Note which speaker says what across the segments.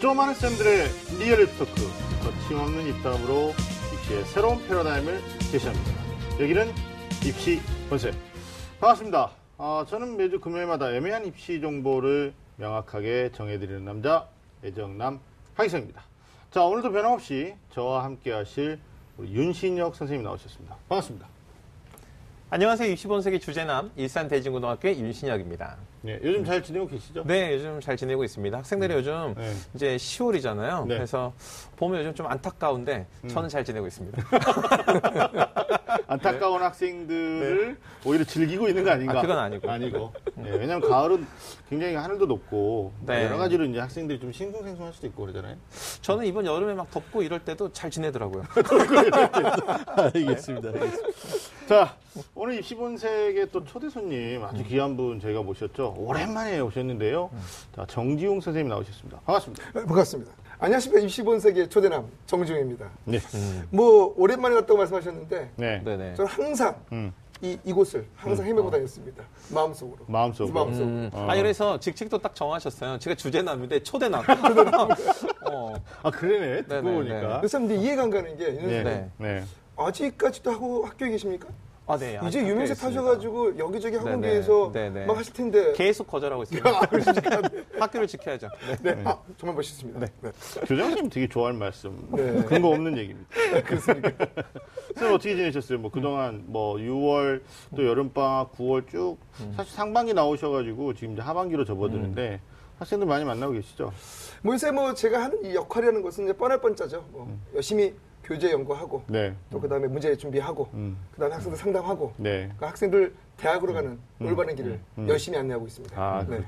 Speaker 1: 좀 많은 쌤들의 real 입talk 거침없는 입담으로 입시의 새로운 패러다임을 제시합니다. 여기는 입시 본쌤 반갑습니다. 아, 저는 매주 금요일마다 애매한 입시 정보를 명확하게 정해드리는 남자 애정남 하기성입니다. 자 오늘도 변함없이 저와 함께하실 윤신혁 선생님 나오셨습니다. 반갑습니다.
Speaker 2: 안녕하세요. 65세기 주제남 일산 대진고등학교의 윤신혁입니다.
Speaker 1: 네, 요즘 잘 지내고 계시죠?
Speaker 2: 네, 요즘 잘 지내고 있습니다. 학생들이 요즘
Speaker 1: 네.
Speaker 2: 이제 10월이잖아요.
Speaker 1: 네.
Speaker 2: 그래서 보면 요즘 좀 안타까운데 저는 잘 지내고 있습니다.
Speaker 1: 안타까운 학생들을 오히려 즐기고 있는 거 아닌가?
Speaker 2: 아, 그건 아니고.
Speaker 1: 아니고. 네, 왜냐면 가을은 굉장히 하늘도 높고
Speaker 2: 네.
Speaker 1: 여러 가지로 이제 학생들이 좀 싱숭생숭할 수도 있고 그러잖아요.
Speaker 2: 저는 이번 여름에 막 덥고 이럴 때도 잘 지내더라고요.
Speaker 1: 알겠습니다. 알겠습니다. 자, 오늘 입시본색의 또 초대 손님 아주 귀한 분 저희가 모셨죠. 오랜만에 오셨는데요. 자, 정지용 선생님 나오셨습니다. 반갑습니다.
Speaker 3: 네, 반갑습니다. 안녕하십니까. 25세기의 초대남 정중입니다.
Speaker 1: 네.
Speaker 3: 뭐 오랜만에 왔다고 말씀하셨는데
Speaker 1: 네.
Speaker 2: 네네.
Speaker 3: 저는 항상
Speaker 1: 음.
Speaker 3: 이, 이곳을 항상 헤매고 다녔습니다. 마음속으로.
Speaker 1: 마음속으로.
Speaker 3: 마음속으로.
Speaker 2: 음.
Speaker 1: 어.
Speaker 2: 아니 그래서 직책도 딱 정하셨어요. 제가 주제남인데 초대남. 초대남. 어.
Speaker 1: 아, 그러네. 듣고
Speaker 2: 네네,
Speaker 1: 보니까.
Speaker 3: 그래서 이제 이해가 안 가는 게
Speaker 1: 네.
Speaker 2: 네.
Speaker 1: 네.
Speaker 3: 아직까지도 하고 학교에 계십니까?
Speaker 2: 아, 네.
Speaker 3: 이제 유명세. 타셔가지고 여기저기
Speaker 2: 네네.
Speaker 3: 학원계에서
Speaker 2: 네네.
Speaker 3: 막 하실 텐데.
Speaker 2: 계속 거절하고 있습니다. 학교를 지켜야죠. 네.
Speaker 3: 네. 아, 정말 멋있습니다. 네.
Speaker 1: 교장님 되게 좋아할 말씀.
Speaker 3: 네.
Speaker 1: 근거 없는 얘기입니다.
Speaker 3: 그렇습니까?
Speaker 1: 선생님 어떻게 지내셨어요? 뭐 그동안 뭐 6월 또 여름방학 9월 쭉 사실 상반기 나오셔가지고 지금 이제 하반기로 접어드는데 학생들 많이 만나고 계시죠?
Speaker 3: 뭐 요새 뭐 제가 하는 이 역할이라는 것은 이제 뻔할 뻔짜죠. 뭐 열심히 교재 연구하고
Speaker 1: 네.
Speaker 3: 또 그다음에 문제 준비하고
Speaker 1: 음.
Speaker 3: 그다음에 학생들 상담하고
Speaker 1: 네.
Speaker 3: 그 학생들 대학으로 가는 올바른 길을
Speaker 1: 음.
Speaker 3: 열심히 안내하고 있습니다.
Speaker 1: 아,
Speaker 3: 네.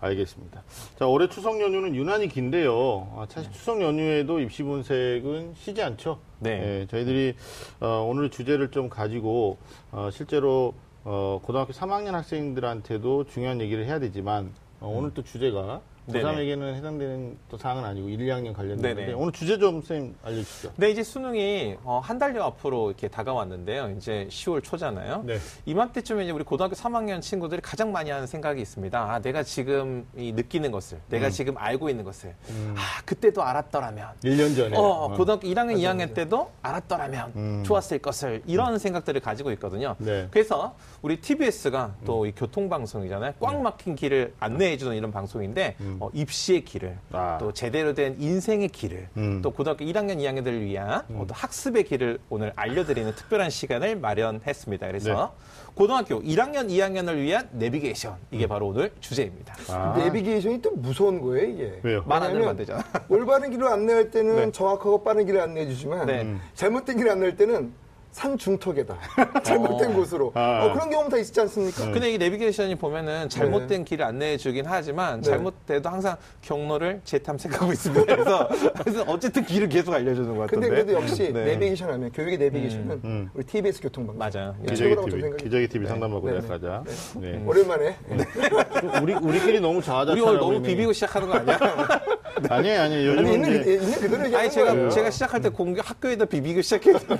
Speaker 1: 알겠습니다. 자, 올해 추석 연휴는 유난히 긴데요. 아, 사실 추석 연휴에도 입시본색은 쉬지 않죠.
Speaker 2: 네.
Speaker 1: 예, 저희들이 어, 오늘 주제를 좀 가지고 어, 실제로 어, 고등학교 3학년 학생들한테도 중요한 얘기를 해야 되지만 어, 오늘 또 주제가. 고3에게는 해당되는 또 사항은 아니고 1, 2학년 관련된
Speaker 2: 네네.
Speaker 1: 건데 오늘 주제 좀 선생님 알려주시죠.
Speaker 2: 네, 이제 수능이 어, 한 달여 앞으로 이렇게 다가왔는데요. 이제 10월 초잖아요.
Speaker 1: 네.
Speaker 2: 이맘때쯤에 이제 우리 고등학교 3학년 친구들이 가장 많이 하는 생각이 있습니다. 아, 내가 지금 이 느끼는 것을, 내가 지금 알고 있는 것을, 아, 그때도 알았더라면,
Speaker 1: 1년 전에.
Speaker 2: 어,
Speaker 1: 어.
Speaker 2: 고등학교 1학년, 2학년 때도 알았더라면
Speaker 1: 음.
Speaker 2: 좋았을 것을 이런 생각들을 가지고 있거든요.
Speaker 1: 네.
Speaker 2: 그래서 우리 TBS가 또 이 교통방송이잖아요. 꽉 막힌 길을 안내해주는 이런 방송인데 어, 입시의 길을
Speaker 1: 아.
Speaker 2: 또 제대로 된 인생의 길을
Speaker 1: 음.
Speaker 2: 또 고등학교 1학년, 2학년들을 위한 어, 또 학습의 길을 오늘 알려드리는 특별한 시간을 마련했습니다. 그래서 고등학교 1학년, 2학년을 위한 내비게이션 이게 바로 오늘 주제입니다.
Speaker 1: 아,
Speaker 3: 내비게이션이 또 무서운 거예요, 이게.
Speaker 1: 왜요?
Speaker 2: 말안 되잖아.
Speaker 3: 올바른 길을 안내할 때는
Speaker 2: 네.
Speaker 3: 정확하고 빠른 길을 안내해 주지만
Speaker 2: 네.
Speaker 3: 잘못된 길을 안내할 때는 산중턱에다 잘못된 곳으로
Speaker 1: 아.
Speaker 3: 어, 그런 다 있지 않습니까?
Speaker 2: 근데 이 내비게이션이 보면은 잘못된 길을 안내해 주긴 하지만
Speaker 3: 네.
Speaker 2: 잘못돼도 항상 경로를 재탐색하고 있습니다. 그래서, 그래서 어쨌든 길을 계속 알려주는 것 같은데.
Speaker 3: 근데 그래도 역시
Speaker 2: 네.
Speaker 3: 내비게이션 하면 교육의 내비게이션은
Speaker 1: 음.
Speaker 3: 우리 TBS 교통방송
Speaker 2: 맞아요.
Speaker 3: 예, 저는
Speaker 1: TV,
Speaker 3: 생각이
Speaker 1: 기저귀 TV 상담하고
Speaker 3: 네.
Speaker 1: 네.
Speaker 3: 오랜만에
Speaker 1: 우리 우리끼리 너무 자아자찬하고
Speaker 2: 우리 오늘 너무 비비고 시작하는 거 아니야?
Speaker 1: 아니에요, 아니에요.
Speaker 3: 아니,
Speaker 1: 요즘은
Speaker 3: 있는,
Speaker 1: 이제
Speaker 3: 있는 그대로 얘기하는
Speaker 2: 아니 제가
Speaker 3: 거예요.
Speaker 2: 제가 시작할 때 공교 학교에다 비비고 시작했는데.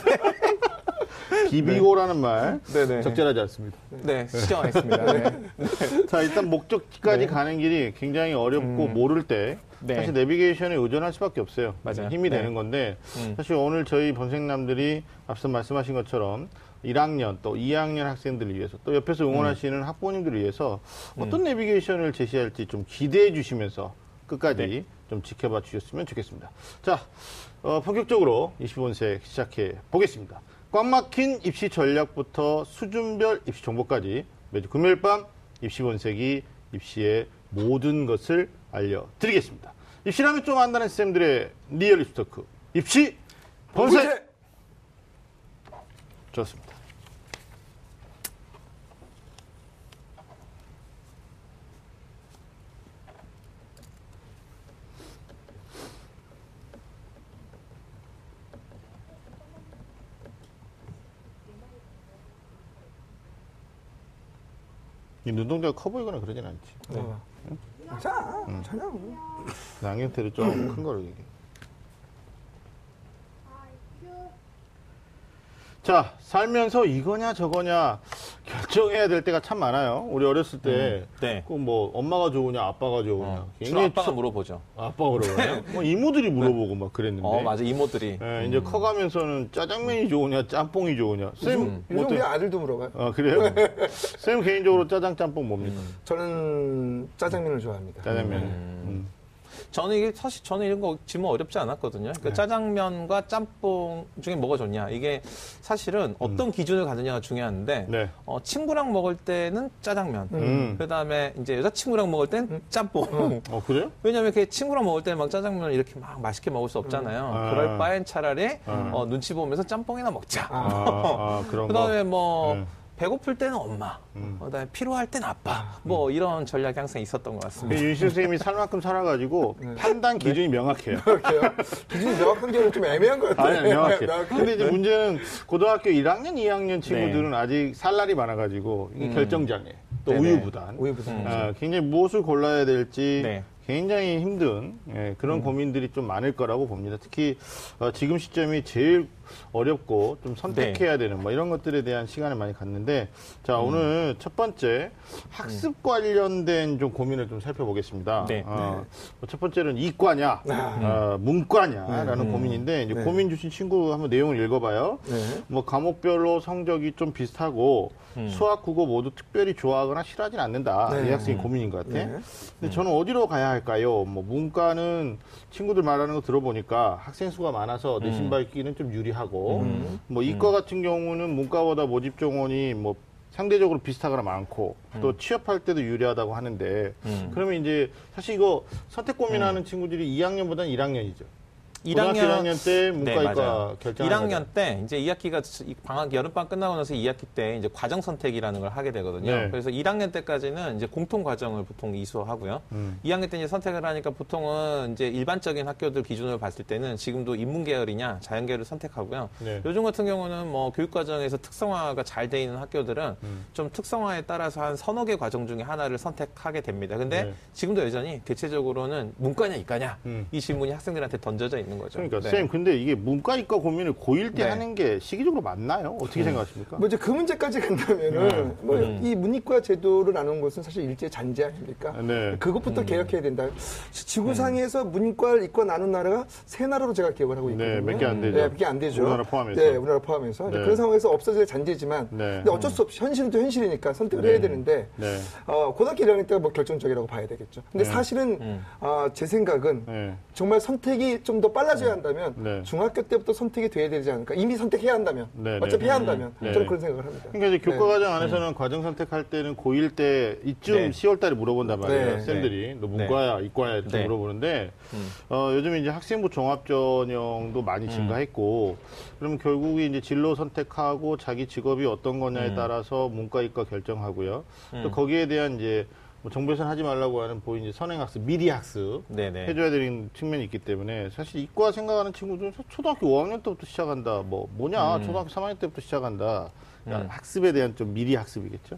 Speaker 1: 비비고라는 말
Speaker 2: 네네.
Speaker 1: 적절하지 않습니다.
Speaker 2: 네, 시정하겠습니다. 네.
Speaker 1: 자, 일단 목적지까지
Speaker 2: 네.
Speaker 1: 가는 길이 굉장히 어렵고 모를 때
Speaker 2: 네.
Speaker 1: 사실 내비게이션에 의존할 수밖에 없어요.
Speaker 2: 맞아요.
Speaker 1: 힘이
Speaker 2: 네.
Speaker 1: 되는 건데
Speaker 2: 음.
Speaker 1: 사실 오늘 저희 본생남들이 앞서 말씀하신 것처럼 1학년 또 2학년 학생들을 위해서 또 옆에서 응원하시는
Speaker 2: 음.
Speaker 1: 학부모님들을 위해서 어떤 내비게이션을 제시할지 좀 기대해 주시면서 끝까지
Speaker 2: 네.
Speaker 1: 좀 지켜봐 주셨으면 좋겠습니다. 자, 어, 본격적으로 입시 본색 시작해 보겠습니다. 꽉 막힌 입시 전략부터 수준별 입시 정보까지 매주 금요일 밤 입시 본색이 입시의 모든 것을 알려드리겠습니다. 입시라면 좀 안다는 쌤들의 리얼 입시 토크. 입시 본색! 좋습니다. 눈동자가 커 보이거나 그러진 않지.
Speaker 3: 어. 자, 전혀
Speaker 1: 그 안경테도 좀큰 거로 얘기해. 자, 살면서 이거냐 저거냐 결정해야 될 때가 참 많아요. 우리 어렸을 때.
Speaker 2: 네.
Speaker 1: 그뭐 엄마가 좋으냐 아빠가 좋으냐.
Speaker 2: 어,
Speaker 1: 굉장히
Speaker 2: 아빠가
Speaker 1: 초-
Speaker 2: 물어보죠.
Speaker 1: 아빠가 그러요. 뭐 이모들이 물어보고 막 그랬는데.
Speaker 2: 어, 맞아. 이모들이.
Speaker 1: 예, 이제 커가면서는 짜장면이 좋으냐 짬뽕이 좋으냐. 쌤
Speaker 3: 요즘
Speaker 1: 뭐
Speaker 3: 우리 아들도 물어봐요.
Speaker 1: 아 그래요? 쌤 개인적으로 짜장 짬뽕 뭡니까?
Speaker 3: 저는 짜장면을 좋아합니다.
Speaker 1: 짜장면. 음.
Speaker 2: 저는 이게 사실 저는 이런 거 질문 어렵지 않았거든요. 그러니까
Speaker 1: 네.
Speaker 2: 짜장면과 짬뽕 중에 뭐가 좋냐. 이게 사실은 어떤 기준을 가느냐가 중요한데
Speaker 1: 네.
Speaker 2: 어, 친구랑 먹을 때는 짜장면.
Speaker 1: 음.
Speaker 2: 그다음에 이제 여자친구랑 먹을 땐 짬뽕.
Speaker 1: 어 그래요?
Speaker 2: 왜냐면 이렇게 친구랑 먹을 때막 짜장면을 이렇게 막 맛있게 먹을 수 없잖아요.
Speaker 1: 아.
Speaker 2: 그럴 바엔 차라리
Speaker 1: 아.
Speaker 2: 어, 눈치 보면서 짬뽕이나 먹자.
Speaker 1: 아, 아.
Speaker 2: 그다음에 뭐
Speaker 1: 네.
Speaker 2: 배고플 때는 엄마,
Speaker 1: 음.
Speaker 2: 그다음에 필요할 땐 아빠. 뭐 이런 전략이 항상 있었던
Speaker 1: 것그
Speaker 2: 같습니다.
Speaker 1: 윤실 선생님이 살 만큼 살아가지고 판단 기준이 명확해요.
Speaker 3: 그렇게요. 기준이 명확한 경우는 좀 애매한 것 같아요.
Speaker 1: 아니, 명확해.
Speaker 3: 명확해.
Speaker 1: 근데 이제 문제는 고등학교 1학년, 2학년 친구들은 아직 살 날이 많아가지고 이게 결정장애, 또
Speaker 2: 네네.
Speaker 1: 우유부단.
Speaker 3: 우유부단.
Speaker 1: 아, 굉장히 무엇을 골라야 될지
Speaker 2: 네.
Speaker 1: 굉장히 힘든 예, 그런 고민들이 좀 많을 거라고 봅니다. 특히 어, 지금 시점이 제일 어렵고 좀 선택해야 되는 뭐 이런 것들에 대한 시간을 많이 갖는데 자 오늘 첫 번째 학습 관련된 좀 고민을 좀 살펴보겠습니다.
Speaker 2: 네.
Speaker 1: 어, 뭐첫 번째는 이과냐, 어, 문과냐라는 고민인데 이제
Speaker 3: 네.
Speaker 1: 고민 주신 친구 한번 내용을 읽어봐요.
Speaker 3: 네.
Speaker 1: 뭐 과목별로 성적이 좀 비슷하고 수학, 국어 모두 특별히 좋아하거나 싫어하진 않는다.
Speaker 3: 네.
Speaker 1: 이 학생이 고민인 것 같아.
Speaker 3: 네.
Speaker 1: 근데 저는 어디로 가야 할까요? 뭐 문과는 친구들 말하는 거 들어보니까 학생 수가 많아서 내신 밝기는 좀 유리 하고, 뭐 이과 같은 경우는 문과보다 모집 정원이 뭐 상대적으로 비슷하거나 많고 또 취업할 때도 유리하다고 하는데 그러면 이제 사실 이거 선택 고민하는 친구들이 2학년보다는 1학년이죠. 고등학교 1학년 때 문과이과 결정.
Speaker 2: 1학년 때 이제 2학기가 방학 여름방 끝나고 나서 2학기 때 이제 과정 선택이라는 걸 하게 되거든요.
Speaker 1: 네.
Speaker 2: 그래서 1학년 때까지는 이제 공통 과정을 보통 이수하고요.
Speaker 1: 음.
Speaker 2: 2학년 때 이제 선택을 하니까 보통은 이제 일반적인 학교들 기준으로 봤을 때는 지금도 인문 계열이냐 자연 계열을 선택하고요.
Speaker 1: 네.
Speaker 2: 요즘 같은 경우는 뭐 교육 과정에서 특성화가 잘 돼 있는 학교들은
Speaker 1: 음.
Speaker 2: 좀 특성화에 따라서 한 서너 개 과정 중에 하나를 선택하게 됩니다. 근데
Speaker 1: 네.
Speaker 2: 지금도 여전히 대체적으로는 문과냐 이과냐
Speaker 1: 음.
Speaker 2: 이 질문이 학생들한테 던져져 있는 거죠.
Speaker 1: 그러니까
Speaker 2: 네.
Speaker 1: 쌤 근데 이게 문과 이과 고민을 고1 때
Speaker 2: 네.
Speaker 1: 하는 게 시기적으로 맞나요? 어떻게 생각하십니까?
Speaker 3: 뭐 이제 그 문제까지 간다면은
Speaker 1: 네.
Speaker 3: 뭐
Speaker 2: 음.
Speaker 3: 이 문이과 제도를 나눈 것은 사실 일제 잔재 아닙니까?
Speaker 1: 네.
Speaker 3: 그것부터 개혁해야 된다. 지구상에서
Speaker 2: 음.
Speaker 3: 문과, 이과 나눈 나라가 세 나라로 제가 기억을 하고 있거든요.
Speaker 1: 네, 몇 개 안 되죠.
Speaker 3: 네, 몇 개 안 되죠.
Speaker 1: 우리나라 포함해서.
Speaker 3: 네, 우리나라 포함해서.
Speaker 1: 네.
Speaker 3: 그런 상황에서 없어질 잔재지만,
Speaker 1: 네.
Speaker 3: 근데 어쩔 수 없이 현실은 또 현실이니까 선택을
Speaker 1: 네.
Speaker 3: 해야 되는데,
Speaker 1: 네.
Speaker 3: 어, 고등학교 1학년 때가 뭐 결정적이라고 봐야 되겠죠. 근데
Speaker 1: 네.
Speaker 3: 사실은
Speaker 2: 음.
Speaker 3: 어, 제 생각은
Speaker 1: 네.
Speaker 3: 정말 선택이 좀더 빨 라져야 한다면
Speaker 1: 네.
Speaker 3: 중학교 때부터 선택이 돼야 되지 않을까. 이미 선택해야 한다면,
Speaker 1: 네,
Speaker 3: 어차피
Speaker 1: 네.
Speaker 3: 해야 한다면
Speaker 1: 네.
Speaker 3: 저는 그런 생각을 합니다.
Speaker 1: 그러니까 이제 교과
Speaker 3: 네.
Speaker 1: 과정 안에서는 과정 선택할 때는 고1 때 이쯤
Speaker 2: 네.
Speaker 1: 10월 달에 물어본단 말이에요.
Speaker 3: 네.
Speaker 1: 쌤들이. 너 문과야, 이과야 이렇게
Speaker 2: 네.
Speaker 1: 물어보는데
Speaker 2: 음.
Speaker 1: 어, 요즘 이제 학생부 종합 전형도 많이 증가했고 그럼 결국에 이제 진로 선택하고 자기 직업이 어떤 거냐에
Speaker 2: 음.
Speaker 1: 따라서 문과 이과 결정하고요. 또
Speaker 2: 음.
Speaker 1: 거기에 대한 이제 뭐 정부에서는 하지 말라고 하는 보인 이제 선행학습, 미리 학습
Speaker 2: 네네.
Speaker 1: 해줘야 되는 측면이 있기 때문에 사실 이과 생각하는 친구들은 초등학교 5학년 때부터 시작한다. 뭐 뭐냐
Speaker 2: 음.
Speaker 1: 초등학교 3학년 때부터 시작한다. 그러니까
Speaker 2: 음.
Speaker 1: 학습에 대한 좀 미리 학습이겠죠.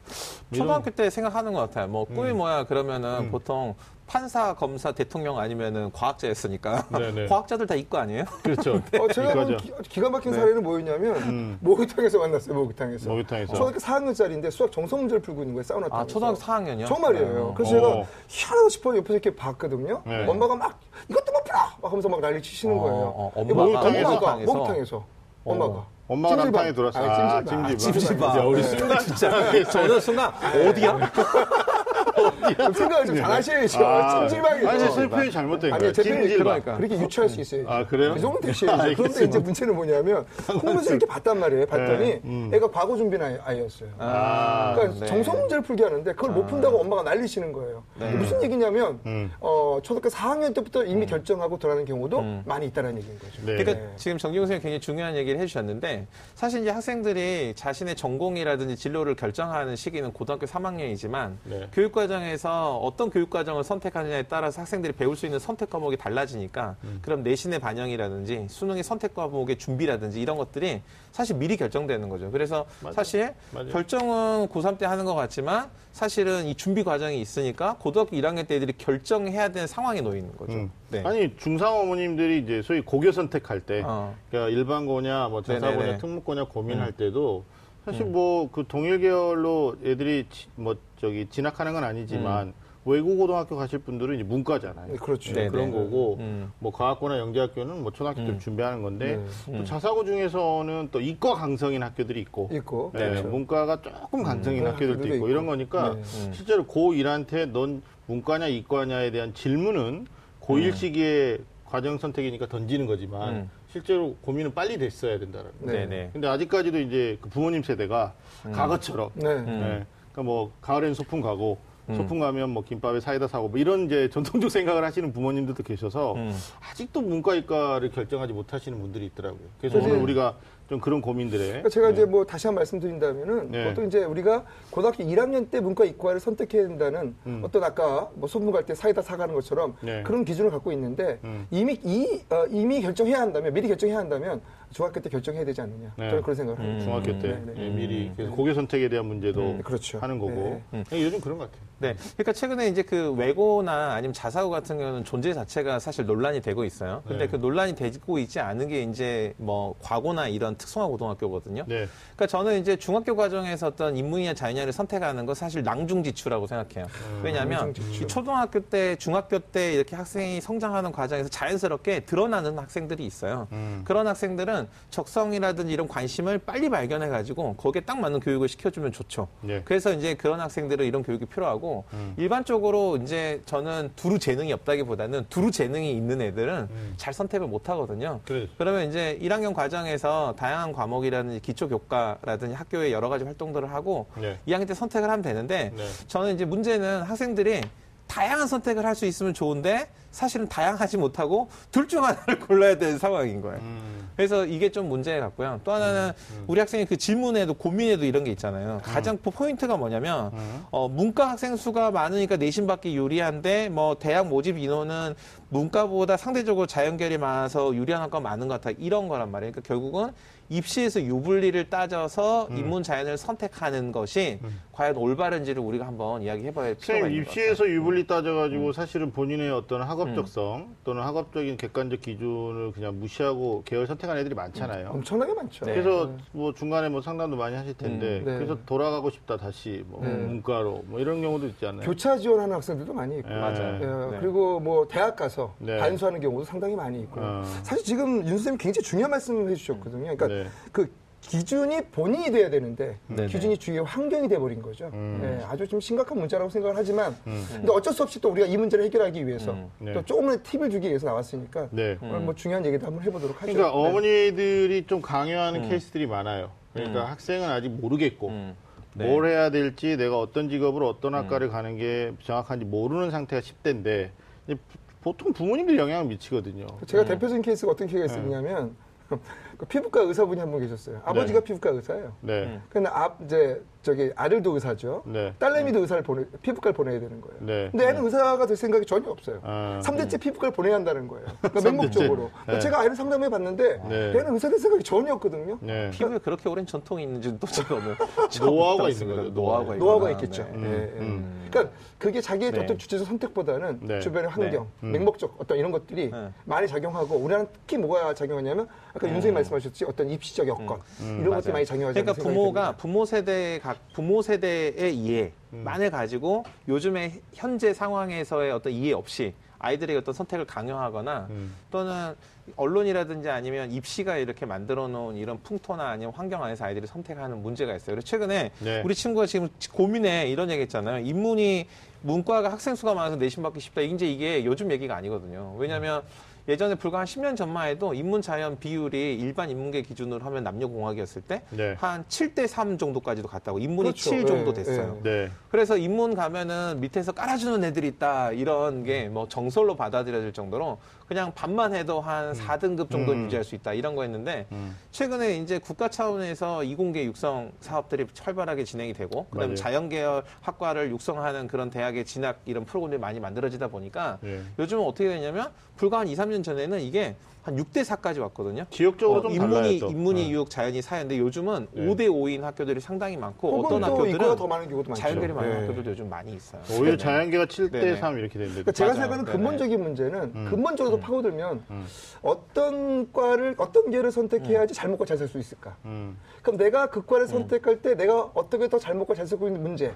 Speaker 2: 초등학교 때 생각하는 것 같아요. 뭐 꿈이
Speaker 1: 음.
Speaker 2: 뭐야 그러면은 보통 판사, 검사, 대통령 아니면은 과학자였으니까
Speaker 1: 네네.
Speaker 2: 과학자들 다 이과 아니에요?
Speaker 1: 그렇죠.
Speaker 3: 어, 제가 본. 기, 기가 막힌
Speaker 2: 네.
Speaker 3: 사례는 뭐였냐면
Speaker 1: 음.
Speaker 3: 목욕탕에서 만났어요. 목욕탕에서.
Speaker 1: 목욕탕에서.
Speaker 3: 초등학교 4학년짜리인데 수학 정성 문제를 풀고 있는 거예요. 사우나
Speaker 2: 아. 초등학교 4학년이요?
Speaker 3: 정말이에요. 그래서
Speaker 1: 어.
Speaker 3: 제가 희한하다 싶어 옆에서 이렇게 봤거든요.
Speaker 1: 네.
Speaker 3: 엄마가 막 이것도 못 풀어! 막 하면서 막 난리 치시는
Speaker 2: 어,
Speaker 3: 거예요.
Speaker 2: 어, 엄마가
Speaker 3: 엄마가
Speaker 2: 목욕탕에서?
Speaker 3: 목욕탕에서 엄마가
Speaker 1: 엄마가. 남탕에 들어왔어.
Speaker 3: 아니,
Speaker 1: 아,
Speaker 3: 찜질방.
Speaker 1: 찜질방.
Speaker 2: 찜질방.
Speaker 1: 야, 우리
Speaker 3: 네.
Speaker 1: 순간
Speaker 2: 진짜 저는 순간 어디야?
Speaker 3: 좀 생각을 좀 잘하셔야죠.
Speaker 1: 아,
Speaker 3: 찜질방에서.
Speaker 1: 아니, 제 표현이 잘못된
Speaker 3: 아니,
Speaker 1: 거예요.
Speaker 3: 제 표현이
Speaker 1: 찜질방.
Speaker 2: 그러니까.
Speaker 3: 그렇게 유추할 수 있어요.
Speaker 1: 아, 그래요?
Speaker 3: 이 정도 되셔야죠. 그런데. 이제 문제는 뭐냐면 공부에서 이렇게 봤단 말이에요. 봤더니
Speaker 1: 네, 음.
Speaker 3: 애가 과거 준비는 아이- 아이였어요.
Speaker 1: 아,
Speaker 3: 그러니까
Speaker 2: 네.
Speaker 3: 정성 문제를 풀게 하는데 그걸 못 푼다고 엄마가 난리시는 거예요. 무슨 얘기냐면
Speaker 1: 음.
Speaker 3: 어, 초등학교 4학년 때부터 이미 결정하고 들어가는 경우도
Speaker 2: 음.
Speaker 3: 많이 있다는 얘기인 거죠.
Speaker 1: 네.
Speaker 2: 그러니까
Speaker 3: 네.
Speaker 2: 지금 정기용 선생님이 굉장히 중요한 얘기를 해주셨는데 사실 이제 학생들이 자신의 전공이라든지 진로를 결정하는 시기는 고등학교 3학년이지만
Speaker 1: 네.
Speaker 2: 교육 과정에 서 어떤 교육 과정을 선택하느냐에 따라서 학생들이 배울 수 있는 선택 과목이 달라지니까
Speaker 1: 음.
Speaker 2: 그럼 내신의 반영이라든지 수능의 선택 과목의 준비라든지 이런 것들이 사실 미리 결정되는 거죠. 그래서
Speaker 1: 맞아요.
Speaker 2: 사실
Speaker 1: 맞아요.
Speaker 2: 결정은 고3 때 하는 것 같지만 사실은 이 준비 과정이 있으니까 고등학교 1학년 때 애들이 결정해야 되는 상황에 놓여 있는 거죠.
Speaker 1: 음.
Speaker 2: 네.
Speaker 1: 아니 중상 어머님들이 이제 소위 고교 선택할 때,
Speaker 2: 어.
Speaker 1: 그러니까 일반고냐, 뭐
Speaker 2: 네네네.
Speaker 1: 특목고냐 고민할 때도 사실 뭐 그 동일 계열로 애들이 지- 뭐 저기 진학하는 건 아니지만 외국 고등학교 가실 분들은 이제 문과잖아요.
Speaker 3: 네, 그렇죠.
Speaker 2: 네,
Speaker 1: 그런
Speaker 2: 네.
Speaker 1: 거고
Speaker 2: 음.
Speaker 1: 뭐 과학고나 영재학교는 뭐 초등학교 때 준비하는 건데
Speaker 3: 네.
Speaker 1: 또 자사고 중에서는 또 이과 강성인 학교들이 있고
Speaker 3: 있고.
Speaker 1: 네,
Speaker 3: 그렇죠.
Speaker 1: 문과가 조금 강성인
Speaker 3: 네,
Speaker 1: 학교들도 있고
Speaker 3: 있고.
Speaker 1: 이런 거니까
Speaker 3: 네.
Speaker 1: 실제로 고1한테 넌 문과냐 이과냐에 대한 질문은 고1 시기에 과정 선택이니까 던지는 거지만
Speaker 2: 음.
Speaker 1: 실제로 고민은 빨리 됐어야 된다는 거.
Speaker 3: 네.
Speaker 2: 네, 네.
Speaker 1: 근데 아직까지도 이제 그 부모님 세대가 과거처럼
Speaker 3: 네.
Speaker 1: 네. 그러니까 뭐 가을엔 소풍 가고 소풍 가면 뭐 김밥에 사이다 사고 뭐 이런 이제 전통적 생각을 하시는 부모님들도 계셔서
Speaker 2: 음.
Speaker 1: 아직도 문과 이과를 결정하지 못하시는 분들이 있더라고요. 그래서
Speaker 3: 그래서
Speaker 1: 오늘 우리가 좀 그런 고민들에
Speaker 3: 그러니까 제가 이제 뭐 다시 한 번 말씀드린다면은
Speaker 1: 네.
Speaker 3: 보통 이제 우리가 고등학교 1학년 때 문과 이과를 선택해야 된다는
Speaker 1: 음.
Speaker 3: 어떤 아까 뭐 소풍 갈 때 사이다 사가는 것처럼
Speaker 1: 네.
Speaker 3: 그런 기준을 갖고 있는데
Speaker 1: 음.
Speaker 3: 이미 이 어, 이미 결정해야 한다면 미리 결정해야 한다면 중학교 때 결정해야 되지 않느냐
Speaker 1: 네.
Speaker 3: 저는 그런 생각을 합니다.
Speaker 1: 중학교 때
Speaker 3: 네, 네.
Speaker 1: 예, 미리 그래서 고교 선택에 대한 문제도
Speaker 3: 네, 그렇죠.
Speaker 1: 하는 거고
Speaker 3: 네.
Speaker 1: 예, 요즘 그런 것 같아요.
Speaker 2: 네. 그러니까 최근에 이제 그 외고나 아니면 자사고 같은 경우는 존재 자체가 사실 논란이 되고 있어요. 근데
Speaker 1: 네.
Speaker 2: 그 논란이 되고 있지 않은 게 이제 뭐 과고나 이런 특성화 고등학교거든요.
Speaker 1: 네.
Speaker 2: 그러니까 저는 이제 중학교 과정에서 어떤 인문이나 자연야를 선택하는 건 사실 낭중지추라고 생각해요. 왜냐하면
Speaker 3: 낭중지추.
Speaker 2: 이 초등학교 때, 중학교 때 이렇게 학생이 성장하는 과정에서 자연스럽게 드러나는 학생들이 있어요.
Speaker 1: 음.
Speaker 2: 그런 학생들은 적성이라든지 이런 관심을 빨리 발견해 가지고 거기에 딱 맞는 교육을 시켜주면 좋죠.
Speaker 1: 네.
Speaker 2: 그래서 이제 그런 학생들은 이런 교육이 필요하고
Speaker 1: 음.
Speaker 2: 일반적으로 이제 저는 두루 재능이 없다기보다는 두루 재능이 있는 애들은
Speaker 1: 음.
Speaker 2: 잘 선택을 못 하거든요.
Speaker 1: 그래.
Speaker 2: 그러면 이제 1학년 과정에서 다양한 과목이라든지 기초 교과라든지 학교의 여러 가지 활동들을 하고
Speaker 1: 네.
Speaker 2: 2학년 때 선택을 하면 되는데
Speaker 1: 네.
Speaker 2: 저는 이제 문제는 학생들이 다양한 선택을 할 수 있으면 좋은데 사실은 다양하지 못하고 둘 중 하나를 골라야 되는 상황인 거예요.
Speaker 1: 음.
Speaker 2: 그래서 이게 좀 문제 같고요. 또 하나는 우리 학생이 그 질문에도 고민에도 이런 게 있잖아요. 가장 포- 포인트가 뭐냐면
Speaker 1: 음.
Speaker 2: 어, 문과 학생 수가 많으니까 내신 받기 유리한데 뭐 대학 모집 인원은 문과보다 상대적으로 자연계열이 많아서 유리한 학과가 많은 것 같아. 이런 거란 말이에요. 그러니까 결국은 입시에서 유불리를 따져서 인문 자연을 선택하는 것이 과연 올바른지를 우리가 한번 이야기해봐야 필요가
Speaker 1: 선생님
Speaker 2: 있는 것 같아요.
Speaker 1: 입시에서 유불리
Speaker 2: 음.
Speaker 1: 따져가지고 사실은 본인의 어떤 학업적성 또는 학업적인 객관적 기준을 그냥 무시하고 계열 선택한 애들이 많잖아요.
Speaker 3: 엄청나게 많죠.
Speaker 2: 네.
Speaker 1: 그래서 뭐 중간에 뭐 상담도 많이 하실 텐데
Speaker 3: 음. 네.
Speaker 1: 그래서 돌아가고 싶다 다시 뭐
Speaker 3: 네.
Speaker 1: 문과로 뭐 이런 경우도 있지 않나요?
Speaker 3: 교차 지원하는 학생들도 많이 있고
Speaker 1: 예.
Speaker 2: 맞아요.
Speaker 3: 예,
Speaker 2: 네.
Speaker 3: 그리고 뭐 대학 가서
Speaker 1: 네.
Speaker 3: 반수하는 경우도 상당히 많이 있고요.
Speaker 1: 어.
Speaker 3: 사실 지금 윤 선생님이 굉장히 중요한 말씀을 해주셨거든요. 그러니까
Speaker 1: 네.
Speaker 3: 그 기준이 본인이 돼야 되는데
Speaker 2: 네네.
Speaker 3: 기준이 주위의 환경이 돼버린 거죠.
Speaker 1: 음.
Speaker 3: 예, 아주 좀 심각한 문제라고 생각을 하지만 근데 어쩔 수 없이 또 우리가 이 문제를 해결하기 위해서
Speaker 2: 음.
Speaker 1: 네.
Speaker 3: 또 조금의 팁을 주기 위해서 나왔으니까
Speaker 1: 네.
Speaker 3: 오늘 뭐 중요한 얘기도 한번 해보도록 하죠.
Speaker 1: 그러니까
Speaker 3: 네.
Speaker 1: 어머니들이 좀 강요하는 케이스들이 많아요. 그러니까 학생은 아직 모르겠고
Speaker 2: 음. 네.
Speaker 1: 뭘 해야 될지 내가 어떤 직업으로 어떤 학과를 가는 게 정확한지 모르는 상태가 10대인데 보통 부모님들이 영향을 미치거든요.
Speaker 3: 제가 대표적인 케이스가 어떤 케이스가 있었냐면 그 피부과 의사분이 한 분 계셨어요. 아버지가 피부과 의사예요.
Speaker 1: 네.
Speaker 3: 근데 앞 이제 저기 아들도 의사죠.
Speaker 1: 네.
Speaker 3: 딸내미도 의사를 보내 피부과를 보내야 되는 거예요.
Speaker 1: 네.
Speaker 3: 근데 애는 의사가 될 생각이 전혀 없어요.
Speaker 1: 아,
Speaker 3: 삼 3대째 피부과를 보내야 한다는 거예요. 그러니까. 맹목적으로.
Speaker 1: 네.
Speaker 3: 제가 아이를 상담해 봤는데
Speaker 1: 네.
Speaker 3: 얘는 의사 될 생각이 전혀 없거든요.
Speaker 1: 네.
Speaker 2: 피부에 그렇게 오랜 전통이 있는지는 또 저는
Speaker 1: 노하우가
Speaker 2: 처음
Speaker 1: 있는. 거죠,
Speaker 2: 노하우가
Speaker 3: 노하우가. 있겠죠.
Speaker 2: 네.
Speaker 1: 음.
Speaker 3: 그러니까 그게 자기의
Speaker 2: 네.
Speaker 3: 어떤 주체적 선택보다는
Speaker 1: 네.
Speaker 3: 주변의 환경,
Speaker 1: 네. 음.
Speaker 3: 맹목적 어떤 이런 것들이
Speaker 2: 네.
Speaker 3: 많이 작용하고 우리는 특히 뭐가 작용하냐면 아까 윤 선생님 말씀하셨지 어떤 입시적 여건
Speaker 1: 음,
Speaker 3: 이런 것들이. 많이 작용하지
Speaker 2: 그러니까 부모가. 부모 세대 각 부모 세대의 이해만을 가지고 요즘의 현재 상황에서의 어떤 이해 없이 아이들의 어떤 선택을 강요하거나
Speaker 1: 음.
Speaker 2: 또는 언론이라든지 아니면 입시가 이렇게 만들어 놓은 이런 풍토나 아니면 환경 안에서 아이들이 선택하는 문제가 있어요. 그래서 최근에
Speaker 1: 네.
Speaker 2: 우리 친구가 지금 고민해 이런 얘기 했잖아요. 인문이 문과가 학생 수가 많아서 내신 받기 쉽다. 이제 이게 요즘 얘기가 아니거든요. 왜냐하면 예전에 불과 한 10년 전만 해도 인문 자연 비율이 일반 인문계 기준으로 하면 남녀 공학이었을 때
Speaker 1: 네.
Speaker 2: 한 7대 3 정도까지도 갔다고 인문이
Speaker 3: 그렇죠.
Speaker 2: 7 정도
Speaker 3: 예,
Speaker 2: 됐어요.
Speaker 3: 예.
Speaker 1: 네.
Speaker 2: 그래서 인문 가면은 밑에서 깔아주는 애들이 있다 이런 게 뭐 정설로 받아들여질 정도로 그냥 반만 해도 한 4등급 정도
Speaker 1: 음.
Speaker 2: 유지할 수 있다 이런 거였는데
Speaker 1: 음.
Speaker 2: 최근에 이제 국가 차원에서 이공계 육성 사업들이 활발하게 진행이 되고 그다음에
Speaker 1: 맞아요.
Speaker 2: 자연계열 학과를 육성하는 그런 대학의 진학 이런 프로그램이 많이 만들어지다 보니까
Speaker 1: 예.
Speaker 2: 요즘은 어떻게 되냐면 불과 한 2, 3년 30년 전에는 이게 한 6대 4까지 왔거든요.
Speaker 1: 지역적으로
Speaker 2: 어,
Speaker 1: 좀
Speaker 2: 인문이
Speaker 1: 달라요. 또.
Speaker 2: 인문이
Speaker 1: 네.
Speaker 2: 유혹 자연이 사회인데 요즘은
Speaker 1: 네.
Speaker 2: 5대 5인 학교들이 상당히 많고 어떤
Speaker 3: 또
Speaker 2: 학교들은
Speaker 3: 더 많은 경우도 많죠.
Speaker 2: 자연계리 많은
Speaker 3: 네.
Speaker 2: 학교들도 요즘 많이 있어요.
Speaker 1: 오히려
Speaker 2: 네네.
Speaker 1: 자연계가 7대
Speaker 2: 네네.
Speaker 1: 3 이렇게 되는데.
Speaker 3: 그러니까 제가. 생각하는. 근본적인 문제는
Speaker 1: 음.
Speaker 3: 근본적으로 파고들면 어떤 과를 어떤 계를 선택해야지 잘 먹고 잘 살 수 있을까?
Speaker 1: 음.
Speaker 3: 그럼 내가 그 과를 선택할 때 내가 어떻게 더 잘 먹고 잘 살고 있는 문제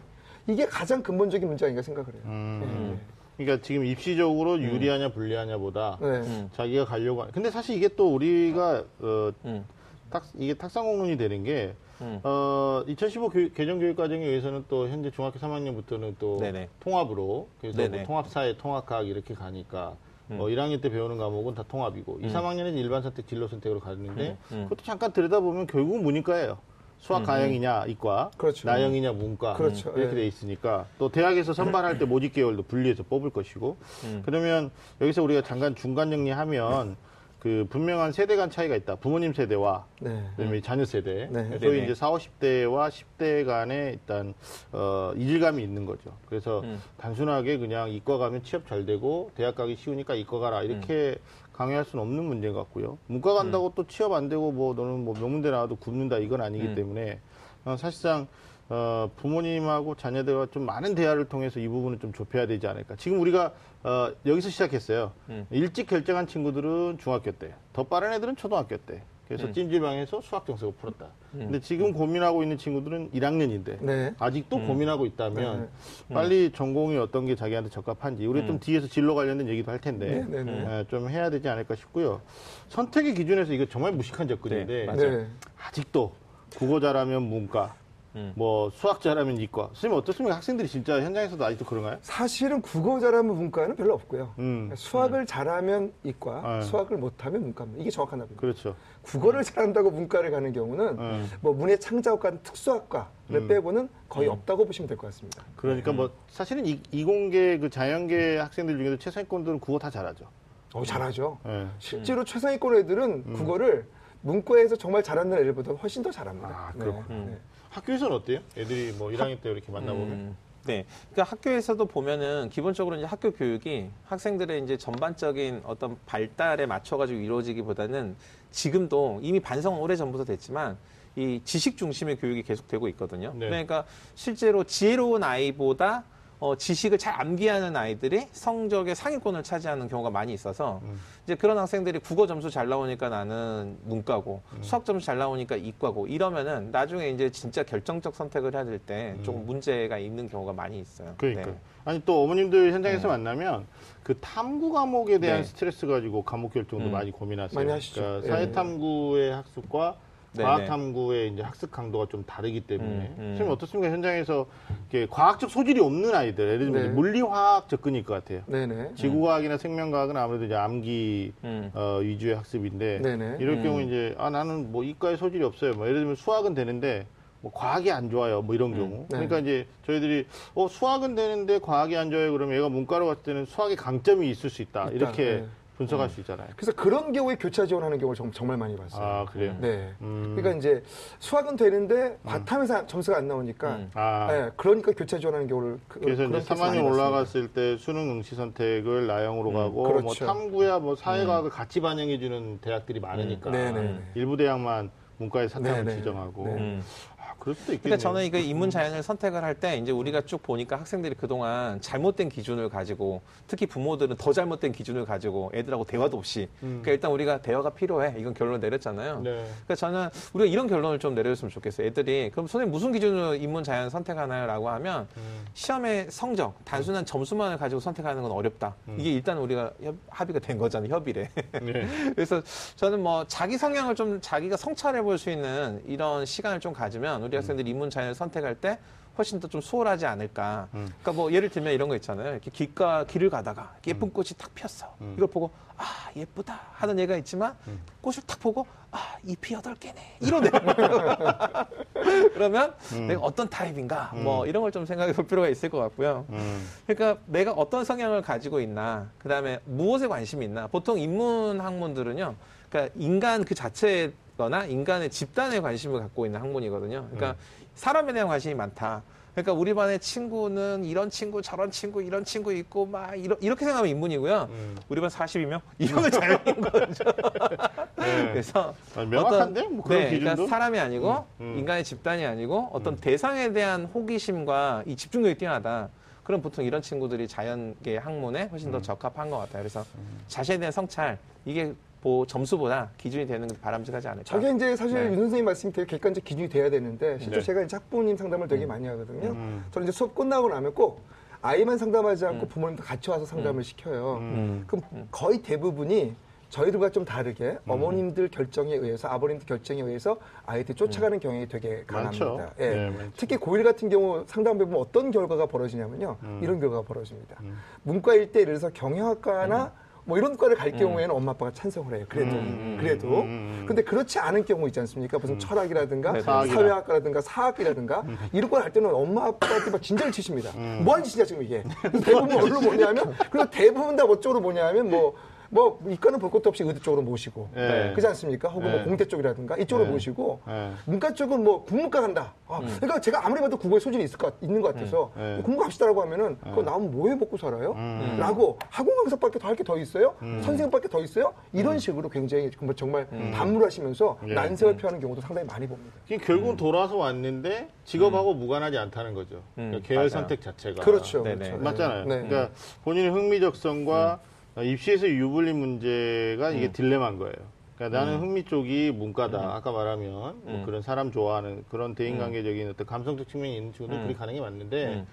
Speaker 3: 이게 가장 근본적인 문제 아닌가 생각을 해요.
Speaker 1: 음. 그러니까 지금 입시적으로 유리하냐 불리하냐보다
Speaker 3: 네.
Speaker 2: 음.
Speaker 1: 자기가 가려고 하... 근데 사실 이게 또 우리가 어,
Speaker 2: 음.
Speaker 1: 탁, 이게 탁상공론이 되는 게
Speaker 2: 음.
Speaker 1: 어, 2015 교육- 개정 교육 과정에 의해서는 또 현재 중학교 3학년부터는 또
Speaker 2: 네네.
Speaker 1: 통합으로 그래서 뭐. 통합사회, 통합과학 이렇게 가니까
Speaker 2: 음.
Speaker 1: 어, 1학년 때 배우는 과목은 다 통합이고 2, 3학년은 일반 선택, 진로 선택으로 가는데
Speaker 2: 음. 음.
Speaker 1: 그것도 잠깐 들여다보면 결국은 문이과예요. 수학 가형이냐 이과,
Speaker 3: 그렇죠.
Speaker 1: 나형이냐 문과
Speaker 3: 그렇죠.
Speaker 1: 이렇게
Speaker 3: 예.
Speaker 1: 돼 있으니까 또 대학에서 선발할 때 모집 계열도 분리해서 뽑을 것이고
Speaker 2: 음.
Speaker 1: 그러면 여기서 우리가 잠깐 중간 정리하면 그 분명한 세대 간 차이가 있다. 부모님 세대와
Speaker 3: 네.
Speaker 1: 그다음에 자녀 세대.
Speaker 3: 네.
Speaker 1: 소위
Speaker 2: 네네.
Speaker 1: 이제 4, 50대와 10대 간에 일단 어, 이질감이 있는 거죠. 그래서
Speaker 2: 음.
Speaker 1: 단순하게 그냥 이과 가면 취업 잘 되고 대학 가기 쉬우니까 이과 가라 이렇게
Speaker 2: 음.
Speaker 1: 강요할 수는 없는 문제인 것 같고요. 문과 간다고 또 취업 안 되고 뭐 너는 뭐 명문대 나와도 굶는다 이건 아니기
Speaker 2: 음.
Speaker 1: 때문에 어, 사실상 어, 부모님하고 자녀들과 좀 많은 대화를 통해서 이 부분을 좀 좁혀야 되지 않을까. 지금 우리가 어, 여기서 시작했어요.
Speaker 2: 음.
Speaker 1: 일찍 결정한 친구들은 중학교 때, 더 빠른 애들은 초등학교 때. 그래서
Speaker 2: 음.
Speaker 1: 찜질방에서 수학 정석을 풀었다. 근데 지금 고민하고 있는 친구들은 1학년인데
Speaker 3: 네.
Speaker 1: 아직도
Speaker 2: 음.
Speaker 1: 고민하고 있다면 빨리 전공이 어떤 게 자기한테 적합한지 우리 좀 뒤에서 진로 관련된 얘기도 할 텐데
Speaker 3: 네, 네, 네.
Speaker 1: 에, 좀 해야 되지 않을까 싶고요. 선택의 기준에서 이거 정말 무식한 접근인데
Speaker 2: 네.
Speaker 3: 네.
Speaker 1: 아직도 국어 잘하면 문과,
Speaker 2: 음.
Speaker 1: 뭐 수학 잘하면 이과. 선생님 어떻습니까? 학생들이 진짜 현장에서도 아직도 그런가요?
Speaker 3: 사실은 국어 잘하면 문과는 별로 없고요.
Speaker 1: 음,
Speaker 3: 수학을 잘하면 이과,
Speaker 1: 네.
Speaker 3: 수학을 못하면 문과입니다. 이게 정확한 답입니다.
Speaker 1: 그렇죠.
Speaker 3: 국어를 잘한다고 문과를 가는 경우는
Speaker 1: 음.
Speaker 3: 뭐 문해 창작학 같은 특수학과를 빼고는 거의 없다고 보시면 될 것 같습니다.
Speaker 1: 그러니까 뭐 사실은 이, 이공계 그 자연계 학생들 중에도 최상위권들은 국어 다 잘하죠.
Speaker 3: 어, 잘하죠.
Speaker 1: 예.
Speaker 3: 실제로 최상위권 애들은 국어를 문과에서 정말 잘하는 애들보다 훨씬 더 잘합니다.
Speaker 1: 아,
Speaker 3: 네.
Speaker 1: 그렇군요.
Speaker 3: 네.
Speaker 1: 학교에서는 어때요? 애들이 뭐 1학년 때 이렇게 만나보면
Speaker 2: 음, 네. 그러니까 학교에서도 보면은 기본적으로 이제 학교 교육이 학생들의 이제 전반적인 어떤 발달에 맞춰가지고 이루어지기보다는 지금도 이미 반성은 오래 전부터 됐지만 이 지식 중심의 교육이 계속되고 있거든요.
Speaker 1: 네.
Speaker 2: 그러니까 실제로 지혜로운 아이보다 어, 지식을 잘 암기하는 아이들이 성적의 상위권을 차지하는 경우가 많이 있어서
Speaker 1: 음.
Speaker 2: 이제 그런 학생들이 국어 점수 잘 나오니까 나는 문과고
Speaker 1: 음.
Speaker 2: 수학 점수 잘 나오니까 이과고 이러면은 나중에 이제 진짜 결정적 선택을 해야 될 때 조금 문제가 있는 경우가 많이 있어요.
Speaker 1: 음. 그러니까
Speaker 2: 네.
Speaker 1: 아니 또 어머님들 현장에서 만나면 그 탐구 과목에 대한
Speaker 2: 네.
Speaker 1: 스트레스 가지고 과목 결정도
Speaker 2: 음.
Speaker 1: 많이 고민하세요.
Speaker 3: 많이 하시죠.
Speaker 1: 그러니까
Speaker 3: 예.
Speaker 1: 사회 탐구의 학습과
Speaker 2: 네,
Speaker 1: 과학
Speaker 2: 네.
Speaker 1: 탐구의 이제 학습 강도가 좀 다르기 때문에
Speaker 2: 음, 음.
Speaker 1: 선생님 어떻습니까 현장에서 이렇게 과학적 소질이 없는 아이들 예를 들면
Speaker 3: 네.
Speaker 1: 물리화학 접근일 것 같아요.
Speaker 3: 네네.
Speaker 1: 지구과학이나 생명과학은 아무래도 이제 암기
Speaker 2: 음.
Speaker 1: 어, 위주의 학습인데
Speaker 3: 네네.
Speaker 1: 이럴
Speaker 2: 음.
Speaker 1: 경우 이제 아 나는 뭐 이과에 소질이 없어요. 뭐 예를 들면 수학은 되는데 뭐 과학이 안 좋아요. 뭐 이런 경우.
Speaker 3: 네.
Speaker 1: 그러니까 이제 저희들이 어 수학은 되는데 과학이 안 좋아요. 그러면 얘가 문과로 갔을 때는 수학의 강점이 있을 수 있다.
Speaker 3: 있다.
Speaker 1: 이렇게
Speaker 3: 네.
Speaker 1: 분석할 수 있잖아요.
Speaker 3: 그래서 그런 경우에 교차 지원하는 경우를 정- 정말 많이 봤어요.
Speaker 1: 아 그래요.
Speaker 3: 네.
Speaker 1: 음.
Speaker 3: 그러니까 이제 수학은 되는데 과탐에서 점수가 안 나오니까
Speaker 2: 음.
Speaker 1: 아
Speaker 3: 네, 그러니까 교차 지원하는 경우를 그, 그런
Speaker 1: 이제
Speaker 3: 케이스 많이
Speaker 1: 3학년
Speaker 3: 봤습니다.
Speaker 1: 올라갔을 때 수능 응시 선택을 나영으로 가고 뭐
Speaker 3: 그렇죠.
Speaker 1: 탐구야 뭐 사회과학을 같이 반영해 주는 대학들이 많으니까
Speaker 3: 네네네.
Speaker 1: 일부 대학만 문과에 사탐을. 지정하고
Speaker 3: 네.
Speaker 2: 음.
Speaker 1: 아, 그럴 수도 있겠네요.
Speaker 2: 그러니까 저는 이거 인문 자연을 선택을 할 때 이제 우리가 쭉 보니까 학생들이 그동안 잘못된 기준을 가지고 특히 부모들은 더 잘못된 기준을 가지고 애들하고 대화도 없이 그러니까 일단 우리가 대화가 필요해 이건 결론을 내렸잖아요.
Speaker 1: 네.
Speaker 2: 그러니까 저는 우리가 이런 결론을 좀 내려줬으면 좋겠어요. 애들이 그럼 선생님 무슨 기준으로 인문 자연 선택하나요?라고 하면
Speaker 1: 음.
Speaker 2: 시험의 성적 단순한 점수만을 가지고 선택하는 건 어렵다. 이게 일단 우리가 협- 합의가 된 거잖아요. 협의래.
Speaker 1: 네.
Speaker 2: 그래서 저는 뭐 자기 성향을 좀 자기가 성찰해 볼 수 있는 이런 시간을 좀 가지면 우리 학생들이 인문 자연을 선택할 때 훨씬 더 좀 수월하지 않을까.
Speaker 1: 음.
Speaker 2: 그러니까 뭐 예를 들면 이런 거 있잖아요. 이렇게 길가 길을 가다가 예쁜 꽃이 탁 폈어.
Speaker 1: 음.
Speaker 2: 이걸 보고 아 예쁘다 하는 얘가 있지만 꽃을 탁 보고 아 잎이 여덟 개네 이런 애. 그러면 내가 어떤 타입인가 뭐 이런 걸 좀 생각해 볼 필요가 있을 것 같고요.
Speaker 1: 음.
Speaker 2: 그러니까 내가 어떤 성향을 가지고 있나, 그 다음에 무엇에 관심이 있나. 보통 인문 학문들은요, 그러니까 인간 그 자체 거나 인간의 집단에 관심을 갖고 있는 학문이거든요. 그러니까 사람에 대한 관심이 많다. 그러니까 우리 반의 친구는 이런 친구, 저런 친구, 이런 친구 있고 막 이러, 이렇게 생각하면 인문이고요.
Speaker 1: 음.
Speaker 2: 우리 반 42명 이러면 자연인 거죠.
Speaker 1: 네.
Speaker 2: 그래서
Speaker 1: 아, 명확한데?
Speaker 2: 어떤-
Speaker 1: 뭐 그런
Speaker 2: 네,
Speaker 1: 기준도?
Speaker 2: 그러니까 사람이 아니고
Speaker 1: 음, 음.
Speaker 2: 인간의 집단이 아니고 어떤 대상에 대한 호기심과 이 집중력이 뛰어나다. 그럼 보통 이런 친구들이 자연계 학문에 훨씬
Speaker 1: 음.
Speaker 2: 더 적합한 것 같아요. 그래서 자신에 대한 성찰 이게 뭐 점수보다 기준이 되는 게 바람직하지 않을까.
Speaker 3: 저게 이제 사실
Speaker 2: 네.
Speaker 3: 윤 선생님 말씀이 되게 객관적 기준이 돼야 되는데 실제
Speaker 2: 네.
Speaker 3: 제가 이제 학부모님 상담을 되게 많이 하거든요.
Speaker 1: 음.
Speaker 3: 저는 이제 수업 끝나고 나면 꼭 아이만 상담하지 않고 부모님도 같이 와서 상담을 시켜요.
Speaker 2: 음.
Speaker 3: 그럼 거의 대부분이 저희들과 좀 다르게 어머님들 결정에 의해서 아버님들 결정에 의해서 아이들이 쫓아가는 경향이 되게. 강합니다. 예.
Speaker 1: 네.
Speaker 3: 특히 고1 같은 경우 상담해 보면 어떤 결과가 벌어지냐면요. 이런 결과가 벌어집니다. 문과일 때 예를 들어서 경영학과나 뭐 이런 과를 갈 경우에는 엄마 아빠가 찬성을 해요. 그래도 그래도.
Speaker 1: 음.
Speaker 3: 근데 그렇지 않은 경우 있지 않습니까? 무슨 철학이라든가
Speaker 2: 네,
Speaker 1: 사학이라.
Speaker 3: 사회학과라든가 사학이라든가 이런 걸 할 때는 엄마 아빠한테 막 진짜를 치십니다. 뭐 하는 짓이야 지금 이게. 대부분 어디로 뭐냐면 그리고 대부분 다 뭐쪽으로 뭐냐면 뭐 뭐 이과는 볼 것도 없이 의대 쪽으로 모시고
Speaker 1: 네.
Speaker 3: 그렇지 않습니까? 혹은
Speaker 1: 네.
Speaker 3: 뭐 공대 쪽이라든가 이쪽으로 모시고
Speaker 1: 네.
Speaker 3: 문과 쪽은 뭐 국문과 간다. 아, 그러니까 제가 아무리 봐도 국어에 소질이 있을 것, 같- 있는 것 같아서
Speaker 1: 네.
Speaker 3: 국문과 합시다라고 하면은 그거 나오면 뭐해 먹고 살아요? 라고 학원 강사밖에 더 할 게 더 있어요? 선생님밖에 더 있어요? 이런 식으로 굉장히 정말,
Speaker 1: 예.
Speaker 3: 난색을 표하는 경우도 상당히 많이 봅니다.
Speaker 1: 결국은 돌아서 왔는데 직업하고 무관하지 않다는 거죠. 그러니까 계열
Speaker 2: 맞아요.
Speaker 1: 선택 자체가.
Speaker 3: 그렇죠. 그렇죠.
Speaker 1: 맞잖아요.
Speaker 3: 네.
Speaker 1: 그러니까 본인의 흥미적성과 어, 입시에서 유불리 문제가 이게 딜레마인 거예요. 그러니까 나는 흥미 쪽이 문과다. 아까 말하면 뭐 그런 사람 좋아하는 그런 대인관계적인 어떤 감성적 측면이 있는 친구들 그리 가는 게 맞는데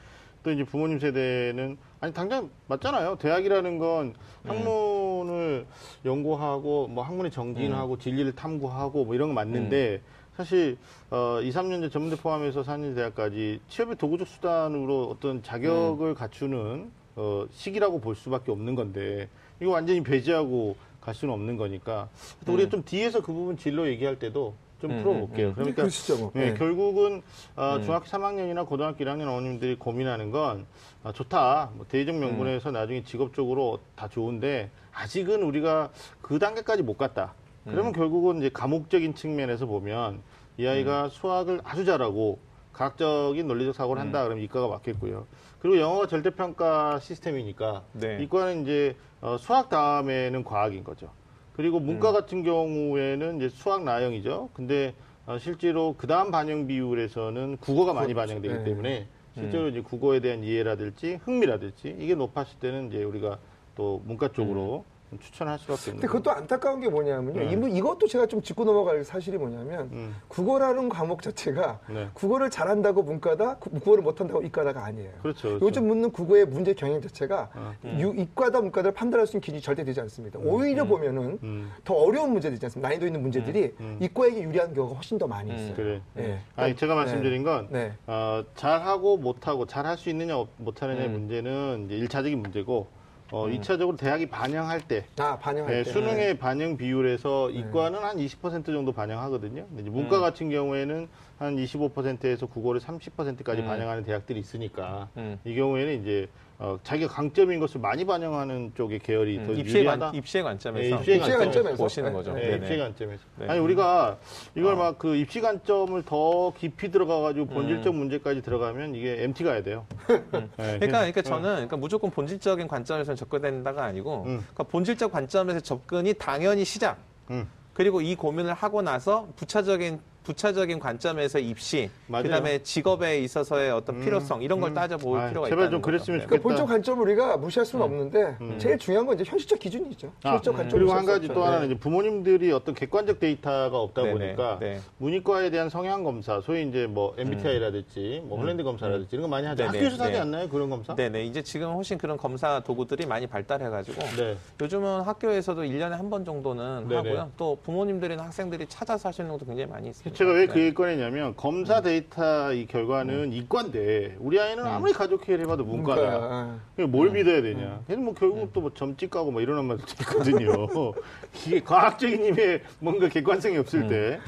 Speaker 1: 또 이제 부모님 세대는 아니 당장 맞잖아요. 대학이라는 건 학문을 연구하고 뭐 학문에 정진하고 진리를 탐구하고 뭐 이런 거 맞는데 사실 어 2, 3년제 전문대 포함해서 4년 대학까지 취업의 도구적 수단으로 어떤 자격을 갖추는 어 시기라고 볼 수밖에 없는 건데 이거 완전히 배제하고 갈 수는 없는 거니까 또 우리가 좀 뒤에서 그 부분 진로 얘기할 때도 좀 풀어볼게요. 그러니까
Speaker 3: 그러시죠, 뭐.
Speaker 1: 네,
Speaker 3: 네.
Speaker 1: 결국은 어, 중학교 3학년이나 고등학교 1학년 어머님들이 고민하는 건 아, 좋다. 뭐 대의적 명분에서 나중에 직업적으로 다 좋은데 아직은 우리가 그 단계까지 못 갔다. 그러면 결국은 이제 감옥적인 측면에서 보면 이 아이가 수학을 아주 잘하고 과학적인 논리적 사고를 한다 그러면 이과가 맞겠고요. 그리고 영어가 절대평가 시스템이니까
Speaker 2: 네.
Speaker 1: 이과는 이제 어, 수학 다음에는 과학인 거죠. 그리고 문과 같은 경우에는 이제 수학 나형이죠. 근데 어, 실제로 그 다음 반영 비율에서는 국어가 많이 반영되기
Speaker 3: 네.
Speaker 1: 때문에 실제로 이제 국어에 대한 이해라든지 흥미라든지 이게 높았을 때는 이제 우리가 또 문과 쪽으로 좀 추천할 수밖에 없는
Speaker 3: 근데 그것도 안타까운 게 뭐냐면요.
Speaker 1: 네.
Speaker 3: 이- 이것도 제가 좀 짚고 넘어갈 사실이 뭐냐면
Speaker 1: 음.
Speaker 3: 국어라는 과목 자체가
Speaker 1: 네.
Speaker 3: 국어를 잘한다고 문과다, 구- 국어를 못한다고 이과다가 아니에요.
Speaker 1: 그렇죠, 그렇죠.
Speaker 3: 요즘 묻는 국어의 문제 경향 자체가
Speaker 1: 어.
Speaker 3: 유- 이과다 문과다를 판단할 수 있는 기준이 절대 되지 않습니다. 오히려 보면은
Speaker 1: 음.
Speaker 3: 더 어려운 문제들 있지 않습니까? 난이도 있는 문제들이
Speaker 1: 음.
Speaker 3: 이과에게 유리한 경우가 훨씬 더 많이 있어요.
Speaker 1: 그래.
Speaker 3: 네.
Speaker 1: 아니 제가 말씀드린 건
Speaker 3: 네.
Speaker 1: 어, 잘하고 못하고 잘할 수 있느냐 없- 못하느냐의
Speaker 2: 음.
Speaker 1: 문제는 이제 1차적인 문제고 어, 2차적으로 대학이 반영할 때.
Speaker 3: 아, 반영할
Speaker 1: 네,
Speaker 3: 때.
Speaker 1: 수능의 반영 비율에서 이과는 한 20% 정도 반영하거든요. 이제 문과 같은 경우에는 한 25%에서 국어를 30%까지
Speaker 2: 음.
Speaker 1: 반영하는 대학들이 있으니까
Speaker 2: 음.
Speaker 1: 이 경우에는 이제 어, 자기가 강점인 것을 많이 반영하는 쪽의 계열이 더
Speaker 2: 음, 입시의,
Speaker 1: 유리하다.
Speaker 2: 관, 입시의 관점에서
Speaker 1: 네, 입시의
Speaker 3: 입시의 관점에서
Speaker 2: 보시는
Speaker 3: 네,
Speaker 2: 거죠.
Speaker 1: 네,
Speaker 2: 네네.
Speaker 1: 입시 관점에서.
Speaker 2: 네.
Speaker 1: 아니 우리가 이걸 막그 입시 관점을 더 깊이 들어가가지고 본질적 문제까지 들어가면 이게 MT 가야 돼요. 네,
Speaker 2: 그러니까, 그러니까 저는 그러니까 무조건 본질적인 관점에서 접근된다가 아니고
Speaker 1: 음.
Speaker 2: 그러니까 본질적 관점에서 접근이 당연히 시작.
Speaker 1: 음.
Speaker 2: 그리고 이 고민을 하고 나서 부차적인 부차적인 관점에서 입시,
Speaker 1: 맞아요.
Speaker 2: 그다음에 직업에 있어서의 어떤
Speaker 1: 음,
Speaker 2: 필요성 이런 걸
Speaker 1: 음.
Speaker 2: 따져볼
Speaker 1: 아이,
Speaker 2: 필요가
Speaker 1: 제발
Speaker 2: 있다는
Speaker 1: 좀
Speaker 2: 거죠.
Speaker 1: 그랬으면
Speaker 2: 네.
Speaker 1: 좋겠다.
Speaker 3: 그러니까 본적 관점을 우리가 무시할 수는 없는데
Speaker 1: 음.
Speaker 3: 제일 중요한 건 이제 현실적 기준이죠.
Speaker 1: 아,
Speaker 3: 현실적 관점.
Speaker 1: 그리고 한 가지 또 하나는 이제 부모님들이 어떤 객관적 데이터가 없다
Speaker 2: 네네,
Speaker 1: 보니까
Speaker 2: 네.
Speaker 1: 문이과에 대한 성향 검사, 소위 이제 뭐 MBTI라든지 뭐 홀랜드 검사라든지 이런 거 많이 하죠.
Speaker 2: 음. 네네,
Speaker 1: 학교에서 하지
Speaker 2: 네.
Speaker 1: 않나요? 그런 검사?
Speaker 2: 네네. 이제 지금 훨씬 그런 검사 도구들이 많이 발달해가지고
Speaker 1: 네.
Speaker 2: 요즘은 학교에서도 1년에 한 번 정도는
Speaker 1: 네네.
Speaker 2: 하고요. 또 부모님들이나 학생들이 찾아서 하시는 것도 굉장히 많이 있습니다.
Speaker 1: 제가 왜그
Speaker 2: 네.
Speaker 1: 얘기 꺼내냐면 검사 데이터 이 결과는 이과인데 우리 아이는 아무리 가족 회의를 해봐도 문과다. 그게 뭘 믿어야 되냐. 걔는 뭐 결국 또 뭐 점집 가고 뭐 이런 엄마도 있거든요. 이게 과학적인 힘에 뭔가 객관성이 없을 때.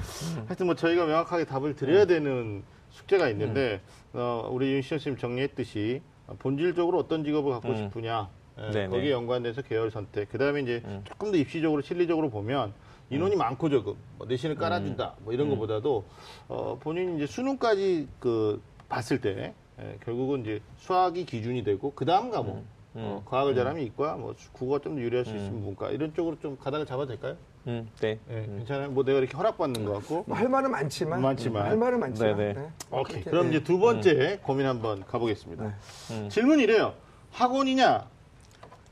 Speaker 1: 하여튼 뭐 저희가 명확하게 답을 드려야 되는 숙제가 있는데, 어, 우리 윤시현 선생님 정리했듯이 어, 본질적으로 어떤 직업을 갖고
Speaker 2: 음.
Speaker 1: 싶으냐. 예,
Speaker 2: 네네.
Speaker 1: 거기에 연관돼서 계열 선택. 그 다음에 이제 조금 더 입시적으로, 실리적으로 보면 인원이 많고 적음, 뭐 내신을 깔아준다, 뭐 이런 것보다도 어, 본인이 이제 수능까지 그 봤을 때 예, 결국은 이제 수학이 기준이 되고 그 다음 과목 어, 과학을 잘하면 이과, 뭐 국어가 좀더 유리할 수 있으면 문과 이런 쪽으로 좀 가닥을 잡아도 될까요?
Speaker 2: 음, 네.
Speaker 1: 예, 괜찮아요. 뭐 내가 이렇게 허락받는 것 같고.
Speaker 3: 뭐할 말은 많지만,
Speaker 1: 많지만.
Speaker 3: 할 말은 많지만.
Speaker 2: 네네.
Speaker 3: 네.
Speaker 1: 오케이.
Speaker 3: 그렇게,
Speaker 1: 그럼
Speaker 3: 네.
Speaker 1: 이제 두 번째 고민 한번 가보겠습니다.
Speaker 3: 네.
Speaker 2: 음.
Speaker 1: 질문이 이래요. 학원이냐,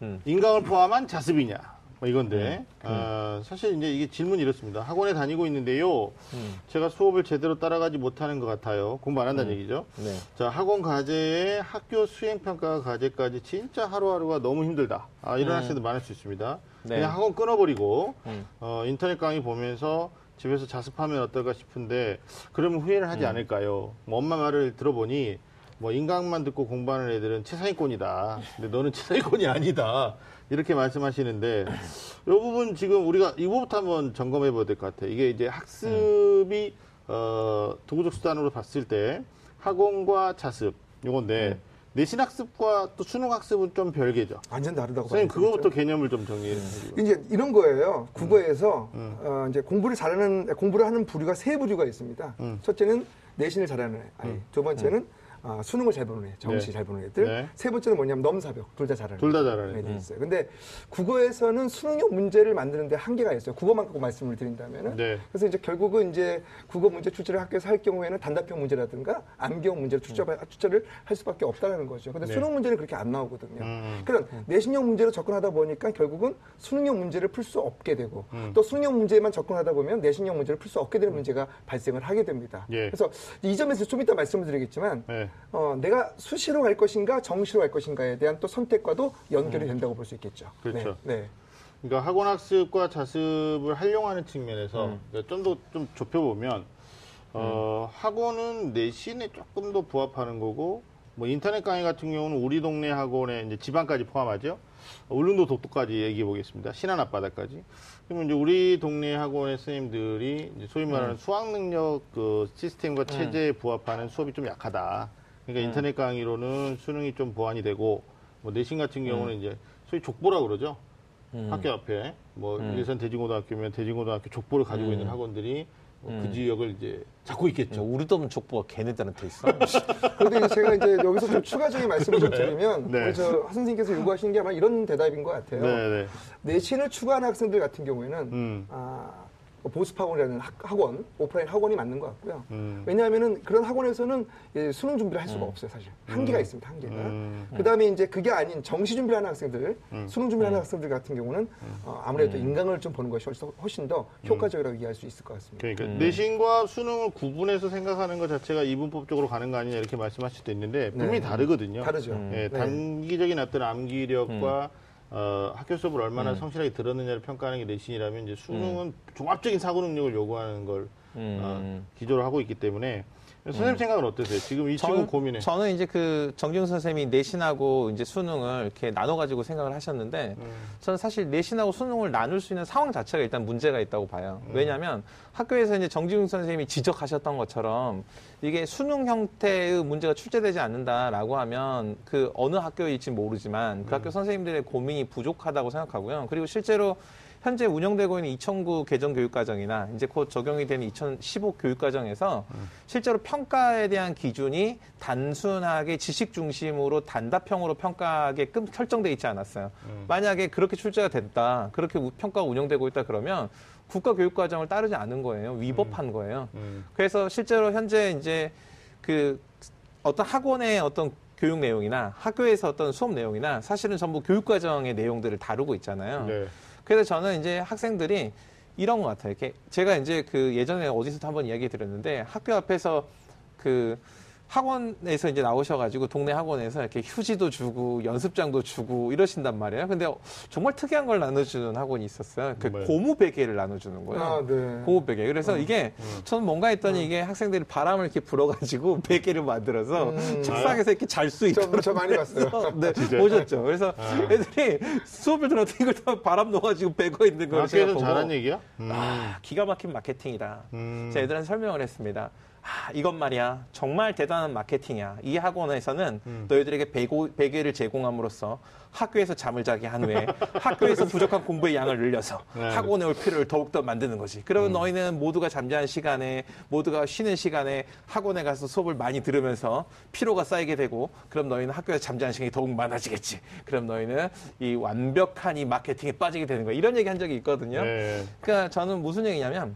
Speaker 2: 음.
Speaker 1: 인강을 포함한 자습이냐. 뭐 이건데, 어, 사실 이제 이게 질문이 이렇습니다. 학원에 다니고 있는데요.
Speaker 2: 음.
Speaker 1: 제가 수업을 제대로 따라가지 못하는 것 같아요. 공부 안 한다는 얘기죠.
Speaker 2: 네.
Speaker 1: 자, 학원 과제에 학교 수행평가 과제까지 진짜 하루하루가 너무 힘들다. 아, 이런
Speaker 2: 음.
Speaker 1: 학생들 많을 수 있습니다.
Speaker 2: 네.
Speaker 1: 그냥 학원 끊어버리고,
Speaker 2: 음.
Speaker 1: 어, 인터넷 강의 보면서 집에서 자습하면 어떨까 싶은데, 그러면 후회를
Speaker 2: 음.
Speaker 1: 하지 않을까요? 뭐 엄마 말을 들어보니, 뭐 인강만 듣고 공부하는 애들은 최상위권이다. 근데 너는 최상위권이 아니다. 이렇게 말씀하시는데, 이 부분 지금 우리가 이거부터 한번 점검해 봐야 될 것 같아요. 이게 이제 학습이, 어, 도구적 수단으로 봤을 때 학원과 자습, 요건데, 내신 학습과 또 수능 학습은 좀 별개죠.
Speaker 3: 완전 다르다고
Speaker 1: 선생님. 그거부터 개념을 좀 정리해 주시고.
Speaker 3: 이제 이런 거예요. 국어에서
Speaker 1: 음.
Speaker 3: 어, 이제 공부를 잘하는 공부를 하는 부류가 세 부류가 있습니다.
Speaker 1: 음.
Speaker 3: 첫째는 내신을 잘하는 애, 아니 두 번째는 아, 수능을 잘 보는 애, 정시
Speaker 1: 네.
Speaker 3: 잘 보는 애들.
Speaker 1: 네.
Speaker 3: 세 번째는 뭐냐면 넘사벽, 둘 다 잘하는
Speaker 1: 둘 다. 잘하는
Speaker 3: 애들이
Speaker 1: 애들.
Speaker 3: 있어요. 근데 국어에서는 수능형 문제를 만드는데 한계가 있어요. 국어만 갖고 말씀을 드린다면은.
Speaker 1: 네.
Speaker 3: 그래서 이제 결국은 이제 국어 문제 출제를 학교에서 할 경우에는 단답형 문제라든가 암기형 문제를 출제, 출제를 할 수밖에 없다는 거죠. 근데
Speaker 1: 네.
Speaker 3: 수능 문제는 그렇게 안 나오거든요.
Speaker 1: 음.
Speaker 3: 그런 내신형 문제로 접근하다 보니까 결국은 수능형 문제를 풀 수 없게 되고
Speaker 1: 음.
Speaker 3: 또 수능형 문제만 접근하다 보면 내신형 문제를 풀 수 없게 되는 문제가 발생을 하게 됩니다.
Speaker 1: 예.
Speaker 3: 그래서 이 점에서 좀 이따 말씀을 드리겠지만
Speaker 1: 네.
Speaker 3: 어, 내가 수시로 갈 것인가 정시로 갈 것인가에 대한 또 선택과도 연결이 된다고 볼 수 있겠죠.
Speaker 1: 음. 그렇죠.
Speaker 3: 네. 네.
Speaker 1: 그러니까 학원 학습과 자습을 활용하는 측면에서
Speaker 2: 음.
Speaker 1: 좀더좀 좁혀보면 어, 학원은 내신에 조금 더 부합하는 거고 뭐 인터넷 강의 같은 경우는 우리 동네 학원에 이제 지방까지 포함하죠. 울릉도 독도까지 얘기해 보겠습니다. 신안 앞바다까지. 그러면 이제 우리 동네 학원의 선생님들이 소위 말하는 수학 능력 그 시스템과 체제에 부합하는 수업이 좀 약하다. 그러니까 인터넷 강의로는 수능이 좀 보완이 되고 뭐 내신 같은 경우는 이제 소위 족보라고 그러죠.
Speaker 2: 음.
Speaker 1: 학교 앞에 뭐 일산 대진고등학교면 대진고등학교 족보를 가지고 있는 학원들이 뭐그 지역을 이제 잡고 있겠죠.
Speaker 2: 우리도 없는 족보가 걔네들한테 있어.
Speaker 3: 그런데 이제 제가 이제 여기서 좀 추가적인 말씀을 좀 드리면
Speaker 1: 네.
Speaker 3: 저 선생님께서 요구하시는 게 아마 이런 대답인 것 같아요.
Speaker 1: 네 네.
Speaker 3: 내신을 추구하는 학생들 같은 경우에는
Speaker 1: 음.
Speaker 3: 아, 보습학원이라는 학- 학원, 오프라인 학원이 맞는 것 같고요.
Speaker 1: 음.
Speaker 3: 왜냐하면은 그런 학원에서는 예, 수능 준비를 할 수가 없어요, 사실. 한계가 있습니다, 한계가.
Speaker 1: 음.
Speaker 3: 그 다음에 이제 그게 아닌 정시 준비를 하는 학생들, 수능 준비를 하는 학생들 같은 경우는 어, 아무래도 인강을 좀 보는 것이 훨씬- 더 효과적이라고 이해할 수 있을 것 같습니다.
Speaker 1: 그러니까 내신과 수능을 구분해서 생각하는 것 자체가 이분법적으로 가는 거 아니냐 이렇게 말씀하실 수도 있는데 분명히
Speaker 3: 네.
Speaker 1: 다르거든요.
Speaker 3: 다르죠.
Speaker 1: 예,
Speaker 3: 네.
Speaker 1: 단기적인 어떤 암기력과 어, 학교 수업을 얼마나 성실하게 들었느냐를 평가하는 게 내신이라면 이제 수능은 종합적인 사고 능력을 요구하는 걸
Speaker 2: 음.
Speaker 1: 어, 기조로 하고 있기 때문에 선생님 생각은 어떠세요? 지금 이 친구 고민해.
Speaker 2: 저는 이제 그 정기훈 선생님이 내신하고 이제 수능을 이렇게 나눠가지고 생각을 하셨는데
Speaker 1: 음.
Speaker 2: 저는 사실 내신하고 수능을 나눌 수 있는 상황 자체가 일단 문제가 있다고 봐요.
Speaker 1: 음.
Speaker 2: 왜냐하면 학교에서 이제 정지훈 선생님이 지적하셨던 것처럼 이게 수능 형태의 문제가 출제되지 않는다라고 하면 그 어느 학교일지 모르지만
Speaker 1: 음.
Speaker 2: 그 학교 선생님들의 고민이 부족하다고 생각하고요. 그리고 실제로 현재 운영되고 있는 2009 개정 교육과정이나 이제 곧 적용이 되는 2015 교육과정에서 실제로 평가에 대한 기준이 단순하게 지식 중심으로 단답형으로 평가하게끔 설정돼 있지 않았어요. 만약에 그렇게 출제가 됐다, 그렇게 우- 평가가 운영되고 있다 그러면 국가 교육과정을 따르지 않은 거예요. 위법한 거예요.
Speaker 1: 음.
Speaker 2: 그래서 실제로 현재 이제 그 어떤 학원의 어떤 교육 내용이나 학교에서 어떤 수업 내용이나 사실은 전부 교육과정의 내용들을 다루고 있잖아요.
Speaker 1: 네.
Speaker 2: 그래서 저는 이제 학생들이 이런 것 같아요. 이렇게 제가 이제 그 예전에 어디서 한번 이야기 드렸는데 학교 앞에서 그 학원에서 이제 나오셔가지고 동네 학원에서 이렇게 휴지도 주고 연습장도 주고 이러신단 말이에요. 근데 정말 특이한 걸 나눠주는 학원이 있었어요. 그
Speaker 1: 뭐예요?
Speaker 2: 고무 베개를 나눠주는 거예요.
Speaker 3: 아, 네.
Speaker 2: 고무 베개. 그래서 이게 저는 뭔가 했더니 이게 학생들이 바람을 이렇게 불어가지고 베개를 만들어서
Speaker 3: 음.
Speaker 2: 책상에서 이렇게 잘수
Speaker 3: 저,
Speaker 2: 있도록.
Speaker 3: 저 많이 봤어요.
Speaker 2: 네, 보셨죠. 그래서 애들이 수업을 들었더니 이걸 다 바람 넣어가지고 베고 있는 걸 제가
Speaker 1: 학교에서
Speaker 2: 보고
Speaker 1: 잘한 얘기야? 음.
Speaker 2: 아, 기가 막힌 마케팅이다.
Speaker 1: 음.
Speaker 2: 제가 애들한테 설명을 했습니다. 아, 이건 말이야. 정말 대단한 마케팅이야. 이 학원에서는
Speaker 1: 음.
Speaker 2: 너희들에게 베고, 베개를 제공함으로써 학교에서 잠을 자게 한 후에 학교에서 부족한 공부의 양을 늘려서
Speaker 1: 네.
Speaker 2: 학원에 올 필요를 더욱더 만드는 거지. 그러면 너희는 모두가 잠자는 시간에 모두가 쉬는 시간에 학원에 가서 수업을 많이 들으면서 피로가 쌓이게 되고 그럼 너희는 학교에서 잠자는 시간이 더욱 많아지겠지. 그럼 너희는 이 완벽한 이 마케팅에 빠지게 되는 거야. 이런 얘기 한 적이 있거든요.
Speaker 1: 네.
Speaker 2: 그러니까 저는 무슨 얘기냐면,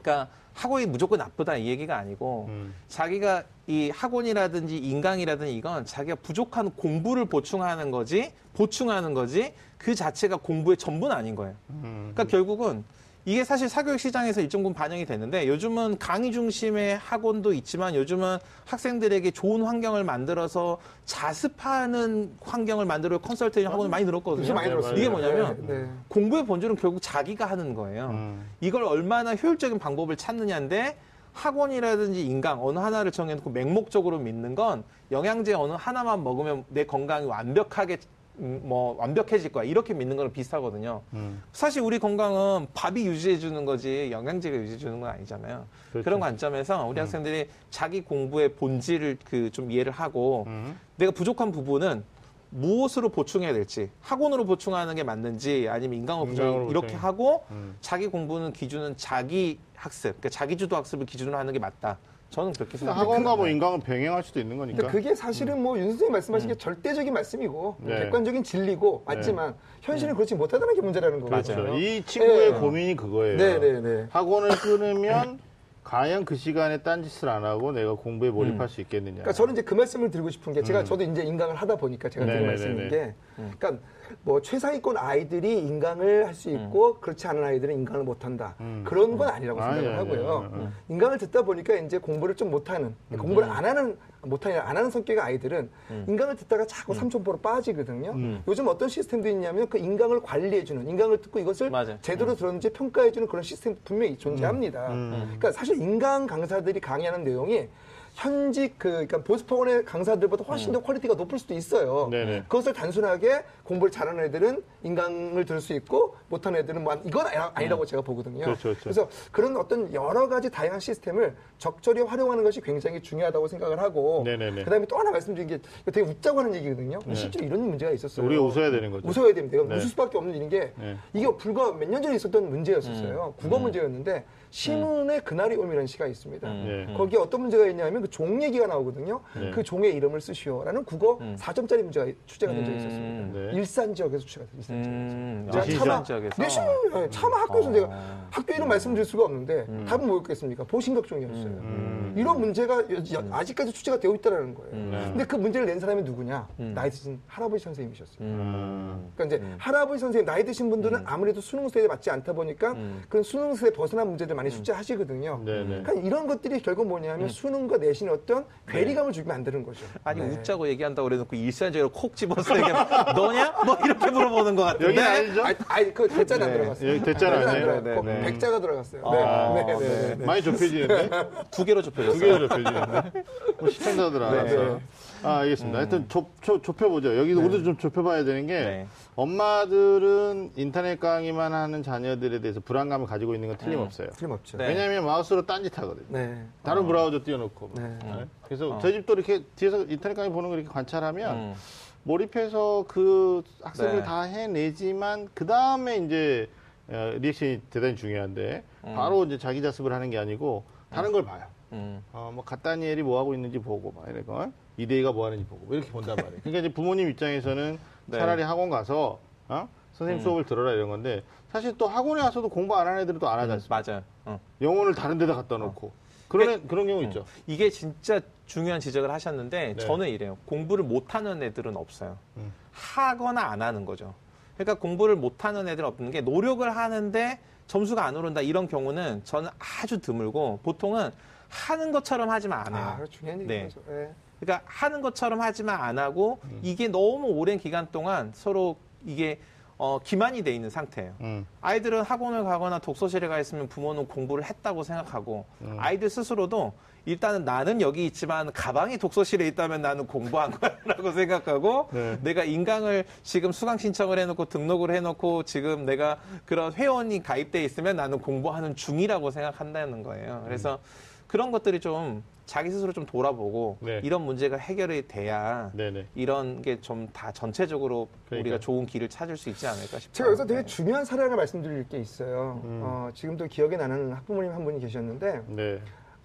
Speaker 2: 그러니까 학원이 무조건 나쁘다 이 얘기가 아니고
Speaker 1: 음.
Speaker 2: 자기가 이 학원이라든지 인강이라든지 이건 자기가 부족한 공부를 보충하는 거지 보충하는 거지 그 자체가 공부의 전부는 아닌 거예요.
Speaker 1: 음.
Speaker 2: 그러니까 결국은 이게 사실 사교육 시장에서 일정 부분 반영이 됐는데 요즘은 강의 중심의 학원도 있지만 요즘은 학생들에게 좋은 환경을 만들어서 자습하는 환경을 만들어 컨설팅 학원이 많이 늘었거든요.
Speaker 3: 많이.
Speaker 2: 이게 뭐냐면
Speaker 3: 네, 네.
Speaker 2: 공부의 본질은 결국 자기가 하는 거예요.
Speaker 1: 음.
Speaker 2: 이걸 얼마나 효율적인 방법을 찾느냐인데 학원이라든지 인강 어느 하나를 정해놓고 맹목적으로 믿는 건 영양제 어느 하나만 먹으면 내 건강이 완벽하게 음, 뭐 완벽해질 거야 이렇게 믿는 거랑 비슷하거든요.
Speaker 1: 음.
Speaker 2: 사실 우리 건강은 밥이 유지해 주는 거지 영양제가 유지해 주는 건 아니잖아요.
Speaker 1: 그렇죠.
Speaker 2: 그런 관점에서 우리 학생들이 자기 공부의 본질을 그 좀 이해를 하고
Speaker 1: 음.
Speaker 2: 내가 부족한 부분은 무엇으로 보충해야 될지 학원으로 보충하는 게 맞는지 아니면 인강으로 보충 이렇게. 하고
Speaker 1: 음.
Speaker 2: 자기 공부는 기준은 자기 학습, 그러니까 자기 주도 학습을 기준으로 하는 게 맞다. 저는 그렇게 생각합니다.
Speaker 1: 학원과 뭐 인강은 병행할 수도 있는 거니까.
Speaker 3: 그게 사실은 뭐 윤 선생님 말씀하신 게 절대적인 말씀이고
Speaker 1: 네.
Speaker 3: 객관적인 진리고 맞지만 현실은 그렇지 못하다는 게 문제라는 거거든요.
Speaker 2: 맞아요.
Speaker 1: 그렇죠. 이 친구의
Speaker 3: 네.
Speaker 1: 고민이 그거예요.
Speaker 3: 네, 네, 네.
Speaker 1: 학원을 끊으면 과연 그 시간에 딴짓을 안 하고 내가 공부에 몰입할 수 있겠느냐.
Speaker 3: 그러니까 저는 이제 그 말씀을 드리고 싶은 게 제가 저도 이제 인강을 하다 보니까 제가 드린. 말씀인 게 그러니까 뭐 최상위권 아이들이 인강을 할 수 있고 그렇지 않은 아이들은 인강을 못 한다. 그런 건 아니라고
Speaker 1: 아,
Speaker 3: 생각을
Speaker 1: 예,
Speaker 3: 하고요.
Speaker 1: 예, 예, 예.
Speaker 3: 인강을 듣다 보니까 이제 공부를 좀 못하는 공부를 안 하는 못하는 안 하는 성격의 아이들은 인강을 듣다가 자꾸 삼천포로 빠지거든요. 요즘 어떤 시스템도 있냐면 그 인강을 관리해주는 인강을 듣고 이것을
Speaker 2: 맞아요.
Speaker 3: 제대로 들었는지 평가해주는 그런 시스템 분명히 존재합니다.
Speaker 1: 음.
Speaker 3: 그러니까 사실 인강 강사들이 강의하는 내용이 현직 그 그러니까 보습학원의 강사들보다 훨씬 더 quality가 높을 수도 있어요.
Speaker 1: 음. 네네.
Speaker 3: 그것을 단순하게 공부를 잘하는 애들은 인강을 들을 수 있고 못하는 애들은 뭐 이건 아니- 아니라고 제가 보거든요.
Speaker 1: 그렇죠, 그렇죠.
Speaker 3: 래서 그런 어떤 여러 가지 다양한 시스템을 적절히 활용하는 것이 굉장히 중요하다고 생각을 하고
Speaker 1: 네네네.
Speaker 3: 그다음에 또 하나 말씀드린 게 되게 웃자고 하는 얘기거든요. 실제로 이런 문제가 있었어요.
Speaker 1: 우리가 웃어야 되는 거죠.
Speaker 3: 웃어야 됩니다.
Speaker 1: 네.
Speaker 3: 웃을 수밖에 없는 일인 게
Speaker 1: 네.
Speaker 3: 이게 불과 몇 년 전에 있었던 문제였었어요.
Speaker 1: 음.
Speaker 3: 국어 문제였는데 신운의 그날이 오미라는 시가 있습니다.
Speaker 1: 네.
Speaker 3: 거기에 어떤 문제가 있냐면 그 종 얘기가 나오거든요.
Speaker 1: 네.
Speaker 3: 그 종의 이름을 쓰시오라는 국어 4점짜리 문제가 출제가 된 적이
Speaker 2: 음.
Speaker 3: 있었습니다.
Speaker 1: 네.
Speaker 3: 일산 지역에서 출제가 됐어요. 일산 지역에서.
Speaker 2: 음,
Speaker 3: 제가
Speaker 2: 아?
Speaker 3: 차마
Speaker 2: 지역에서?
Speaker 3: 내신 네, 차마 학교에서
Speaker 2: 어.
Speaker 3: 내가 학교 이름 말씀드릴 수가 없는데 답은 뭐였겠습니까? 보신각종이었어요.
Speaker 1: 음.
Speaker 3: 이런 문제가 여- 아직까지 출제가 되어 있다는 거예요.
Speaker 1: 네.
Speaker 3: 근데 그 문제를 낸 사람이 누구냐? 나이 드신 할아버지 선생님이셨어요.
Speaker 1: 음.
Speaker 3: 그러니까 이제 할아버지 선생님 나이 드신 분들은 아무래도 수능 세대에 맞지 않다 보니까 그런 수능 세대 벗어난 문제들 많이 숙제하시거든요.
Speaker 1: 네네.
Speaker 3: 그러니까 이런 것들이 결국 뭐냐면 수능과 내신에 어떤 괴리감을 주게 만드는 거죠.
Speaker 2: 아니
Speaker 3: 네.
Speaker 2: 웃자고 얘기한다고 그래놓고 일산적으로 콕 집어서 얘기하면 너냐? 뭐 이렇게 물어보는 것 같은데.
Speaker 1: 여기는 아니죠?
Speaker 3: 아니, 아니 그 대자는 안
Speaker 2: 네.
Speaker 3: 들어갔어요.
Speaker 1: 여기 대자는
Speaker 3: 안
Speaker 2: 네, 네.
Speaker 3: 백자가 들어갔어요.
Speaker 2: 아,
Speaker 3: 네, 네, 네, 네.
Speaker 1: 많이 좁혀지는데?
Speaker 2: 두 개로 좁혀졌어요.
Speaker 1: 두 개로 좁혀지는데? 뭐 시청자들 알아서.
Speaker 3: 네.
Speaker 1: 아, 알겠습니다. 하여튼 좁, 좁, 좁혀보죠. 여기도 우리도 좀 좁혀봐야 되는 게
Speaker 2: 네.
Speaker 1: 엄마들은 인터넷 강의만 하는 자녀들에 대해서 불안감을 가지고 있는 건 틀림없어요.
Speaker 3: 틀림없죠.
Speaker 2: 네.
Speaker 1: 왜냐하면 마우스로 딴짓 하거든요.
Speaker 3: 네.
Speaker 1: 다른 브라우저 띄워놓고.
Speaker 3: 네.
Speaker 1: 네. 그래서 저희 집도 이렇게 뒤에서 인터넷 강의 보는 걸 이렇게 관찰하면
Speaker 2: 음.
Speaker 1: 몰입해서 그 학습을
Speaker 2: 네.
Speaker 1: 다 해내지만 그 다음에 이제 어, 리액션이 대단히 중요한데
Speaker 2: 음.
Speaker 1: 바로 이제 자기 자습을 하는 게 아니고 다른 걸 봐요.
Speaker 2: 음.
Speaker 1: 어, 뭐 갓다니엘이 뭐 하고 있는지 보고 막 이런 거 이대희가 뭐 하는지 보고 이렇게 본단 말이에요. 그러니까 이제 부모님 입장에서는
Speaker 2: 네. 음.
Speaker 1: 차라리 학원 가서 어? 선생님 수업을 들어라 이런 건데 사실 또 학원에 와서도 공부 안 하는 애들은 또 안 하지 않습니까?
Speaker 2: 맞아요. 어.
Speaker 1: 영혼을 다른 데다 갖다 놓고 그런 애- 그런 경우 있죠.
Speaker 2: 이게 진짜 중요한 지적을 하셨는데
Speaker 1: 네.
Speaker 2: 저는 이래요. 공부를 못 하는 애들은 없어요.
Speaker 1: 음.
Speaker 2: 하거나 안 하는 거죠. 그러니까 공부를 못 하는 애들은 없는 게 노력을 하는데 점수가 안 오른다 이런 경우는 저는 아주 드물고 보통은 하는 것처럼 하지만 안 해요.
Speaker 3: 아, 중요한
Speaker 2: 네.
Speaker 3: 얘기죠. 네.
Speaker 2: 그러니까 하는 것처럼 하지만 안 하고
Speaker 1: 음.
Speaker 2: 이게 너무 오랜 기간 동안 서로 이게 어, 기만이 돼 있는 상태예요.
Speaker 1: 음.
Speaker 2: 아이들은 학원을 가거나 독서실에 가 있으면 부모는 공부를 했다고 생각하고
Speaker 1: 음.
Speaker 2: 아이들 스스로도 일단은 나는 여기 있지만 가방이 독서실에 있다면 나는 공부한 거야라고 생각하고
Speaker 1: 네.
Speaker 2: 내가 인강을 지금 수강 신청을 해놓고 등록을 해놓고 지금 내가 그런 회원이 가입돼 있으면 나는 공부하는 중이라고 생각한다는 거예요. 그래서 그런 것들이 좀 자기 스스로 좀 돌아보고
Speaker 1: 네.
Speaker 2: 이런 문제가 해결이 돼야
Speaker 1: 네네.
Speaker 2: 이런 게 좀 다 전체적으로
Speaker 1: 그러니까요.
Speaker 2: 우리가 좋은 길을 찾을 수 있지 않을까 싶어요.
Speaker 3: 제가 여기서 되게
Speaker 2: 네.
Speaker 3: 중요한 사례 하나 말씀드릴 게 있어요.
Speaker 1: 음.
Speaker 3: 어, 지금도 기억에 나는 학부모님 한 분이 계셨는데
Speaker 1: 네.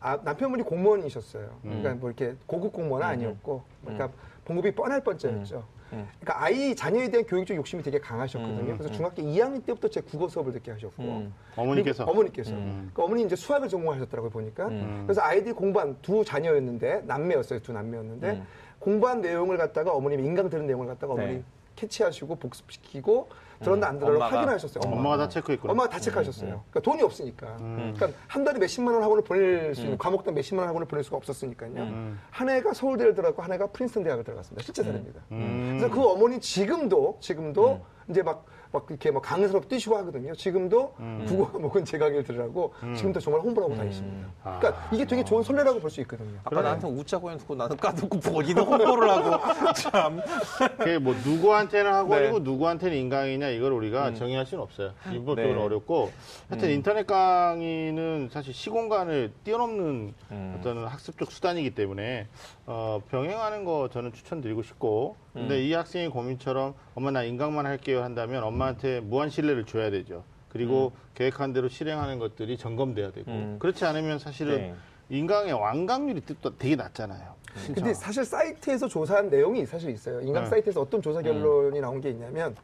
Speaker 3: 아, 남편분이 공무원이셨어요.
Speaker 1: 음.
Speaker 3: 그러니까 뭐 이렇게 고급 공무원은 아니었고, 그러니까 봉급이 뻔할 뻔짜였죠.
Speaker 2: 음.
Speaker 3: 그러니까 아이 자녀에 대한 교육적 욕심이 되게 강하셨거든요.
Speaker 2: 음,
Speaker 3: 그래서
Speaker 2: 음.
Speaker 3: 중학교 2학년 때부터 제 국어 수업을 듣게 하셨고,
Speaker 2: 음.
Speaker 1: 어머니께서.
Speaker 3: 어머니께서.
Speaker 1: 음.
Speaker 3: 그러니까 어머니 이제 수학을 전공하셨더라고요 보니까.
Speaker 2: 음.
Speaker 3: 그래서 아이들이 공부한 두 자녀였는데 남매였어요 두 남매였는데
Speaker 2: 음.
Speaker 3: 공부한 내용을 갖다가 어머님이 인강 들은 내용을 갖다가 어머니
Speaker 2: 네.
Speaker 3: 캐치하시고 복습시키고 들었나 안 들었나
Speaker 2: 엄마가.
Speaker 3: 확인하셨어요. 엄마가.
Speaker 1: 엄마가 다 체크했구나.
Speaker 3: 엄마가 다 체크하셨어요. 그러니까 돈이 없으니까.
Speaker 1: 음.
Speaker 3: 그러니까 한 달에 몇십만 원 학원을 보낼 수 있는 과목당 몇십만 원 학원을 보낼 수가 없었으니까요.
Speaker 1: 음.
Speaker 3: 한 해가 서울대를 들어갔고 한 해가 프린스턴 대학을 들어갔습니다. 실제 사례입니다.
Speaker 1: 음.
Speaker 3: 그래서 그 어머니 지금도 지금도 이제 막, 막 이렇게 막 강의스럽게 뛰시고 하거든요. 지금도
Speaker 1: 음.
Speaker 3: 국어 과목은 제 강의를 들으라고 지금도 정말 홍보를 하고 다니십니다.
Speaker 1: 아.
Speaker 3: 그러니까 이게 되게 좋은 선례라고 볼 수 있거든요.
Speaker 2: 아까 나한테 웃자고 해놓고 나는 까놓고 본인은 홍보를 하고 참.
Speaker 1: 그게 뭐 누구한테는 학원이고
Speaker 2: 네.
Speaker 1: 누구한테는 인강이냐 이걸 우리가 정의할 수는 없어요. 이법적으로
Speaker 2: 네.
Speaker 1: 어렵고 하여튼 인터넷 강의는 사실 시공간을 뛰어넘는
Speaker 2: 음.
Speaker 1: 어떤 학습적 수단이기 때문에 어, 병행하는 거 저는 추천드리고 싶고 근데
Speaker 2: 음.
Speaker 1: 이 학생의 고민처럼 엄마 나 인강만 할게요 한다면 엄마한테 무한 신뢰를 줘야 되죠. 그리고 계획한 대로 실행하는 것들이 점검돼야 되고
Speaker 2: 음.
Speaker 1: 그렇지 않으면 사실은
Speaker 2: 네.
Speaker 1: 인강의 완강률이 또 되게 낮잖아요.
Speaker 3: 근데 사실 사이트에서 조사한 내용이 사실 있어요. 인강
Speaker 1: 네.
Speaker 3: 사이트에서 어떤 조사 결론이 나온 게 있냐면,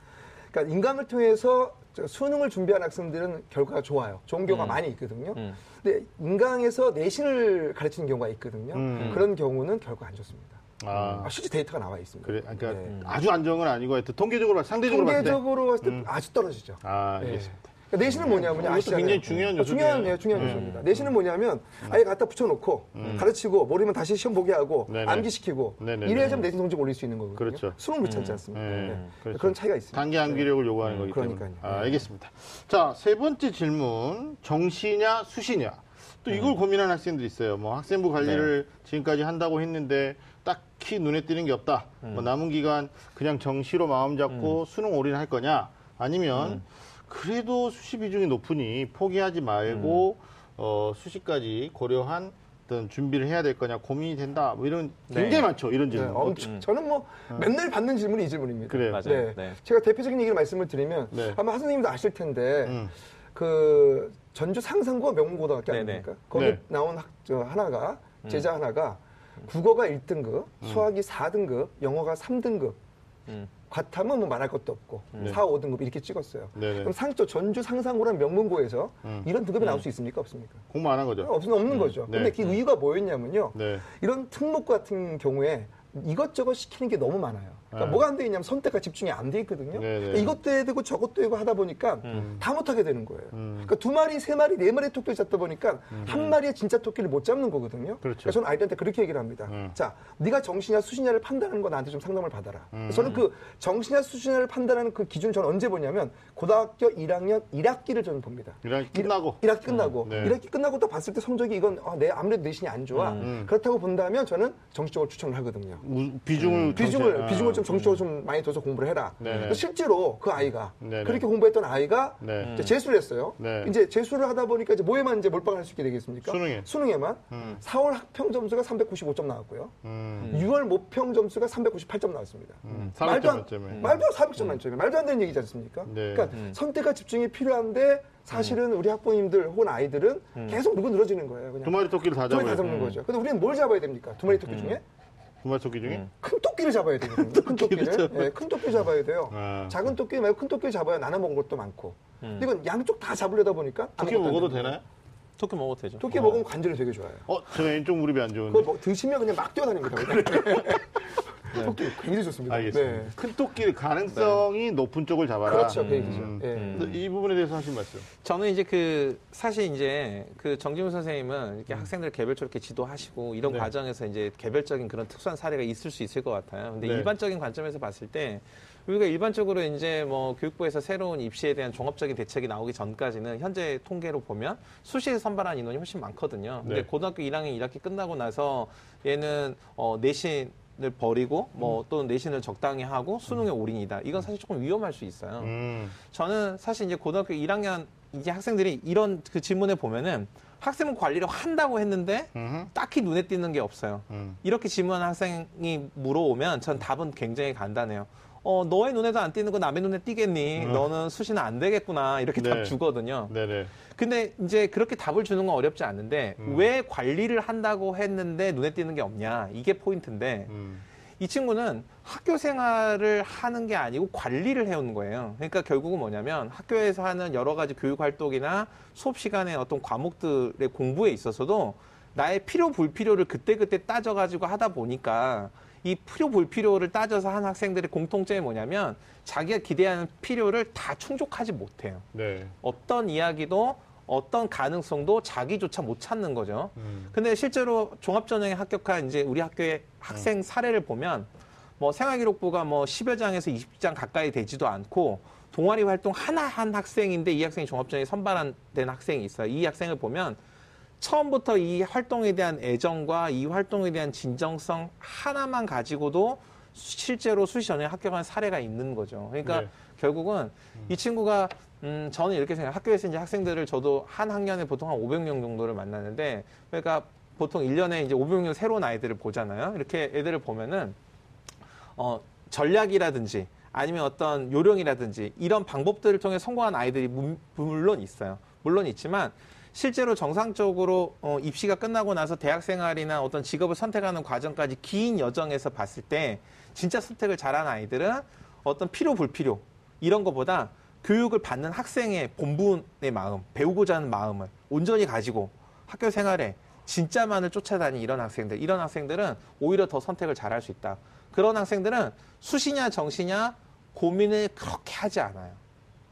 Speaker 3: 그러니까 인강을 통해서 저 수능을 준비한 학생들은 결과가 좋아요. 좋은 경우가
Speaker 2: 음.
Speaker 3: 많이 있거든요.
Speaker 2: 음.
Speaker 3: 근데 인강에서 내신을 가르치는 경우가 있거든요.
Speaker 1: 음.
Speaker 3: 그런 경우는 결과 안 좋습니다.
Speaker 1: 아,
Speaker 3: 아, 실제 데이터가 나와 있습니다.
Speaker 1: 그래, 그러니까
Speaker 3: 네.
Speaker 1: 아주 안정은 아니고 하여튼 통계적으로 상대적으로.
Speaker 3: 통계적으로 봤을 때
Speaker 1: 음.
Speaker 3: 아주 떨어지죠.
Speaker 1: 아,
Speaker 3: 네.
Speaker 1: 알겠습니다.
Speaker 3: 그러니까 내신은 뭐냐면
Speaker 1: 이것도
Speaker 3: 아시잖아요.
Speaker 1: 굉장히 중요한
Speaker 3: 어,
Speaker 1: 요소네요.
Speaker 3: 중요한, 네, 중요한
Speaker 1: 음.
Speaker 3: 요소입니다. 내신은 뭐냐면 아예 갖다 붙여놓고 가르치고 모르면 다시 시험 보게 하고
Speaker 1: 네네.
Speaker 3: 암기시키고
Speaker 1: 네네네.
Speaker 3: 이래야 좀 내신 성적 올릴 수 있는 거거든요.
Speaker 1: 그렇죠.
Speaker 3: 수능 못 찾지 않습니까?
Speaker 1: 네,
Speaker 3: 네.
Speaker 1: 그렇죠.
Speaker 3: 그런 차이가 있습니다.
Speaker 1: 단기 암기력을 요구하는
Speaker 3: 네,
Speaker 1: 거기 때문에.
Speaker 3: 그러니까요.
Speaker 1: 아,
Speaker 3: 네.
Speaker 1: 알겠습니다. 자, 세 번째 질문. 정시냐, 수시냐. 또 이걸 고민하는 학생들이 있어요. 뭐 학생부 관리를 지금까지 한다고 했는데 딱히 눈에 띄는 게 없다. 뭐 남은 기간 그냥 정시로 마음 잡고 수능 올인할 거냐? 아니면 그래도 수시 비중이 높으니 포기하지 말고 어, 수시까지 고려한 어떤 준비를 해야 될 거냐 고민이 된다. 뭐 이런 굉장히
Speaker 2: 네.
Speaker 1: 많죠. 이런
Speaker 3: 네,
Speaker 1: 질문.
Speaker 3: 엄청, 저는 뭐 맨날 받는 질문이 이 질문입니다.
Speaker 1: 그래요.
Speaker 2: 맞아요.
Speaker 3: 네.
Speaker 2: 네.
Speaker 3: 제가 대표적인 얘기를 말씀을 드리면
Speaker 1: 네.
Speaker 3: 아마 하 선생님도 아실 텐데
Speaker 1: 음.
Speaker 3: 그 전주 상산고 명문고등학교. 아닙니까? 거기
Speaker 1: 네.
Speaker 3: 나온 학, 저 하나가 제자 하나가 국어가 1등급, 수학이 4등급, 영어가 3등급,
Speaker 2: 음.
Speaker 3: 과탐은 뭐 말할 것도 없고 4, 5등급 이렇게 찍었어요.
Speaker 1: 네네.
Speaker 3: 그럼 상, 저 전주 상상고라는 명문고에서
Speaker 1: 음.
Speaker 3: 이런 등급이 나올 수 있습니까? 없습니까?
Speaker 1: 공부 안 한 거죠.
Speaker 3: 없는 없는 거죠.
Speaker 1: 네.
Speaker 3: 근데 그 이유가 뭐였냐면요.
Speaker 1: 네.
Speaker 3: 이런 특목 같은 경우에 이것저것 시키는 게 너무 많아요. 그러니까
Speaker 1: 네.
Speaker 3: 뭐가 안 돼 있냐면 선택과 집중이 안 돼 있거든요.
Speaker 1: 네, 네.
Speaker 3: 그러니까 이것도 해야 되고 저것도 해야 되고 하다 보니까 다 못하게 되는 거예요.
Speaker 1: 음.
Speaker 3: 그러니까 두 마리, 세 마리, 네 마리 토끼를 잡다 보니까 한 마리의 진짜 토끼를 못 잡는 거거든요.
Speaker 1: 그렇죠.
Speaker 3: 그래서 저는 아이들한테 그렇게 얘기를 합니다.
Speaker 1: 음.
Speaker 3: 자, 네가 정시냐 수시냐를 판단하는 거 나한테 좀 상담을 받아라.
Speaker 1: 음.
Speaker 3: 저는 그 정시냐 수시냐를 판단하는 그 기준 저는 언제 보냐면 고등학교 1학년 1학기를 저는 봅니다.
Speaker 1: 1학기 끝나고.
Speaker 3: 1학기 끝나고
Speaker 1: 네.
Speaker 3: 1학기 끝나고 또 봤을 때 성적이 이건 아, 내 아무래도 내신이 안 좋아.
Speaker 1: 음.
Speaker 3: 그렇다고 본다면 저는 정시적으로 추천을 하거든요.
Speaker 1: 우- 비중을
Speaker 3: 비중을
Speaker 1: 아,
Speaker 3: 비중을 좀 정시적으로 좀 많이 둬서 공부를 해라.
Speaker 1: 네네.
Speaker 3: 근데 실제로 그 아이가
Speaker 1: 네네.
Speaker 3: 그렇게 공부했던 아이가
Speaker 1: 네.
Speaker 3: 이제 재수를 했어요.
Speaker 1: 네.
Speaker 3: 이제 재수를 하다 보니까 이제 뭐에만 이제 몰빵을 할수 있게 되겠습니까?
Speaker 1: 수능에.
Speaker 3: 수능에만
Speaker 1: 음.
Speaker 3: 4월 학평 점수가 395점 나왔고요.
Speaker 1: 음.
Speaker 3: 6월 모평 점수가 398점 나왔습니다.
Speaker 1: 음.
Speaker 3: 말도
Speaker 1: 400점
Speaker 3: 안,
Speaker 1: 만점에.
Speaker 3: 말도 안 400점 만점에 말도 안 되는 얘기지 않습니까?
Speaker 1: 네.
Speaker 3: 그러니까 선택과 집중이 필요한데 사실은 우리 학부모님들 혹은 아이들은 계속 누구 늘어지는 거예요. 그냥
Speaker 1: 두 마리 토끼를
Speaker 3: 다두 마리 다
Speaker 1: 잡아요.
Speaker 3: 잡는 거죠. 근데 우리는 뭘 잡아야 됩니까? 두 마리 토끼 중에
Speaker 1: 두 마리 토끼 중에?
Speaker 3: 큰 토끼를 잡아야 되거든요. 큰 토끼를. 예, 큰 토끼 잡아야 돼요.
Speaker 1: 아.
Speaker 3: 작은 토끼 말고 큰 토끼를 잡아야 나눠 먹은 것도 많고. 근데 이건 양쪽 다 잡으려다 보니까
Speaker 1: 토끼 먹어도. 되나요?
Speaker 2: 토끼 먹어도 되죠.
Speaker 3: 토끼 먹으면 관절이 되게 좋아요.
Speaker 1: 어, 저 왼쪽 무릎이 안 좋은데.
Speaker 3: 그거 뭐 드시면 그냥 막 뛰어다닙니다. 토끼 굉장히 좋습니다.
Speaker 1: 알겠습니다.
Speaker 3: 네.
Speaker 1: 큰 토끼 가능성이 높은 쪽을 잡아라.
Speaker 3: 그렇죠. 그 얘기죠.
Speaker 1: 음.
Speaker 3: 예.
Speaker 1: 근데 이 부분에 대해서 하신 말씀.
Speaker 2: 저는 이제 그 사실 이제 그 정지훈 선생님은 이렇게 학생들 개별적으로 이렇게 지도하시고 이런
Speaker 1: 음. 네.
Speaker 2: 과정에서 이제 개별적인 그런 특수한 사례가 있을 수 있을 것 같아요. 근데
Speaker 1: 네.
Speaker 2: 일반적인 관점에서 봤을 때 우리가 일반적으로 이제 뭐 교육부에서 새로운 입시에 대한 종합적인 대책이 나오기 전까지는 현재 통계로 보면 수시에 선발한 인원이 훨씬 많거든요. 근데
Speaker 1: 네.
Speaker 2: 고등학교 1학년 1학기 끝나고 나서 얘는 어 내신 을 버리고
Speaker 1: 음.
Speaker 2: 뭐 또는 내신을 적당히 하고 수능에 올인이다. 이건 사실 조금 위험할 수 있어요.
Speaker 1: 음.
Speaker 2: 저는 사실 이제 고등학교 1학년 이제 학생들이 이런 그 질문에 보면은 학생은 관리를 한다고 했는데
Speaker 1: 음흠.
Speaker 2: 딱히 눈에 띄는 게 없어요.
Speaker 1: 음.
Speaker 2: 이렇게 질문한 학생이 물어오면 전 답은 굉장히 간단해요. 어, 너의 눈에도 안 띄는 거 남의 눈에 띄겠니? 너는 수시는 안 되겠구나. 이렇게
Speaker 1: 음. 네.
Speaker 2: 답 주거든요.
Speaker 1: 네네.
Speaker 2: 근데 이제 그렇게 답을 주는 건 어렵지 않는데
Speaker 1: 음.
Speaker 2: 왜 관리를 한다고 했는데 눈에 띄는 게 없냐? 이게 포인트인데
Speaker 1: 음.
Speaker 2: 이 친구는 학교 생활을 하는 게 아니고 관리를 해오는 거예요. 그러니까 결국은 뭐냐면 학교에서 하는 여러 가지 교육 활동이나 수업 시간에 어떤 과목들의 공부에 있어서도 나의 필요 불필요를 그때그때 따져가지고 하다 보니까 이 필요 불필요를 따져서 한 학생들의 공통점이 뭐냐면 자기가 기대하는 필요를 다 충족하지 못해요.
Speaker 1: 네.
Speaker 2: 어떤 이야기도 어떤 가능성도 자기조차 못 찾는 거죠.
Speaker 1: 음.
Speaker 2: 근데 실제로 종합전형에 합격한 이제 우리 학교의 학생 사례를 보면 뭐 생활기록부가 뭐 10여 장에서 20장 가까이 되지도 않고 동아리 활동 하나 한 학생인데 이 학생이 종합전형에 선발된 학생이 있어요. 이 학생을 보면 처음부터 이 활동에 대한 애정과 이 활동에 대한 진정성 하나만 가지고도 실제로 수시 전형에 합격한 사례가 있는 거죠. 그러니까
Speaker 1: 네.
Speaker 2: 결국은 이 친구가 음 저는 이렇게 생각해요. 학교에서 이제 학생들을 저도 한 학년에 보통 한 500명 정도를 만나는데 그러니까 보통 1년에 이제 500명 새로운 아이들을 보잖아요. 이렇게 애들을 보면은 어 전략이라든지 아니면 어떤 요령이라든지 이런 방법들을 통해 성공한 아이들이 문- 물론 있어요. 물론 있지만 실제로 정상적으로 어, 입시가 끝나고 나서 대학 생활이나 어떤 직업을 선택하는 과정까지 긴 여정에서 봤을 때 진짜 선택을 잘한 아이들은 어떤 필요 불필요 이런 것보다 교육을 받는 학생의 본분의 마음, 배우고자 하는 마음을 온전히 가지고 학교 생활에 진짜만을 쫓아다니는 이런 학생들, 이런 학생들은 오히려 더 선택을 잘할 수 있다. 그런 학생들은 수시냐 정시냐 고민을 그렇게 하지 않아요.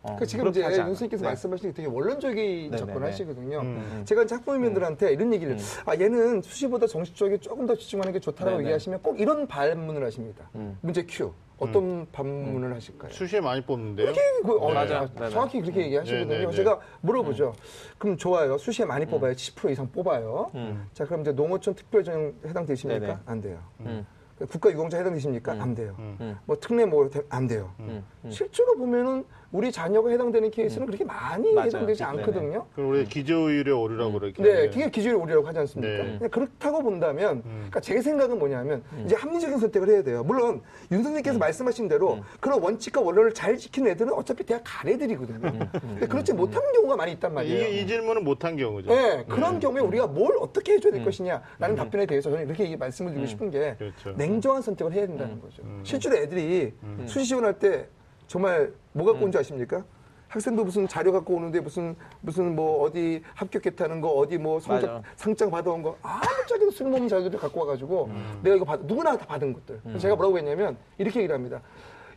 Speaker 2: 어,
Speaker 3: 그 지금 이제. 선생님께서
Speaker 2: 네.
Speaker 3: 말씀하신 게 되게 원론적인
Speaker 2: 네,
Speaker 3: 접근하시거든요.
Speaker 1: 음.
Speaker 3: 제가 이제 학부모님들한테 이런 얘기를
Speaker 2: 음.
Speaker 3: 아 얘는 수시보다 정시 쪽에 조금 더 집중하는 게 좋다라고
Speaker 2: 네, 네.
Speaker 3: 얘기하시면 꼭 이런 반문을 하십니다.
Speaker 2: 음.
Speaker 3: 문제 Q 어떤 반문을 하실까요?
Speaker 1: 수시에 많이 뽑는데요.
Speaker 3: 그, 어,
Speaker 1: 네.
Speaker 2: 맞아.
Speaker 3: 아,
Speaker 2: 네, 네.
Speaker 3: 정확히 그렇게 얘기하시거든요.
Speaker 1: 네, 네, 네.
Speaker 3: 제가 물어보죠. 그럼 좋아요. 수시에 많이 뽑아요. 70% 이상 뽑아요.
Speaker 2: 음.
Speaker 3: 자, 그럼 이제 농어촌 특별전형 해당되십니까?
Speaker 2: 네, 네.
Speaker 3: 안 돼요.
Speaker 2: 음,
Speaker 3: 국가 유공자 해당되십니까?
Speaker 2: 음.
Speaker 3: 안 돼요.
Speaker 1: 음.
Speaker 2: 음,
Speaker 3: 뭐 특례 뭐 안 돼요.
Speaker 2: 음, 음.
Speaker 3: 실제로 보면은 우리 자녀가 해당되는 케이스는 그렇게 많이
Speaker 2: 맞아요.
Speaker 3: 해당되지
Speaker 2: 네네.
Speaker 3: 않거든요.
Speaker 1: 그럼 우리 기저율에 오르라고 그렇게.
Speaker 3: 네. 그게 기준이 오리라고 하지 않습니까?
Speaker 1: 네.
Speaker 3: 그렇다고 본다면,
Speaker 1: 음.
Speaker 3: 그러니까 제 생각은 뭐냐면, 이제 합리적인 선택을 해야 돼요. 물론, 윤 선생님께서 말씀하신 대로 그런 원칙과 원론을 잘 지키는 애들은 어차피 대학 갈 애들이거든요. 근데 그렇지 못하는 경우가 많이 있단 말이에요.
Speaker 1: 이게 이 질문은 못한 경우죠.
Speaker 3: 네, 그런 경우에 우리가 뭘 어떻게 해줘야 될 것이냐라는
Speaker 2: 음.
Speaker 3: 답변에 대해서 저는 이렇게 말씀을 드리고 싶은 게
Speaker 1: 그렇죠.
Speaker 3: 냉정한 선택을 해야 된다는
Speaker 2: 음.
Speaker 3: 거죠. 실제로 애들이 수시 지원할 때 정말 뭐 갖고 온 줄 아십니까? 학생도 무슨 자료 갖고 오는데 무슨 무슨 뭐 어디 합격했다는 거 어디 뭐 성적
Speaker 2: 맞아.
Speaker 3: 상장 받아온 거 아무짝에도 쓸모없는 자료들 갖고 와가지고
Speaker 2: 음.
Speaker 3: 내가 이거 받, 누구나 다 받은 것들. 그래서 제가 뭐라고 했냐면 이렇게 얘기를 합니다.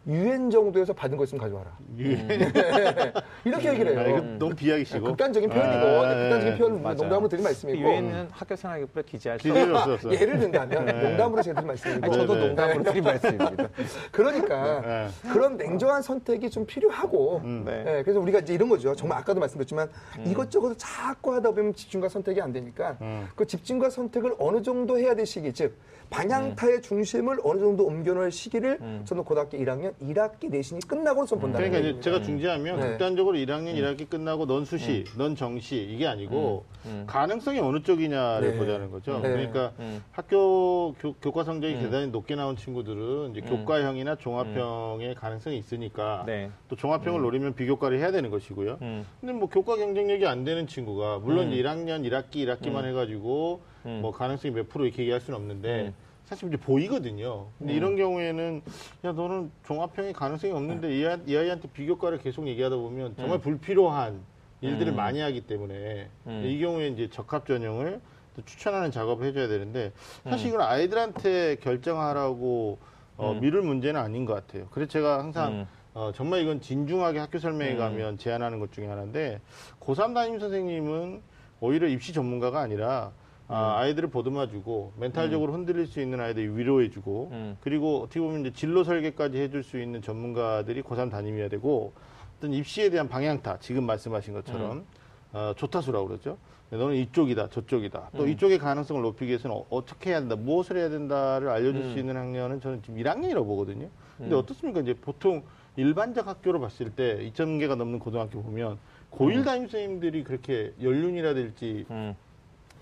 Speaker 3: 유엔 정도에서 받은 거 있으면 가져와라. 네. 이렇게 얘기를
Speaker 1: 아, 이거
Speaker 3: 해요.
Speaker 1: 너무 비약이시고.
Speaker 3: 극단적인 표현이고
Speaker 1: 아,
Speaker 3: 극단적인 표현
Speaker 2: 맞아요.
Speaker 3: 농담으로 드린 말씀이고
Speaker 2: 유엔은 학교 생활기록부에 기재할 수.
Speaker 1: 없었어.
Speaker 3: 예를 든다면 농담으로 제가 드린 말씀이고
Speaker 2: 아니, 저도
Speaker 1: 네, 네.
Speaker 2: 농담으로 드린 말씀입니다.
Speaker 3: 그러니까
Speaker 1: 네.
Speaker 3: 그런 냉정한 선택이 좀 필요하고
Speaker 2: 네.
Speaker 3: 예, 그래서 우리가 이제 이런 거죠. 정말 아까도 말씀드렸지만 이것저것 자꾸 하다 보면 집중과 선택이 안 되니까
Speaker 1: 음.
Speaker 3: 그 집중과 선택을 어느 정도 해야 될 시기, 즉 방향타의 중심을 어느 정도 옮겨놓을 시기를 저는 고등학교 1학년 1학기 내신이 끝나고 좀 본다는
Speaker 1: 그러니까 이제. 제가 중재하면
Speaker 3: 네.
Speaker 1: 극단적으로 1학년 1학기 끝나고 넌 수시, 넌 정시 이게 아니고 가능성이 어느 쪽이냐를
Speaker 3: 네.
Speaker 1: 보자는 거죠.
Speaker 3: 네.
Speaker 1: 그러니까
Speaker 2: 음.
Speaker 1: 학교 교, 과 성적이 대단히 높게 나온 친구들은 이제 교과형이나 종합형의 가능성이 있으니까
Speaker 2: 네.
Speaker 1: 또 종합형을 노리면 비교과를 해야 되는 것이고요.
Speaker 2: 음.
Speaker 1: 근데 뭐 교과 경쟁력이 안 되는 친구가 물론 1학년 1학기 1학기만 해가지고
Speaker 2: 음.
Speaker 1: 뭐 가능성이 몇 프로 이렇게 얘기할 수는 없는데 사실 이제 보이거든요.
Speaker 2: 음.
Speaker 1: 근데 이런 경우에는 야 너는 종합형이 가능성이 없는데 이, 아이, 이 아이 한테 비교과를 계속 얘기하다 보면 정말 불필요한 일들을
Speaker 2: 음.
Speaker 1: 많이 하기 때문에
Speaker 2: 음.
Speaker 1: 이 경우에 이제 적합 전형을 또 추천하는 작업을 해줘야 되는데 사실
Speaker 2: 음.
Speaker 1: 이건 아이들한테 결정하라고 어, 미룰 문제는 아닌 것 같아요. 그래서 제가 항상
Speaker 2: 음.
Speaker 1: 어, 정말 이건 진중하게 학교 설명회
Speaker 2: 음.
Speaker 1: 가면 제안하는 것 중에 하나인데 고3 담임 선생님은 오히려 입시 전문가가 아니라
Speaker 2: 음.
Speaker 1: 아, 아이들을 보듬어주고 멘탈적으로 흔들릴 수 있는 아이들 위로해주고
Speaker 2: 음.
Speaker 1: 그리고 어떻게 보면 이제 진로 설계까지 해줄 수 있는 전문가들이 고3 담임이어야 되고 어떤 입시에 대한 방향타 지금 말씀하신 것처럼
Speaker 2: 음.
Speaker 1: 어, 조타수라고 그러죠. 너는 이쪽이다, 저쪽이다.
Speaker 2: 음.
Speaker 1: 또 이쪽의 가능성을 높이기 위해서는 어, 떻게 해야 된다, 무엇을 해야 된다를 알려줄
Speaker 2: 음.
Speaker 1: 수 있는 학년은 저는 지금 1학년이라고 보거든요. 근데 어떻습니까? 이제 보통 일반적 학교로 봤을 때 2,000개가 넘는 고등학교 보면 고1 담임 선생님들이 그렇게 연륜이라든지
Speaker 2: 음.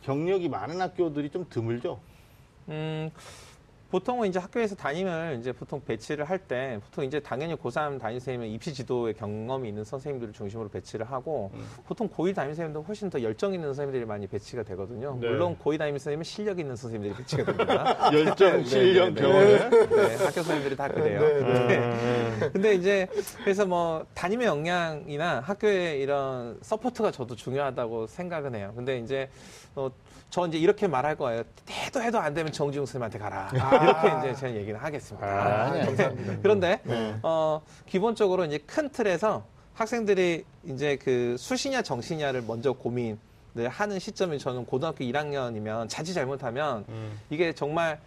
Speaker 1: 경력이 많은 학교들이 좀 드물죠.
Speaker 2: 음, 보통은 이제 학교에서 담임을 이제 보통 배치를 할 때 보통 이제 당연히 고3 담임 선생님은 입시 지도에 경험이 있는 선생님들을 중심으로 배치를 하고
Speaker 1: 음.
Speaker 2: 보통 고1 담임 선생님도 훨씬 더 열정 있는 선생님들이 많이 배치가 되거든요.
Speaker 1: 네.
Speaker 2: 물론 고2 담임 선생님은 실력 있는 선생님들이 배치가 됩니다.
Speaker 1: 열정, 실력,
Speaker 2: 네,
Speaker 1: 경험.
Speaker 2: 네, 네, 학교 선생님들이 다 그래요.
Speaker 3: 네,
Speaker 1: 음.
Speaker 2: 근데 이제 그래서 뭐 담임의 역량이나 학교의 이런 support가 저도 중요하다고 생각은 해요. 근데 이제 어, 저 이제 이렇게 말할 거예요. 해도 해도 안 되면 정지용 선생님한테 가라. 이렇게 이제 저는 얘기는 하겠습니다.
Speaker 1: 아, 아니, 아니.
Speaker 3: 감사합니다.
Speaker 2: 그런데
Speaker 1: 네.
Speaker 2: 어, 기본적으로 이제 큰 틀에서 학생들이 이제 그 수시냐 정시냐를 먼저 고민을 하는 시점이 저는 고등학교 1학년이면 자칫 잘못하면
Speaker 1: 음.
Speaker 2: 이게 정말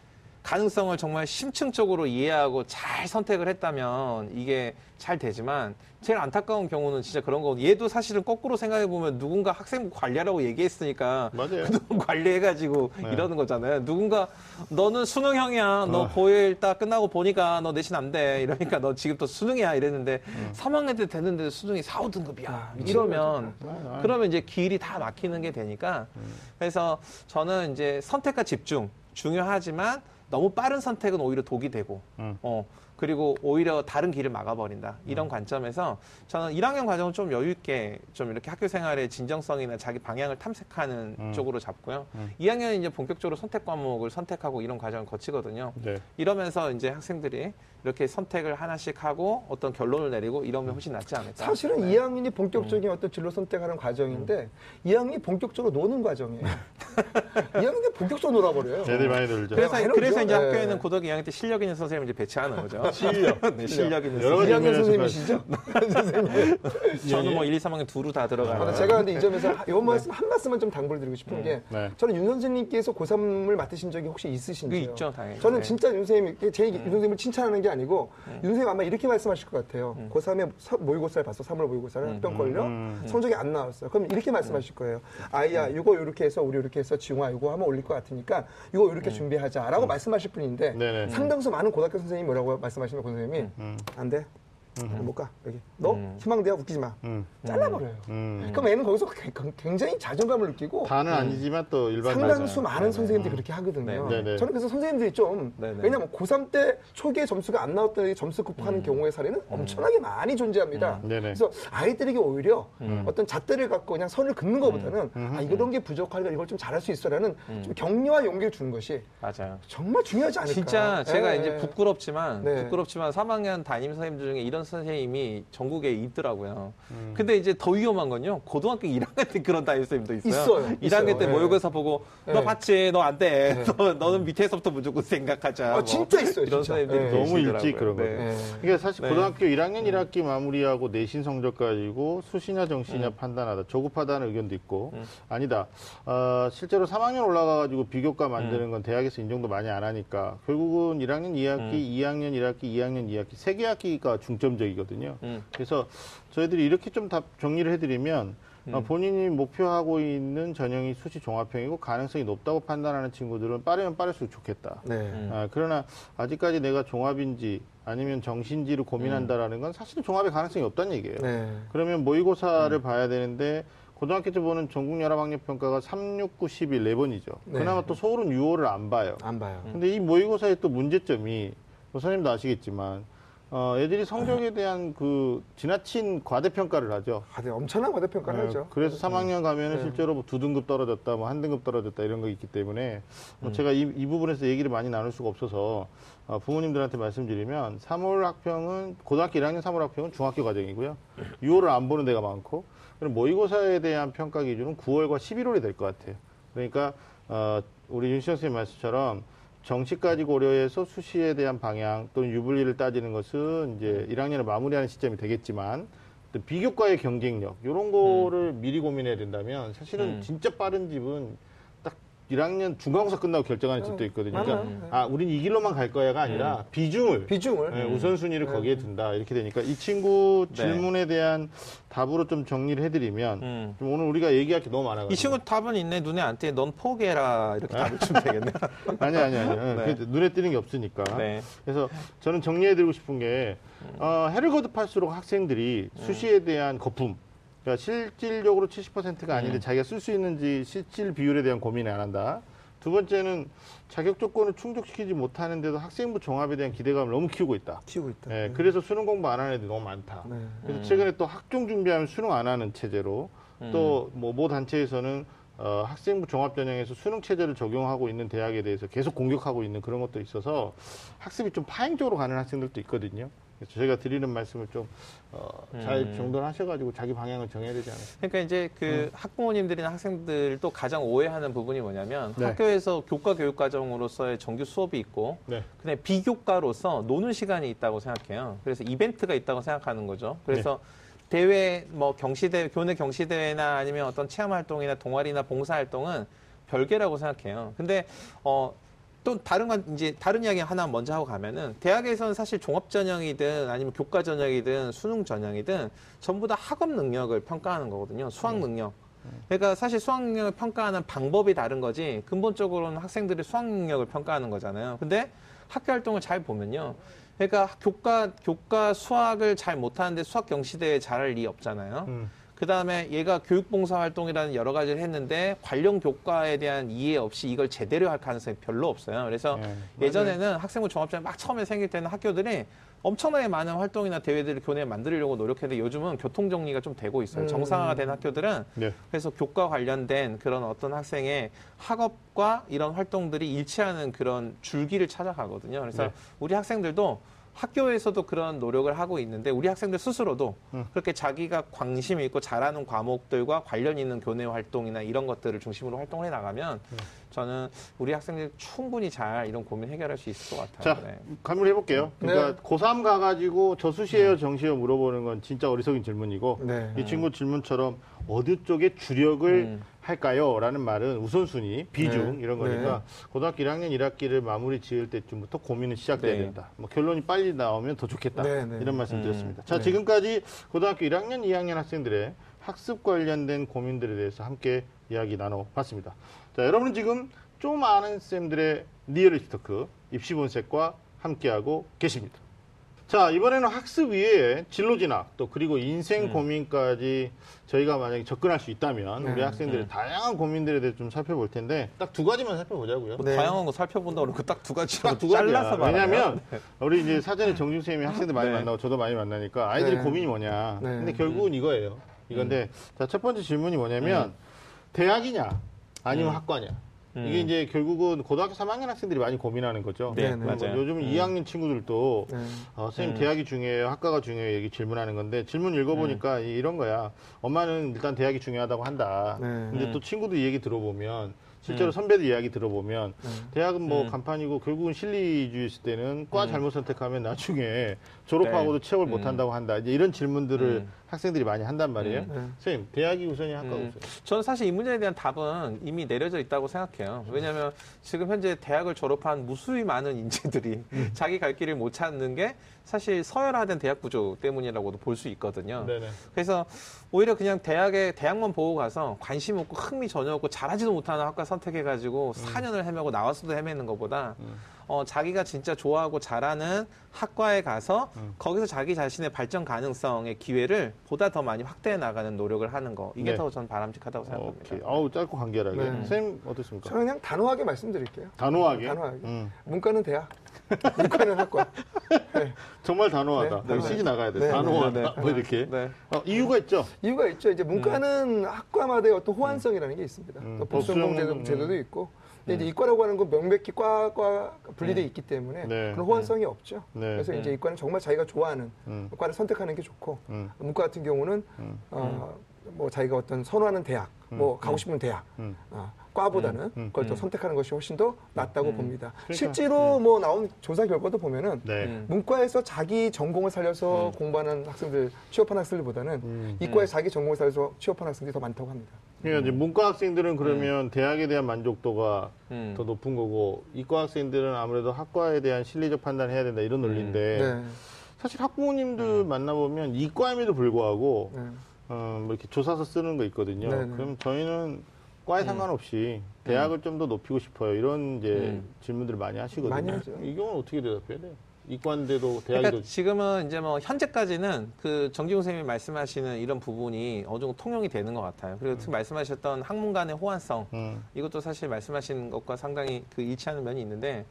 Speaker 2: 가능성을 정말 심층적으로 이해하고 잘 선택을 했다면 이게 잘 되지만 제일 안타까운 경우는 진짜 그런 거거든요. 얘도 사실은 거꾸로 생각해 보면 누군가 학생부 관리하라고 얘기했으니까
Speaker 1: 맞아요.
Speaker 2: 그동안 관리해가지고
Speaker 1: 네.
Speaker 2: 이러는 거잖아요. 누군가 너는 수능형이야. 너
Speaker 1: 어.
Speaker 2: 고1 딱 끝나고 보니까 너 내신 안 돼. 이러니까 너 지금부터 수능이야. 이랬는데
Speaker 1: 음.
Speaker 2: 3학년 때 됐는데 수능이 4, 5등급이야.
Speaker 3: 아,
Speaker 2: 이러면
Speaker 1: 아, 아.
Speaker 2: 그러면 이제 길이 다 막히는 게 되니까
Speaker 1: 음.
Speaker 2: 그래서 저는 이제 선택과 집중 중요하지만 너무 빠른 선택은 오히려 독이 되고
Speaker 1: 음.
Speaker 2: 어 그리고 오히려 다른 길을 막아버린다 이런 관점에서 저는 1학년 과정은 좀 여유 있게 좀 이렇게 학교 생활의 진정성이나 자기 방향을 탐색하는
Speaker 1: 음.
Speaker 2: 쪽으로 잡고요.
Speaker 1: 음.
Speaker 2: 2학년은 이제 본격적으로 선택 과목을 선택하고 이런 과정을 거치거든요.
Speaker 1: 네.
Speaker 2: 이러면서 이제 학생들이 이렇게 선택을 하나씩 하고 어떤 결론을 내리고 이러면 훨씬 낫지 않을까.
Speaker 3: 사실은
Speaker 2: 네.
Speaker 3: 2학년이 본격적인 어떤 진로 선택하는 과정인데 2학년이 본격적으로 노는 과정이에요. 2학년이 본격적으로 놀아버려요.
Speaker 1: 애들 많이 놀죠.
Speaker 2: 그래서
Speaker 3: 많이
Speaker 2: 그래서. 이제
Speaker 3: 네.
Speaker 2: 학교에는 고등학교 2학년 때 실력 있는 선생님을 이제 배치하는 거죠.
Speaker 1: 실력.
Speaker 2: 네, 실력 있는 선생님.
Speaker 3: 2학년
Speaker 1: 의미에서
Speaker 3: 선생님이시죠?
Speaker 2: 저는 뭐 1, 2, 3학년 두루 다 들어가는.
Speaker 3: 아, 제가 근데 이 점에서 이 말씀 한 말씀만 좀 당부를 드리고 싶은 게
Speaker 1: 네.
Speaker 3: 저는 윤 선생님께서 고3을 맡으신 적이 혹시 있으신지요?
Speaker 2: 그 있죠, 당연히.
Speaker 3: 저는
Speaker 2: 네.
Speaker 3: 진짜 윤 선생님, 제윤 선생님을 칭찬하는 게 아니고 윤 선생님 아마 이렇게 말씀하실 것 같아요. 고3에 모의고사를 봤어, 3월 모의고사를 합병 걸려
Speaker 1: 음.
Speaker 3: 성적이 안 나왔어요. 그럼 이렇게 말씀하실 거예요. 아이야, 이거 이렇게 해서 우리 이렇게 해서 지웅아 이거 하면 올릴 것 같으니까 이거 이렇게 준비하자라고 말씀하실 분인데
Speaker 1: 네네.
Speaker 3: 상당수 많은 고등학교 선생님이 뭐라고 말씀하시면 고 선생님이
Speaker 1: 음.
Speaker 3: 안 돼. 못 가. 여기. 너 희망대야 웃기지 마.
Speaker 1: 음.
Speaker 3: 잘라버려요.
Speaker 1: 음.
Speaker 3: 그럼 애는 거기서 굉장히 자존감을 느끼고
Speaker 1: 다는 아니지만 또 일반
Speaker 3: 상당수
Speaker 1: 맞아요.
Speaker 3: 많은 선생님들이 그렇게 하거든요.
Speaker 1: 네, 네.
Speaker 3: 저는 그래서 선생님들이 좀
Speaker 2: 네, 네.
Speaker 3: 왜냐하면 고3 때 초기에 점수가 안 나왔던 애들이 점수 극복하는 경우의 사례는 엄청나게 많이 존재합니다.
Speaker 1: 음, 네네.
Speaker 3: 그래서 아이들에게 오히려 어떤 잣대를 갖고 그냥 선을 긋는 것보다는 아 이런 게 부족하니까 이걸 좀 잘할 수 있어라는 좀 격려와 용기를 주는 것이
Speaker 2: 맞아요.
Speaker 3: 정말 중요하지 않을까.
Speaker 2: 진짜 제가
Speaker 3: 예,
Speaker 2: 이제
Speaker 3: 예.
Speaker 2: 부끄럽지만
Speaker 3: 네.
Speaker 2: 부끄럽지만 3학년 담임 선생님들 중에 이런 선생님이 전국에 있더라고요.
Speaker 1: 음.
Speaker 2: 근데 이제 더 위험한 건요. 고등학교 1학년 때 그런 담임 선생님도 있어요.
Speaker 3: 있어요.
Speaker 2: 1학년
Speaker 3: 있어요.
Speaker 2: 때
Speaker 3: 네.
Speaker 2: 모의고사 보고 너
Speaker 3: 네.
Speaker 2: 봤지? 너 안 돼. 너, 너는 밑에서부터 무조건 생각하자.
Speaker 3: 아,
Speaker 2: 뭐
Speaker 3: 진짜 있어요,
Speaker 2: 이런
Speaker 3: 진짜.
Speaker 2: 선생님들이
Speaker 3: 네.
Speaker 1: 너무. 일찍 그런
Speaker 2: 네.
Speaker 1: 거예요.
Speaker 3: 예.
Speaker 1: 이게 사실
Speaker 2: 네.
Speaker 1: 고등학교 1학년 1학기 마무리하고 내신 성적 가지고 수시냐 정시냐
Speaker 2: 음.
Speaker 1: 판단하다 조급하다는 의견도 있고 아니다. 어, 실제로 3학년 올라가가지고 비교과 만드는
Speaker 2: 음.
Speaker 1: 건 대학에서 인정도 많이 안 하니까 결국은 1학년 2학기, 2학년 1학기, 2학년 2학기 세 개 학기가 중점 적이거든요.
Speaker 2: 음.
Speaker 1: 그래서 저희들이 이렇게 좀 답 정리를 해드리면
Speaker 2: 음.
Speaker 1: 어, 본인이 목표하고 있는 전형이 수시 종합형이고 가능성이 높다고 판단하는 친구들은 빠르면 빠를수록 좋겠다.
Speaker 3: 네.
Speaker 2: 음.
Speaker 1: 아, 그러나 아직까지 내가 종합인지 아니면 정신지를 고민한다라는 건 사실은 종합의 가능성이 없다는 얘기예요.
Speaker 3: 네.
Speaker 1: 그러면 모의고사를 봐야 되는데 고등학교 때 보는 전국연합학력평가가 3, 6, 9, 11, 4번이죠.
Speaker 3: 네.
Speaker 1: 그나마 또 서울은 6월을 안 봐요.
Speaker 3: 안 봐요.
Speaker 1: 근데 이 모의고사의 또 문제점이 뭐 선생님도 아시겠지만 어, 애들이 성적에 대한 그 지나친 과대평가를 하죠.
Speaker 3: 아, 네, 엄청난 과대평가를
Speaker 1: 네,
Speaker 3: 하죠.
Speaker 1: 그래서 3학년 가면은
Speaker 3: 네.
Speaker 1: 실제로 뭐 두 등급 떨어졌다, 뭐 한 등급 떨어졌다 이런 거 있기 때문에 뭐
Speaker 3: 음.
Speaker 1: 제가 이, 이 부분에서 얘기를 많이 나눌 수가 없어서 어, 부모님들한테 말씀드리면 3월 학평은 고등학교 1학년 3월 학평은 중학교 과정이고요. 6월을 안 보는 데가 많고 그럼 모의고사에 대한 평가 기준은 9월과 11월이 될 것 같아요. 그러니까 어, 우리 윤시영 선생님 말씀처럼 정시까지 고려해서 수시에 대한 방향 또는 유불리를 따지는 것은 이제 1학년을 마무리하는 시점이 되겠지만 또 비교과의 경쟁력 이런 거를 미리 고민해야 된다면 사실은
Speaker 2: 음.
Speaker 1: 진짜 빠른 집은 딱 1학년 중간고사 끝나고 결정하는 집도 있거든요. 그러니까
Speaker 3: 맞아요.
Speaker 1: 아, 우린 이 길로만 갈 거야가 아니라 비중을
Speaker 3: 비중을
Speaker 1: 네, 우선순위를
Speaker 3: 네.
Speaker 1: 거기에 둔다 이렇게 되니까 이 친구
Speaker 2: 네.
Speaker 1: 질문에 대한 답으로 좀 정리를 해드리면
Speaker 2: 음.
Speaker 1: 좀 오늘 우리가 얘기할 게 너무 많아가지고
Speaker 2: 이 친구 답은 있네. 눈에 안 띄네. 넌 포기해라. 이렇게 답을 주면 되겠네.
Speaker 1: 아니 아니 아니
Speaker 2: 네.
Speaker 1: 그 눈에 띄는 게 없으니까
Speaker 2: 네.
Speaker 1: 그래서 저는 정리해드리고 싶은 게 어, 해를 거듭할수록 학생들이 수시에 대한 거품 그러니까 실질적으로 70%가 아닌데
Speaker 2: 음.
Speaker 1: 자기가 쓸 수 있는지 실질 비율에 대한 고민을 안 한다. 두 번째는 자격 조건을 충족시키지 못하는데도 학생부 종합에 대한 기대감을 너무 키우고 있다.
Speaker 3: 키우고 있다.
Speaker 1: 예, 그래서 수능 공부 안 하는 애들이 너무 많다.
Speaker 3: 네.
Speaker 1: 그래서 최근에 또 학종 준비하면 수능 안 하는 체제로
Speaker 2: 음.
Speaker 1: 또뭐 모 단체에서는 어, 학생부 종합 전형에서 수능 체제를 적용하고 있는 대학에 대해서 계속 공격하고 있는 그런 것도 있어서 학습이 좀 파행적으로 가는 학생들도 있거든요. 그래서 저희가 드리는 말씀을 좀 어, 잘
Speaker 2: 음.
Speaker 1: 정돈하셔가지고 자기 방향을 정해야 되지 않을까.
Speaker 2: 그러니까 이제 그 학부모님들이나 학생들도 가장 오해하는 부분이 뭐냐면
Speaker 1: 네.
Speaker 2: 학교에서 교과 교육 과정으로서의 정규 수업이 있고
Speaker 1: 네.
Speaker 2: 그다음에 비교과로서 노는 시간이 있다고 생각해요. 그래서 이벤트가 있다고 생각하는 거죠. 그래서 대회 뭐 경시대 교내 경시대회나 아니면 어떤 체험 활동이나 동아리나 봉사 활동은 별개라고 생각해요. 근데 어 또 다른 건 이제 다른 이야기 하나 먼저 하고 가면은 대학에서는 사실 종합 전형이든 아니면 교과 전형이든 수능 전형이든 전부 다 학업 능력을 평가하는 거거든요. 수학 능력. 그러니까 사실 수학 능력을 평가하는 방법이 다른 거지 근본적으로는 학생들의 수학 능력을 평가하는 거잖아요. 근데 학교 활동을 잘 보면요. 그러니까 교과 교과 수학을 잘 못하는데 수학 경시대회 잘할 리 없잖아요.
Speaker 1: 음.
Speaker 2: 그 다음에 얘가 교육봉사 활동이라는 여러 가지를 했는데 관련 교과에 대한 이해 없이 이걸 제대로 할 가능성이 별로 없어요. 그래서
Speaker 1: 네,
Speaker 2: 예전에는 학생부 종합전형 막 처음에 생길 때는 학교들이 엄청나게 많은 활동이나 대회들을 교내에 만들려고 노력했는데 요즘은 교통 정리가 좀 되고 있어요.
Speaker 3: 음.
Speaker 2: 정상화가 된 학교들은
Speaker 1: 네.
Speaker 2: 그래서 교과 관련된 그런 어떤 학생의 학업과 이런 활동들이 일치하는 그런 줄기를 찾아가거든요. 그래서
Speaker 1: 네.
Speaker 2: 우리 학생들도 학교에서도 그런 노력을 하고 있는데 우리 학생들 스스로도
Speaker 1: 음.
Speaker 2: 그렇게 자기가 관심 있고 잘하는 과목들과 관련 있는 교내 활동이나 이런 것들을 중심으로 활동을 해 나가면
Speaker 1: 네.
Speaker 2: 저는 우리 학생들 충분히 잘 이런 고민 해결할 수 있을 것 같아요.
Speaker 1: 자,
Speaker 2: 네.
Speaker 1: 가물 해볼게요. 그러니까
Speaker 3: 네.
Speaker 1: 고3 가가지고 저수시에요, 정시에요 물어보는 건 진짜 어리석은 질문이고
Speaker 3: 네.
Speaker 1: 이 친구 질문처럼 어느 쪽에 주력을
Speaker 2: 음.
Speaker 1: 할까요? 라는 말은 우선순위, 비중
Speaker 3: 네.
Speaker 1: 이런 거니까 고등학교 1학년 1학기를 마무리 지을 때쯤부터 고민은 시작돼야
Speaker 2: 네.
Speaker 1: 된다. 뭐 결론이 빨리 나오면 더 좋겠다.
Speaker 3: 네, 네.
Speaker 1: 이런 말씀
Speaker 2: 음.
Speaker 1: 드렸습니다. 자,
Speaker 3: 네.
Speaker 1: 지금까지 고등학교 1학년, 2학년 학생들의 학습 관련된 고민들에 대해서 함께 이야기 나눠봤습니다. 자, 여러분은 지금 좀 아는 쌤들의 리얼리티 토크 입시 본색과 함께하고 계십니다. 자, 이번에는 학습 위에 진로 진학 또 그리고 인생
Speaker 2: 음.
Speaker 1: 고민까지 저희가 만약에 접근할 수 있다면 우리
Speaker 3: 네.
Speaker 1: 학생들의
Speaker 2: 음.
Speaker 1: 다양한 고민들에 대해서 좀 살펴볼 텐데 딱 두 가지만 살펴보자고요.
Speaker 3: 네.
Speaker 2: 다양한 거 살펴본다 그러고 딱 두 가지
Speaker 1: 딱두 가지야.
Speaker 2: 잘라서 말해요.
Speaker 1: 왜냐면 우리 이제 사전에 정준 쌤이 학생들 많이
Speaker 2: 네.
Speaker 1: 만나고 저도 많이 만나니까 아이들이
Speaker 3: 네.
Speaker 1: 고민이 뭐냐.
Speaker 3: 네.
Speaker 1: 근데 결국은 이거예요. 이건데 자, 첫 번째 질문이 뭐냐면 대학이냐 아니면
Speaker 2: 음.
Speaker 1: 학과냐.
Speaker 2: 음.
Speaker 1: 이게 이제 결국은 고등학교 3학년 학생들이 많이 고민하는 거죠.
Speaker 2: 네,
Speaker 1: 그리고
Speaker 2: 맞아요.
Speaker 1: 요즘은
Speaker 2: 음.
Speaker 1: 2학년 친구들도
Speaker 3: 네.
Speaker 1: 어, 선생님
Speaker 2: 음.
Speaker 1: 대학이 중요해요, 학과가 중요해요, 얘기 질문하는 건데 질문 읽어보니까 이- 이런 거야. 엄마는 일단 대학이 중요하다고 한다.
Speaker 3: 네.
Speaker 1: 근데
Speaker 2: 음.
Speaker 1: 또 친구들 얘기 들어보면 실제로
Speaker 2: 음.
Speaker 1: 선배들 이야기 들어보면
Speaker 3: 네.
Speaker 1: 대학은 뭐
Speaker 2: 음.
Speaker 1: 간판이고 결국은 실리주의 있을 때는 과
Speaker 2: 음.
Speaker 1: 잘못 선택하면 나중에 졸업하고도 취업을
Speaker 2: 음.
Speaker 1: 못 한다고 한다. 이제 이런 질문들을
Speaker 2: 음.
Speaker 1: 학생들이 많이 한단 말이에요.
Speaker 3: 네.
Speaker 1: 선생님, 대학이 우선이 학과가
Speaker 2: 음.
Speaker 1: 우선.
Speaker 2: 저는 사실 이 문제에 대한 답은 이미 내려져 있다고 생각해요. 왜냐하면 지금 현재 대학을 졸업한 무수히 많은 인재들이
Speaker 1: 음.
Speaker 2: 자기 갈 길을 못 찾는 게 사실 서열화된 대학 구조 때문이라고도 볼 수 있거든요.
Speaker 1: 네네.
Speaker 2: 그래서 오히려 그냥 대학에 대학만 보고 가서 관심 없고 흥미 전혀 없고 잘하지도 못하는 학과 선택해가지고 4년을 헤매고 나왔어도 헤매는 것보다
Speaker 1: 음.
Speaker 2: 어, 자기가 진짜 좋아하고 잘하는 학과에 가서
Speaker 1: 음.
Speaker 2: 거기서 자기 자신의 발전 가능성의 기회를 보다 더 많이 확대해 나가는 노력을 하는 거 이게
Speaker 1: 네.
Speaker 2: 더전 바람직하다고 생각합니다.
Speaker 1: 오케이. 아우, 짧고 간결하게.
Speaker 3: 네.
Speaker 1: 선생님, 어떻습니까?
Speaker 3: 저는 그냥 단호하게 말씀드릴게요.
Speaker 1: 단호하게.
Speaker 3: 단호하게.
Speaker 1: 음.
Speaker 3: 문과는 대학, 이과는 학과. 네.
Speaker 1: 정말 단호하다.
Speaker 3: 네,
Speaker 1: 여기
Speaker 3: 네.
Speaker 1: 나가야 돼.
Speaker 3: 네,
Speaker 1: 단호하다.
Speaker 2: 네, 네.
Speaker 1: 뭐 이렇게.
Speaker 2: 네.
Speaker 1: 어, 이유가 있죠.
Speaker 3: 이유가 있죠. 이제 문과는 학과마다의 어떤 호환성이라는 게 있습니다.
Speaker 1: 음,
Speaker 3: 또 복수전공
Speaker 1: 복수전공,
Speaker 3: 제도,
Speaker 1: 음.
Speaker 3: 제도도 있고. 근데 이제 이과라고 하는 건 명백히 과과 분리돼 있기 때문에
Speaker 1: 네.
Speaker 3: 그런 호환성이 없죠.
Speaker 1: 네.
Speaker 3: 그래서 이제 이과는 정말 자기가 좋아하는
Speaker 1: 음.
Speaker 3: 과를 선택하는 게 좋고
Speaker 1: 음.
Speaker 3: 문과 같은 경우는
Speaker 1: 음.
Speaker 3: 어, 뭐 자기가 어떤 선호하는 대학, 뭐 가고 싶은 대학,
Speaker 1: 음.
Speaker 3: 어, 과보다는
Speaker 1: 음.
Speaker 3: 그걸 더
Speaker 2: 음.
Speaker 3: 선택하는 것이 훨씬 더 낫다고
Speaker 2: 음.
Speaker 3: 봅니다.
Speaker 1: 그러니까,
Speaker 3: 실제로 뭐 나온 조사 결과도 보면은
Speaker 1: 네.
Speaker 2: 음.
Speaker 3: 문과에서 자기 전공을 살려서 공부하는 학생들, 취업한 학생들보다는
Speaker 1: 음.
Speaker 3: 이과에서 자기 전공을 살려서 취업한 학생들이 더 많다고 합니다.
Speaker 1: 그러니까 이제 문과 학생들은 그러면 대학에 대한 만족도가
Speaker 2: 음.
Speaker 1: 더 높은 거고 이과 학생들은 아무래도 학과에 대한 실리적 판단을 해야 된다 이런 논리인데
Speaker 3: 네.
Speaker 1: 사실 학부모님들 만나보면 이과임에도 불구하고
Speaker 3: 네.
Speaker 1: 어, 뭐 이렇게 조사서 쓰는 거 있거든요.
Speaker 3: 네, 네.
Speaker 1: 그럼 저희는 과에 상관없이 대학을 좀 더 높이고 싶어요. 이런 이제
Speaker 2: 음.
Speaker 1: 질문들을 많이 하시거든요.
Speaker 3: 많이.
Speaker 1: 이 경우는 어떻게 대답해야 돼요? 이과인데도 대학이
Speaker 2: 그러니까
Speaker 1: 더
Speaker 2: 지금은 이제 뭐 현재까지는 그 정기용 선생님이 말씀하시는 이런 부분이 어느 정도 통용이 되는 것 같아요. 그리고 지금 말씀하셨던 학문 간의 호환성
Speaker 1: 음.
Speaker 2: 이것도 사실 말씀하신 것과 상당히 그 일치하는 면이 있는데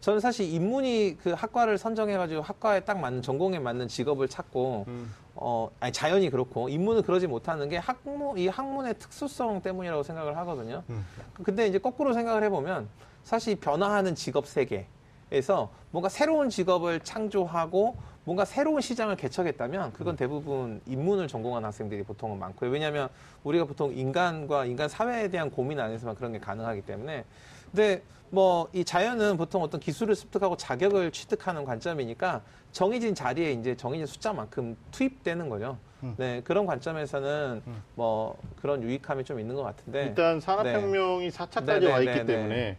Speaker 2: 저는 사실 인문이 그 학과를 선정해가지고 학과에 딱 맞는 전공에 맞는 직업을 찾고
Speaker 1: 음.
Speaker 2: 어 아니 자연이 그렇고 인문은 그러지 못하는 게 학문 이 학문의 특수성 때문이라고 생각을 하거든요.
Speaker 1: 음.
Speaker 2: 근데 이제 거꾸로 생각을 해보면 사실 변화하는 직업 세계 에서 뭔가 새로운 직업을 창조하고 뭔가 새로운 시장을 개척했다면 그건 대부분 인문을 전공한 학생들이 보통은 많고요. 왜냐하면 우리가 보통 인간과 인간 사회에 대한 고민 안에서만 그런 게 가능하기 때문에. 근데 뭐 이 자연은 보통 어떤 기술을 습득하고 자격을 취득하는 관점이니까 정해진 자리에 이제 정해진 숫자만큼 투입되는 거죠. 네 그런 관점에서는 뭐 그런 유익함이 좀 있는 것 같은데.
Speaker 1: 일단 산업혁명이 4차까지
Speaker 2: 네, 네,
Speaker 1: 와 있기
Speaker 2: 네, 네.
Speaker 1: 때문에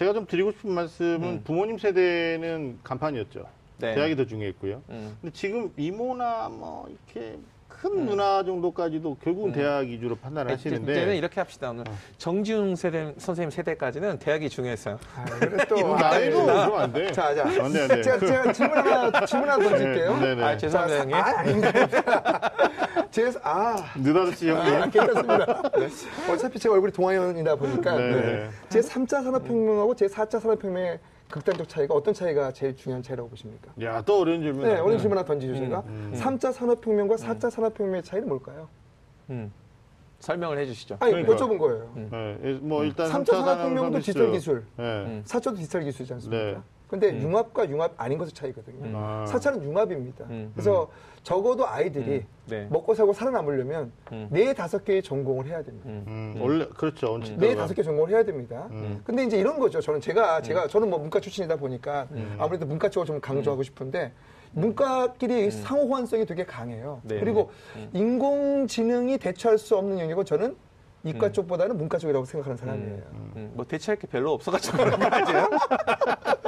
Speaker 1: 제가 좀 드리고 싶은 말씀은
Speaker 2: 음.
Speaker 1: 부모님 세대는 간판이었죠.
Speaker 2: 네.
Speaker 1: 대학이 더 중요했고요.
Speaker 2: 음.
Speaker 1: 근데 지금 이모나 뭐 이렇게 큰 누나 정도까지도 결국은
Speaker 2: 음.
Speaker 1: 대학 위주로 판단을
Speaker 2: 이제는
Speaker 1: 하시는데
Speaker 2: 이렇게 합시다. 오늘 정지웅 세대, 선생님 세대까지는 대학이 중요했어요.
Speaker 3: 아, 그래 또
Speaker 1: 이거
Speaker 3: 아,
Speaker 1: 나이로
Speaker 3: 자,
Speaker 1: 그러면 안 돼.
Speaker 3: 자, 자.
Speaker 1: 안 돼, 안 돼.
Speaker 3: 제가, 제가 질문 하나, 질문 하나 던질게요.
Speaker 1: 네, 네.
Speaker 2: 아, 죄송합니다,
Speaker 3: 자,
Speaker 2: 형님.
Speaker 3: 아, 아닙니다. 제가, 아,
Speaker 1: 느닷없이
Speaker 3: 아,
Speaker 1: 형님.
Speaker 3: 괜찮습니다. 어차피 제 얼굴이 동아연이다 보니까
Speaker 1: 네.
Speaker 3: 네. 제 3차 산업혁명하고 제 4차 산업혁명의 극단적 차이가 어떤 차이가 제일 중요한 차이라고 보십니까?
Speaker 1: 야, 또 어려운 질문.
Speaker 3: 네, 어느 질문 하나 던지죠, 제가.
Speaker 1: 음.
Speaker 3: 3차 산업혁명과 4차 산업혁명의 차이는 뭘까요?
Speaker 2: 음. 설명을 해주시죠.
Speaker 3: 아니,
Speaker 1: 그러니까요.
Speaker 3: 여쭤본 거예요.
Speaker 1: 네, 뭐 일단
Speaker 3: 3차
Speaker 1: 3차
Speaker 3: 산업혁명도 디지털 기술,
Speaker 1: 네.
Speaker 2: 음.
Speaker 3: 4차도 디지털 기술이지 않습니까?
Speaker 1: 네.
Speaker 3: 근데 융합과 융합 아닌 것의 차이거든요.
Speaker 2: 음.
Speaker 1: 아.
Speaker 3: 4차는 융합입니다.
Speaker 2: 음.
Speaker 3: 그래서 적어도 아이들이
Speaker 2: 음. 네.
Speaker 3: 먹고 살고 살아남으려면
Speaker 2: 음.
Speaker 3: 네 다섯 개의 전공을 해야 됩니다.
Speaker 2: 음.
Speaker 1: 음,
Speaker 2: 음.
Speaker 1: 원래 그렇죠.
Speaker 3: 네 다섯 개 전공을 해야 됩니다.
Speaker 1: 음.
Speaker 3: 근데 이제 이런 거죠. 저는 제가 제가 저는 뭐 문과 출신이다 보니까
Speaker 2: 음.
Speaker 3: 아무래도 문과 쪽을 좀 강조하고 싶은데 문과끼리 상호 호환성이 되게 강해요.
Speaker 2: 네.
Speaker 3: 그리고 인공지능이 대처할 수 없는 영역은 저는 이과
Speaker 2: 음.
Speaker 3: 쪽보다는 문과 쪽이라고 생각하는 사람이에요.
Speaker 2: 음, 뭐 대체할 게 별로 없어가지고 그런 거지.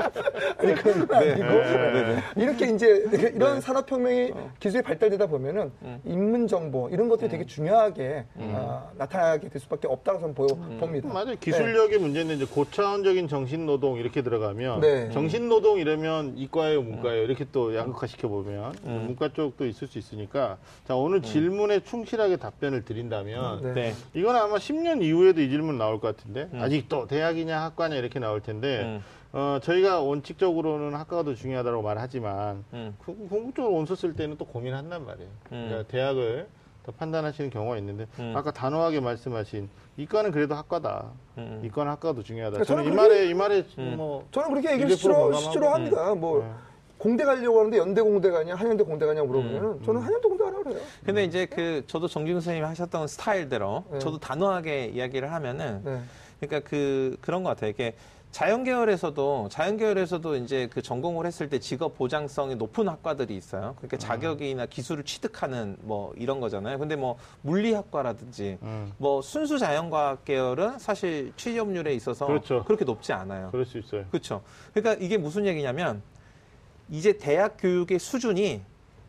Speaker 3: 아니 그런 건 아니고
Speaker 1: 네.
Speaker 3: 이렇게 이제 이런 산업혁명이 기술이 발달되다 보면은
Speaker 2: 음.
Speaker 3: 인문 정보 이런 것들이 되게 중요하게 아, 나타나게 될 수밖에 없다고 저는 보여,
Speaker 2: 음.
Speaker 3: 봅니다.
Speaker 1: 맞아요. 기술력의 문제는 이제 고차원적인 정신 노동 이렇게 들어가면
Speaker 3: 네.
Speaker 1: 정신 노동 이러면 이과예요, 문과예요 이렇게 또 양극화 시켜 보면
Speaker 2: 음.
Speaker 1: 문과 쪽도 있을 수 있으니까 자 오늘 질문에 충실하게 답변을 드린다면
Speaker 3: 네.
Speaker 2: 네.
Speaker 1: 이건 아마 10년 이후에도 이 질문 나올 것 같은데 아직 또 대학이냐 학과냐 이렇게 나올 텐데
Speaker 2: 음.
Speaker 1: 어, 저희가 원칙적으로는 학과가 더 중요하다고 말하지만
Speaker 2: 음.
Speaker 1: 그 궁극적으로 원서 쓸 때는 또 고민한단 말이에요.
Speaker 2: 음.
Speaker 1: 그러니까 대학을 더 판단하시는 경우가 있는데
Speaker 2: 음.
Speaker 1: 아까 단호하게 말씀하신 이과는 그래도 학과다.
Speaker 2: 음.
Speaker 1: 이과는 학과도 중요하다.
Speaker 3: 그러니까
Speaker 1: 저는 이
Speaker 3: 저는
Speaker 1: 말에 이 말에
Speaker 2: 음.
Speaker 1: 뭐
Speaker 3: 저는 그렇게 얘기를
Speaker 1: 200%
Speaker 3: 실제로. 실제로 합니다. 뭐
Speaker 1: 네.
Speaker 3: 공대 가려고 하는데 연대 공대 가냐 한양대 공대 가냐 물어보면 저는 한양대 공대 가라 그래요.
Speaker 2: 근데 이제 그 저도 정준 선생님이 하셨던 스타일대로
Speaker 3: 네.
Speaker 2: 저도 단호하게 이야기를 하면은
Speaker 3: 네.
Speaker 2: 그러니까 그 그런 것 같아요. 이게 자연 계열에서도 자연 계열에서도 이제 그 전공을 했을 때 직업 보장성이 높은 학과들이 있어요. 그러니까 자격이나 기술을 취득하는 뭐 이런 거잖아요. 근데 뭐 물리학과라든지
Speaker 1: 음,
Speaker 2: 뭐 순수 자연과학 계열은 사실 취업률에 있어서
Speaker 1: 그렇죠.
Speaker 2: 그렇게 높지 않아요.
Speaker 1: 그럴 수 있어요.
Speaker 2: 그렇죠. 그러니까 이게 무슨 얘기냐면 이제 대학 교육의 수준이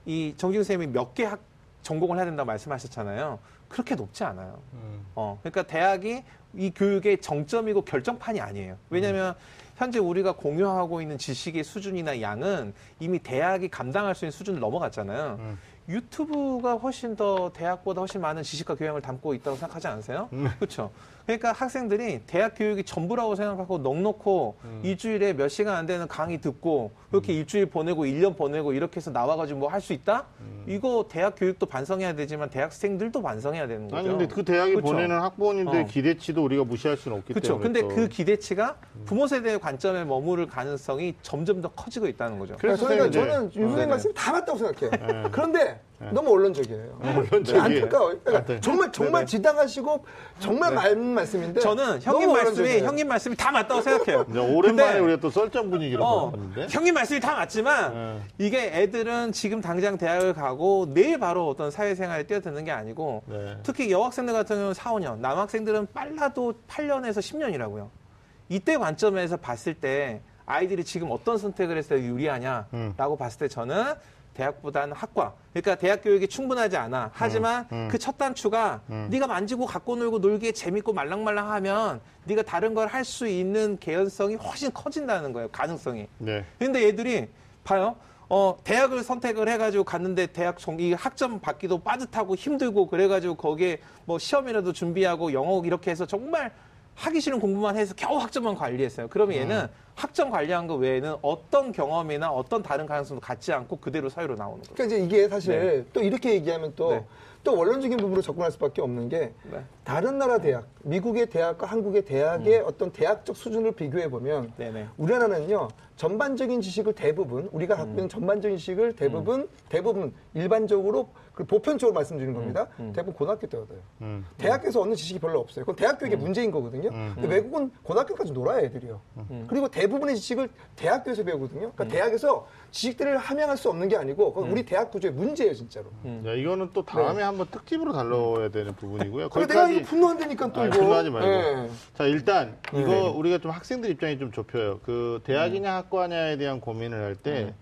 Speaker 2: 이 정기훈 선생님이 몇 개 학 전공을 해야 된다고 말씀하셨잖아요. 그렇게 높지 않아요.
Speaker 1: 음.
Speaker 2: 어, 그러니까 대학이 이 교육의 정점이고 결정판이 아니에요. 왜냐하면 현재 우리가 공유하고 있는 지식의 수준이나 양은 이미 대학이 감당할 수 있는 수준을 넘어갔잖아요.
Speaker 1: 음.
Speaker 2: 유튜브가 훨씬 더 대학보다 훨씬 많은 지식과 교양을 담고 있다고 생각하지 않으세요? 그렇죠. 그러니까 학생들이 대학 교육이 전부라고 생각하고 넉넉고 일주일에 몇 시간 안 되는 강의 듣고 그렇게 일주일 보내고 일 년 보내고 이렇게 해서 나와가지고 뭐 할 수 있다? 이거 대학 교육도 반성해야 되지만 대학생들도 반성해야 되는 거죠.
Speaker 1: 아니 근데 그 대학이
Speaker 2: 그쵸?
Speaker 1: 보내는 학부모님들
Speaker 2: 어.
Speaker 1: 기대치도 우리가 무시할 수는 없기
Speaker 2: 그렇죠.
Speaker 1: 때문에.
Speaker 2: 근데
Speaker 1: 또.
Speaker 2: 그 기대치가 부모 세대의 관점에 머무를 가능성이 점점 더 커지고 있다는 거죠.
Speaker 1: 그래서
Speaker 3: 그러니까 저는
Speaker 1: 이제-
Speaker 3: 윤 선생님
Speaker 2: 네네.
Speaker 3: 말씀이 다 맞다고 생각해요. 그런데 너무 언론적이에요.
Speaker 1: 언론적이에요.
Speaker 3: 안타까워요. 그러니까
Speaker 1: 네.
Speaker 3: 정말 정말
Speaker 1: 네네.
Speaker 3: 지당하시고 정말 맞는 말씀인데
Speaker 2: 저는 형님 말씀이
Speaker 3: 언론적이에요.
Speaker 2: 형님 말씀이 다 맞다고 생각해요.
Speaker 1: 오랜만에 우리가 또 썰전 분위기로
Speaker 2: 어,
Speaker 1: 바꿨는데.
Speaker 2: 형님 말씀이 다 맞지만
Speaker 1: 네.
Speaker 2: 이게 애들은 지금 당장 대학을 가고 내일 바로 어떤 사회생활에 뛰어드는 게 아니고
Speaker 1: 네.
Speaker 2: 특히 여학생들 같은 경우는 4, 5년, 남학생들은 빨라도 8년에서 10년이라고요. 이때 관점에서 봤을 때 아이들이 지금 어떤 선택을 했을 때 유리하냐라고
Speaker 1: 음.
Speaker 2: 봤을 때 저는 대학보다는 학과. 그러니까 대학 교육이 충분하지 않아. 하지만
Speaker 1: 음.
Speaker 2: 그첫 단추가 네가 만지고 갖고 놀고 놀기에 재밌고 말랑말랑하면 네가 다른 걸 할 수 있는 개연성이 훨씬 커진다는 거예요. 가능성이.
Speaker 1: 네.
Speaker 2: 근데 얘들이 봐요. 어, 대학을 선택을 해가지고 갔는데 대학 종이 학점 받기도 빠듯하고 힘들고 그래가지고 거기에 뭐 시험이라도 준비하고 영어 이렇게 해서 정말 하기 싫은 공부만 해서 겨우 학점만 관리했어요. 그러면 얘는 학점 관리한 거 외에는 어떤 경험이나 어떤 다른 가능성도 갖지 않고 그대로 사회로 나오는 거예요.
Speaker 3: 그러니까 이제 이게 사실 또 이렇게 얘기하면 또,
Speaker 2: 네.
Speaker 3: 또 원론적인 부분으로 접근할 수밖에 없는 게
Speaker 2: 네.
Speaker 3: 다른 나라 대학, 미국의 대학과 한국의 대학의 어떤 대학적 수준을 비교해 보면
Speaker 2: 음.
Speaker 3: 우리나라는요 전반적인 지식을 대부분 우리가 갖고
Speaker 2: 음.
Speaker 3: 있는 전반적인 지식을 대부분 대부분 일반적으로 그 보편적으로 말씀드리는 겁니다. 대부분 고등학교 때 얻어요.
Speaker 1: 음.
Speaker 3: 대학에서 얻는 지식이 별로 없어요. 그건 대학
Speaker 2: 음.
Speaker 3: 교육의 문제인 거거든요. 근데 외국은 고등학교까지 놀아야 애들이요.
Speaker 2: 음.
Speaker 3: 그리고 대부분의 지식을 대학교에서 배우거든요. 그러니까 대학에서 지식들을 함양할 수 없는 게 아니고 그건
Speaker 2: 음.
Speaker 3: 우리 대학 구조의 문제예요, 진짜로.
Speaker 1: 야, 이거는 또 다음에
Speaker 3: 네.
Speaker 1: 한번 특집으로 다뤄야 되는 부분이고요. 거기까지
Speaker 3: 이거 분노한다니까 또
Speaker 1: 아,
Speaker 3: 이거.
Speaker 1: 분노하지 말고.
Speaker 3: 예.
Speaker 1: 자, 일단 이거
Speaker 3: 네.
Speaker 1: 우리가 좀 학생들 입장이 좀 좁혀요. 그 대학이냐 학과냐에 대한 고민을 할 때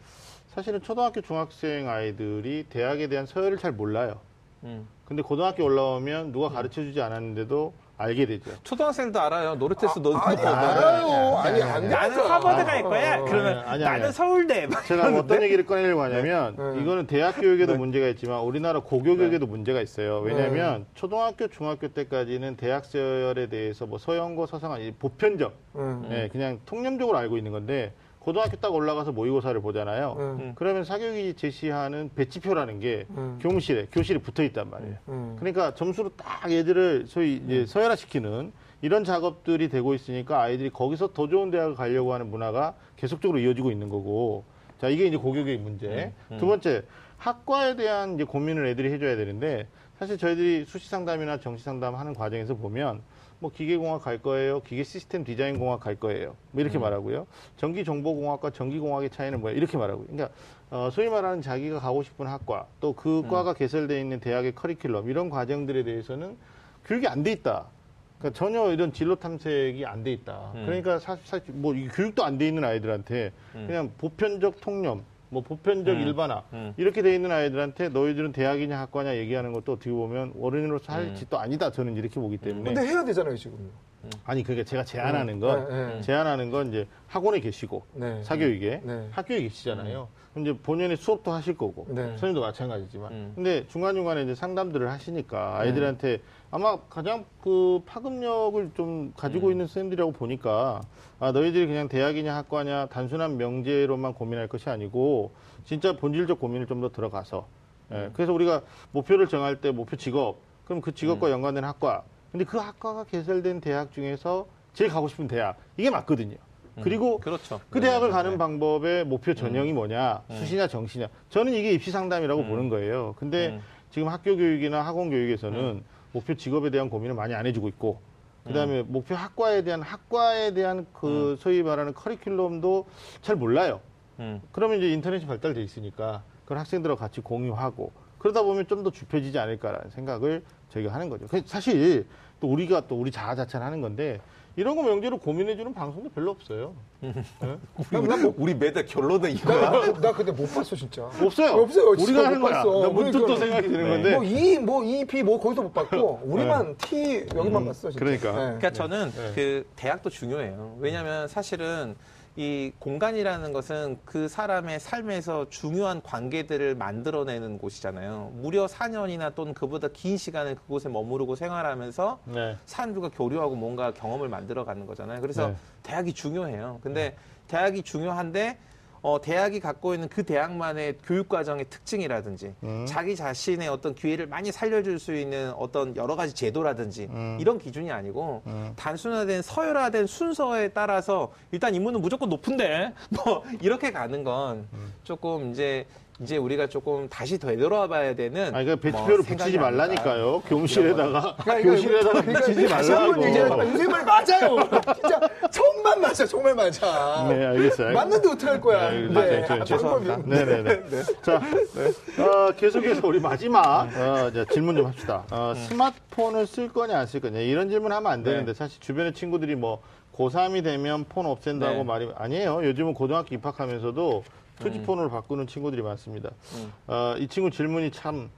Speaker 1: 사실은 초등학교 중학생 아이들이 대학에 대한 서열을 잘 몰라요.
Speaker 2: 음.
Speaker 1: 근데 고등학교 올라오면 누가 가르쳐 주지 않았는데도 알게 되죠.
Speaker 2: 초등학생도 알아요. 노르테스 너
Speaker 3: 아니 알아요. 아니 안
Speaker 2: 나는
Speaker 3: 그러니까.
Speaker 2: 하버드 갈 거야.
Speaker 3: 어,
Speaker 2: 그러면
Speaker 1: 아니, 아니,
Speaker 2: 나는
Speaker 1: 아니.
Speaker 2: 서울대. 막
Speaker 1: 제가 뭐. 어떤 얘기를 꺼내려고 하냐면
Speaker 3: 네.
Speaker 1: 이거는 대학 교육에도 문제가 있지만 우리나라 고교육에도 문제가 있어요. 왜냐하면 초등학교, 중학교 때까지는 대학 서열에 대해서 뭐 서영고, 서상한 이 보편적,
Speaker 3: 음.
Speaker 1: 예, 그냥 통념적으로 알고 있는 건데 고등학교 딱 올라가서 모의고사를 보잖아요.
Speaker 3: 음.
Speaker 1: 그러면 사교육이 제시하는 배치표라는 게
Speaker 3: 음.
Speaker 1: 교무실에 교실에 붙어 있단 말이에요.
Speaker 3: 음.
Speaker 1: 그러니까 점수로 딱 얘들을 소위 이제 서열화시키는 이런 작업들이 되고 있으니까 아이들이 거기서 더 좋은 대학을 가려고 하는 문화가 계속적으로 이어지고 있는 거고. 자, 이게 이제 고교육의 문제. 두 번째, 학과에 대한 이제 고민을 애들이 해줘야 되는데 사실 저희들이 수시 상담이나 정시 상담 하는 과정에서 보면 뭐 기계공학 갈 거예요, 기계 시스템 디자인 공학 갈 거예요, 뭐 이렇게 말하고요. 전기 정보공학과 전기 공학의 차이는 뭐야 이렇게 말하고. 그러니까 어, 소위 말하는 자기가 가고 싶은 학과 또 그 과가 개설되어 있는 대학의 커리큘럼 이런 과정들에 대해서는 교육이 안 돼 있다. 그러니까 전혀 이런 진로 탐색이 안 돼 있다. 그러니까 사실, 사실 뭐이 교육도 안 돼 있는 아이들한테 그냥 보편적 통념, 뭐 보편적 일반화
Speaker 2: 음.
Speaker 1: 이렇게 돼 있는 아이들한테 너희들은 대학이냐 학과냐 얘기하는 것도 어떻게 보면 어른으로서 할 짓도 아니다. 저는 이렇게 보기 때문에
Speaker 3: 근데 해야 되잖아요 지금.
Speaker 1: 아니 그러니까 제가 제안하는 건
Speaker 3: 네, 네.
Speaker 1: 제안하는 건 이제 학원에 계시고
Speaker 3: 네.
Speaker 1: 사교육에
Speaker 3: 네.
Speaker 1: 학교에 계시잖아요. 이제 본연의 수업도 하실 거고
Speaker 3: 네.
Speaker 1: 선생님도 마찬가지지만
Speaker 2: 음.
Speaker 1: 근데 중간 중간에 이제 상담들을 하시니까 아이들한테 아마 가장 그 파급력을 좀 가지고 있는 선생님들이라고 보니까 아 너희들이 그냥 대학이냐 학과냐 단순한 명제로만 고민할 것이 아니고 진짜 본질적 고민을 좀 더 들어가서 예, 그래서 우리가 목표를 정할 때 목표 직업 그럼 그 직업과 연관된 학과 근데 그 학과가 개설된 대학 중에서 제일 가고 싶은 대학 이게 맞거든요. 그리고
Speaker 2: 그렇죠.
Speaker 1: 그
Speaker 2: 네,
Speaker 1: 대학을
Speaker 2: 네,
Speaker 1: 가는
Speaker 2: 네.
Speaker 1: 방법의 목표 전형이 뭐냐, 수시냐 정시냐. 저는 이게 입시 상담이라고 보는 거예요. 근데
Speaker 2: 음.
Speaker 1: 지금 학교 교육이나 학원 교육에서는 목표 직업에 대한 고민을 많이 안 해주고 있고, 그다음에 목표 학과에 대한 학과에 대한 그 소위 말하는 커리큘럼도 잘 몰라요.
Speaker 2: 음.
Speaker 1: 그러면 이제 인터넷이 발달돼 있으니까 그걸 학생들과 같이 공유하고 그러다 보면 좀 더 좁혀지지 않을까라는 생각을 저희가 하는 거죠. 그래서 사실 또 우리가 또 우리 자아 자찬 하는 건데 이런 거 명제로 고민해주는 방송도 별로 없어요.
Speaker 2: 우리, 우리 매달 결론은 이거야.
Speaker 3: 나, 나 근데 못 봤어 진짜.
Speaker 1: 없어요.
Speaker 3: 없어요. 진짜
Speaker 1: 우리가 하는
Speaker 3: 못
Speaker 1: 거야.
Speaker 3: 봤어.
Speaker 1: 나 문득 또
Speaker 3: 그러니까.
Speaker 1: 생각이 드는
Speaker 2: 네.
Speaker 1: 건데.
Speaker 3: 뭐 E, 뭐 EP, 뭐 거기서 못 봤고 우리만 T 여기만 봤어. 진짜.
Speaker 1: 그러니까.
Speaker 3: 네.
Speaker 2: 그러니까 저는
Speaker 1: 네.
Speaker 2: 그 대학도 중요해요. 왜냐하면 사실은 이 공간이라는 것은 그 사람의 삶에서 중요한 관계들을 만들어내는 곳이잖아요. 무려 4년이나 또는 그보다 긴 시간을 그곳에 머무르고 생활하면서
Speaker 1: 네.
Speaker 2: 사람들과 교류하고 뭔가 경험을 만들어가는 거잖아요. 그래서
Speaker 1: 네.
Speaker 2: 대학이 중요해요. 근데 대학이 중요한데 어, 대학이 갖고 있는 그 대학만의 교육 과정의 특징이라든지
Speaker 1: 음.
Speaker 2: 자기 자신의 어떤 기회를 많이 살려줄 수 있는 어떤 여러 가지 제도라든지
Speaker 1: 음.
Speaker 2: 이런 기준이 아니고 단순화된 서열화된 순서에 따라서 일단 인문은 무조건 높은데 뭐 이렇게 가는 건
Speaker 1: 음.
Speaker 2: 조금 이제 이제 우리가 조금 다시 되돌아봐야 되는
Speaker 1: 아니,
Speaker 2: 그뭐
Speaker 1: 배치표를
Speaker 2: 생각이
Speaker 1: 붙이지. 말라니까요. 교무실에다가.
Speaker 3: 그러니까
Speaker 1: 교실에다가
Speaker 3: 그러니까
Speaker 1: 붙이지 말라고.
Speaker 3: 얘기하지만 선생님 말 맞아요. 진짜 정말 맞아, 정말 맞아.
Speaker 1: 네, 알겠어요.
Speaker 3: 맞는데 어떡할 거야.
Speaker 1: 네,
Speaker 3: 네.
Speaker 1: 네, 저-
Speaker 3: 아,
Speaker 2: 죄송합니다.
Speaker 1: 네네 네. 자, 어, 계속해서 우리 마지막 어, 이제 질문 좀 합시다. 어, 스마트폰을 쓸 거냐 안 쓸 거냐 이런 질문 하면 안 되는데 사실 주변의 친구들이 뭐 고3이 되면 폰 없앤다고
Speaker 2: 네.
Speaker 1: 말이 아니에요. 요즘은 고등학교 입학하면서도 투지폰으로 바꾸는 친구들이 많습니다. 어, 이 친구 질문이 참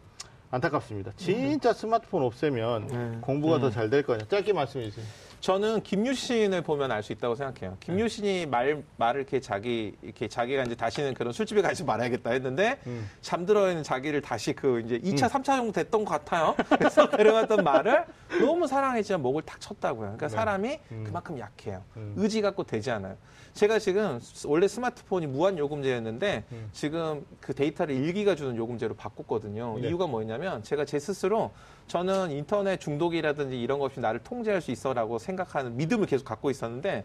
Speaker 1: 안타깝습니다. 진짜 스마트폰 없애면 공부가 더 잘 될 거냐? 짧게 말씀해 주세요.
Speaker 2: 저는 김유신을 보면 알 수 있다고 생각해요. 김유신이 말 말을 이렇게 자기 이렇게 자기가 이제 다시는 그런 술집에 가지 말아야겠다 했는데 잠들어 있는 자기를 다시 그 이제 2차, 3차 정도 됐던 것 같아요. 그래서 그래왔던 말을 너무 사랑했지만 목을 탁 쳤다고요. 그러니까 사람이 그만큼 약해요. 의지 갖고 되지 않아요. 제가 지금 원래 스마트폰이 무한 요금제였는데 지금 그 데이터를 1기가 주는 요금제로 바꿨거든요.
Speaker 1: 네.
Speaker 2: 이유가 뭐냐면 제가 제 스스로 저는 인터넷 중독이라든지 이런 것 없이 나를 통제할 수 있어라고 생각하는 믿음을 계속 갖고 있었는데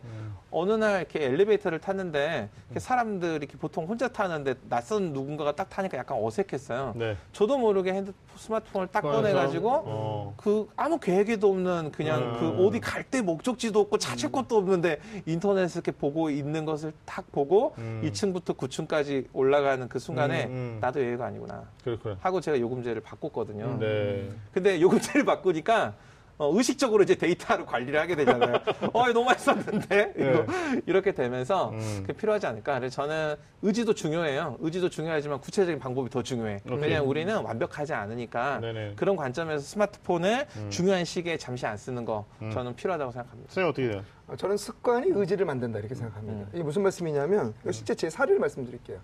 Speaker 2: 어느 날 이렇게 엘리베이터를 탔는데 이렇게 사람들이 이렇게 보통 혼자 타는데 낯선 누군가가 딱 타니까 약간 어색했어요.
Speaker 1: 네.
Speaker 2: 저도 모르게 핸드 스마트폰을 딱 꺼내가지고
Speaker 1: 어.
Speaker 2: 그 아무 계획에도 없는 그냥
Speaker 1: 음.
Speaker 2: 그 어디 갈 때 목적지도 없고 찾을 것도 없는데 인터넷을 이렇게 보고 있는 것을 딱 보고
Speaker 1: 음.
Speaker 2: 2층부터 9층까지 올라가는 그 순간에
Speaker 1: 음, 음.
Speaker 2: 나도 예외가 아니구나
Speaker 1: 그렇구나.
Speaker 2: 하고 제가 요금제를 바꿨거든요.
Speaker 1: 네.
Speaker 2: 근데 요금제를 바꾸니까 어, 의식적으로 이제 데이터로 관리를 하게 되잖아요. 어, 이거 너무 맛있었는데 이거 이렇게 되면서
Speaker 1: 네. 음.
Speaker 2: 필요하지 않을까. 그래서 저는 의지도 중요해요. 의지도 중요하지만 구체적인 방법이 더 중요해.
Speaker 1: 오케이.
Speaker 2: 왜냐하면 우리는 완벽하지 않으니까
Speaker 1: 네네.
Speaker 2: 그런 관점에서 스마트폰을
Speaker 1: 음.
Speaker 2: 중요한 시기에 잠시 안 쓰는 거 저는 필요하다고 생각합니다.
Speaker 1: 선생님 어떻게 돼요?
Speaker 3: 어, 저는 습관이 의지를 만든다 이렇게 생각합니다. 이게 무슨 말씀이냐면 실제 제 사례를 말씀드릴게요.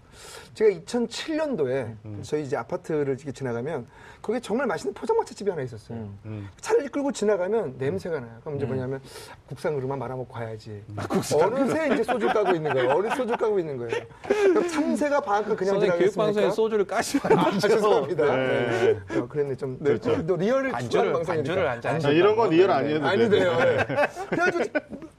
Speaker 3: 제가 2007년도에 저희 이제 아파트를 이렇게 지나가면 거기에 정말 맛있는 포장마차 집이 하나 있었어요.
Speaker 2: 음.
Speaker 1: 음.
Speaker 3: 차를 끌고 지나가면 냄새가 나요. 그럼 이제 뭐냐면 국산 그릇만 말아먹고 가야지. 어느새 이제 소주 까고 있는 거예요. 어느새 소주 까고 있는 거예요. 그럼 참새가 방앗간 그냥
Speaker 2: 선생님 교육방송에
Speaker 3: 지나가겠습니까?
Speaker 2: 소주를 까시면
Speaker 3: 아, 죄송합니다.
Speaker 1: 네.
Speaker 3: 네. 어, 그랬네 좀
Speaker 1: 그렇죠.
Speaker 3: 또 리얼을 추구하는 방송이니까.
Speaker 2: 반주를.
Speaker 1: 아, 이런 건안 해도
Speaker 3: 아니래요. 네. 그래가지고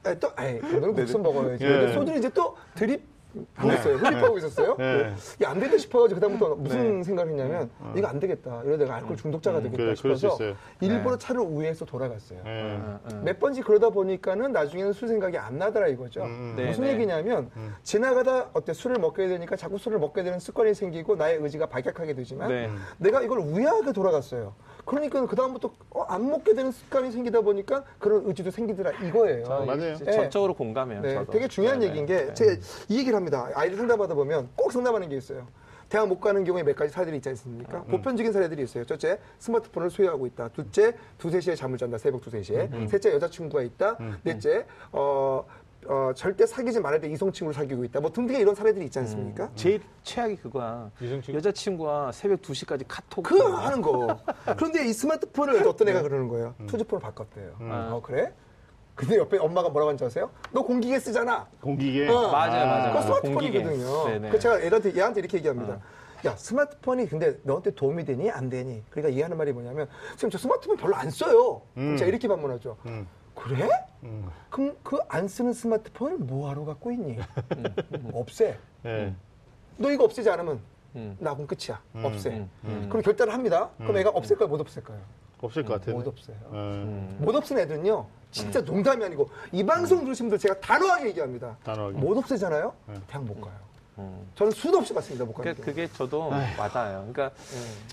Speaker 3: 아니, 또 아이 그건 국수 먹어야지.
Speaker 1: 예.
Speaker 3: 근데 소주를 이제 또 드립 하고 있어요. 흡입하고 있었어요.
Speaker 1: 네.
Speaker 3: 이게 안 되겠다 싶어가지고 그다음부터 무슨 생각을 했냐면 이거 안 되겠다. 이러다 내가 알코올 중독자가 되겠다
Speaker 1: 그래,
Speaker 3: 싶어서. 일부러 차를 우회해서 돌아갔어요.
Speaker 1: 네.
Speaker 2: 어, 어.
Speaker 3: 몇 번씩 그러다 보니까는 나중에는 술 생각이 안 나더라 이거죠.
Speaker 1: 음.
Speaker 2: 네,
Speaker 3: 무슨
Speaker 2: 네.
Speaker 3: 얘기냐면 지나가다 어때 술을 먹게 되니까 자꾸 술을 먹게 되는 습관이 생기고 나의 의지가 발각하게 되지만
Speaker 2: 네.
Speaker 3: 내가 이걸 우회하게 돌아갔어요. 그러니까 그 다음부터 안 먹게 되는 습관이 생기다 보니까 그런 의지도 생기더라 이거예요.
Speaker 2: 저
Speaker 1: 맞아요.
Speaker 2: 이-
Speaker 3: 네.
Speaker 2: 전적으로 공감해요.
Speaker 3: 네,
Speaker 2: 저도.
Speaker 3: 되게 중요한
Speaker 2: 네,
Speaker 3: 얘기인
Speaker 2: 네,
Speaker 3: 게
Speaker 2: 네.
Speaker 3: 제가 이 얘기를 합니다. 아이를 상담하다 보면 꼭 상담하는 게 있어요. 대학 못 가는 경우에 몇 가지 사례들이 있지 않습니까?
Speaker 2: 음.
Speaker 3: 보편적인 사례들이 있어요. 첫째, 스마트폰을 소유하고 있다. 둘째, 두세 시에 잠을 잔다. 새벽 두세 시에.
Speaker 2: 음,
Speaker 3: 셋째, 여자친구가 있다. 넷째, 어, 어, 절대 사귀지 말아야 돼. 이성친구를 사귀고 있다. 뭐 등등의 이런 사례들이 있지 않습니까?
Speaker 2: 제일 최악이 그거야.
Speaker 1: 이성친구?
Speaker 2: 여자친구가 새벽 2시까지 카톡.
Speaker 3: 그 하는 거. 그런데 이 스마트폰을 어떤 애가 그러는 거예요. 투지폰을 바꿨대요. 어, 그래? 근데 옆에 엄마가 뭐라고 하는지 아세요? 너 공기계 쓰잖아.
Speaker 1: 공기계.
Speaker 3: 어.
Speaker 2: 맞아요, 맞아요.
Speaker 3: 그거
Speaker 2: 맞아요. 공기계.
Speaker 3: 스마트폰이거든요.
Speaker 2: 네네.
Speaker 3: 그 제가 애한테 얘한테 이렇게 얘기합니다. 야 스마트폰이 근데 너한테 도움이 되니 안 되니? 그러니까 이해하는 말이 뭐냐면 선생님 저 스마트폰 별로 안 써요.
Speaker 1: 음.
Speaker 3: 제가 이렇게 반문하죠.
Speaker 1: 음.
Speaker 3: 그래?
Speaker 1: 음.
Speaker 3: 그럼 그 안 쓰는 스마트폰을 뭐하러 갖고 있니? 없애.
Speaker 1: 네.
Speaker 3: 너 이거 없애지 않으면
Speaker 2: 음.
Speaker 3: 나 그럼 끝이야. 없애.
Speaker 2: 음, 음.
Speaker 3: 그럼 결단을 합니다. 그럼 애가 없앨까요? 못 없앨까요?
Speaker 1: 없을 것 같아요.
Speaker 3: 못 없어요.
Speaker 1: 네.
Speaker 2: 음.
Speaker 3: 못 없앤 애들은요, 진짜 농담이 아니고, 이 방송 들으신 분들 제가 단호하게 얘기합니다.
Speaker 1: 단호하게.
Speaker 3: 못 없애잖아요? 대학 못 가요. 저는 수도 없이 봤습니다, 못
Speaker 2: 그러니까
Speaker 3: 게.
Speaker 2: 그게 저도 와닿아요. 그러니까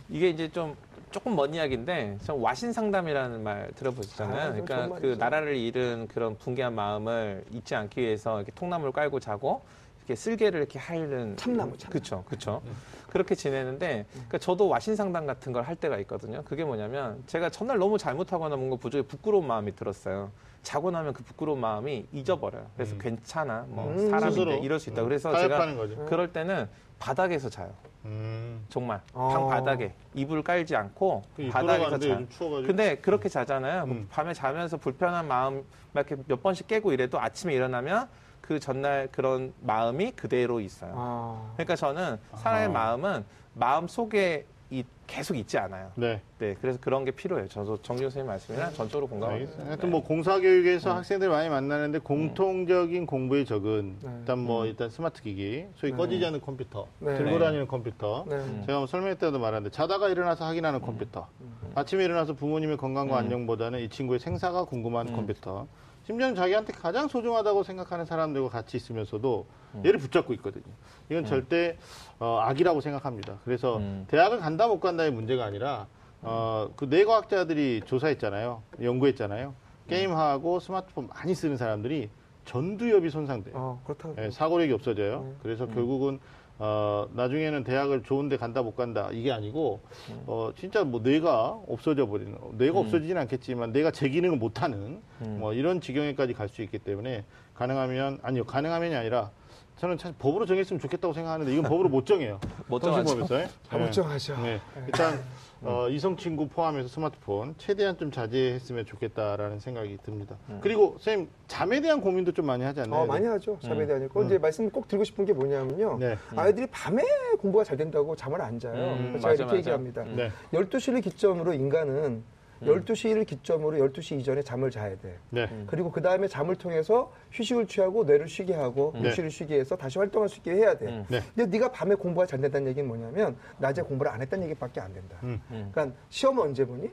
Speaker 2: 이게 이제 좀 조금 먼 이야기인데 전 와신 상담이라는 말 들어보셨잖아요.
Speaker 3: 아,
Speaker 2: 그러니까 그. 나라를 잃은 그런 붕괴한 마음을 잊지 않기 위해서 이렇게 통나무를 깔고 자고 이렇게 쓸개를 이렇게 하는
Speaker 3: 참나무, 참나무.
Speaker 2: 그렇죠, 그렇죠. 그렇게 지내는데 그러니까 저도 와신 상담 같은 걸 할 때가 있거든요. 그게 뭐냐면 제가 전날 너무 잘못하거나 뭔가 부족해 부끄러운 마음이 들었어요. 자고 나면 그 부끄러운 마음이 잊어버려요. 그래서 괜찮아, 뭐
Speaker 3: 음.
Speaker 2: 사람인데. 이럴 수 있다.
Speaker 1: 음.
Speaker 2: 그래서 제가
Speaker 1: 거죠.
Speaker 2: 그럴 때는 바닥에서 자요.
Speaker 1: 음.
Speaker 2: 정말
Speaker 3: 어.
Speaker 2: 방 바닥에 이불 깔지 않고
Speaker 1: 그
Speaker 2: 바닥에서 자. 근데 그렇게 자잖아요. 뭐
Speaker 1: 음.
Speaker 2: 밤에 자면서 불편한 마음 막 이렇게 몇 번씩 깨고 이래도 아침에 일어나면 그 전날 그런 마음이 그대로 있어요.
Speaker 3: 아.
Speaker 2: 그러니까 저는 사람의
Speaker 1: 아.
Speaker 2: 마음은 마음 속에 이- 계속 있지 않아요.
Speaker 1: 네.
Speaker 2: 네, 그래서 그런 게 필요해요. 저도 정규 선생님 말씀이랑 전적으로 공감합니다.
Speaker 1: 알겠어요. 하여튼 뭐 공사 교육에서
Speaker 2: 음.
Speaker 1: 학생들 많이 만나는데 공통적인 공부의 적은
Speaker 3: 네.
Speaker 1: 일단 뭐 일단 스마트 기기, 소위 꺼지지 않는 컴퓨터,
Speaker 3: 네.
Speaker 1: 들고
Speaker 2: 네.
Speaker 1: 다니는 컴퓨터.
Speaker 3: 네.
Speaker 1: 제가 뭐 설명회 때도 말하는데 자다가 일어나서 확인하는 컴퓨터. 아침에 일어나서 부모님의 건강과 안녕보다는 이 친구의 생사가 궁금한 컴퓨터. 심지어는 자기한테 가장 소중하다고 생각하는 사람들과 같이 있으면서도 얘를 붙잡고 있거든요. 이건 절대 어, 악이라고 생각합니다. 그래서
Speaker 2: 음.
Speaker 1: 대학을 간다 못 간다의 문제가 아니라 어, 그 뇌과학자들이 조사했잖아요. 연구했잖아요. 게임하고 스마트폰 많이 쓰는 사람들이 전두엽이 손상돼요.
Speaker 3: 어, 그렇다고.
Speaker 1: 예, 사고력이 없어져요. 그래서 결국은 어, 나중에는 대학을 좋은데 간다 못 간다. 이게 아니고 어, 진짜 뭐 뇌가 없어져 버리는 뇌가 없어지진 않겠지만 뇌가 제 기능을 못하는 뭐 이런 지경에까지 갈 수 있기 때문에 가능하면 아니요 가능하면이 아니라 저는 사실 법으로 정했으면 좋겠다고 생각하는데 이건 법으로 못 정해요.
Speaker 2: 못 정하죠.
Speaker 3: 아, 못 정하죠.
Speaker 1: 네. 일단 어, 이성 친구 포함해서 스마트폰 최대한 좀 자제했으면 좋겠다라는 생각이 듭니다. 그리고 선생님 잠에 대한 고민도 좀 많이 하지 않나요?
Speaker 3: 어, 많이 하죠. 잠에 대한 거. 이제 말씀 꼭 드리고 싶은 게 뭐냐면요.
Speaker 1: 네.
Speaker 3: 아이들이 밤에 공부가 잘 된다고 잠을 안 자요.
Speaker 2: 음,
Speaker 3: 제가
Speaker 2: 맞아,
Speaker 3: 이렇게
Speaker 2: 맞아.
Speaker 3: 얘기합니다.
Speaker 1: 네.
Speaker 3: 12시를 기점으로 인간은 12시를 기점으로 12시 이전에 잠을 자야 돼.
Speaker 1: 네.
Speaker 3: 그리고 그 다음에 잠을 통해서 휴식을 취하고 뇌를 쉬게 하고
Speaker 1: 네.
Speaker 3: 육실을 쉬게 해서 다시 활동할 수 있게 해야 돼.
Speaker 2: 음.
Speaker 1: 네.
Speaker 3: 근데 네가 밤에 공부가 잘 된다는 얘기는 뭐냐면 낮에 공부를 안 했다는 얘기밖에 안 된다.
Speaker 1: 음.
Speaker 3: 그러니까 시험은 언제 보니?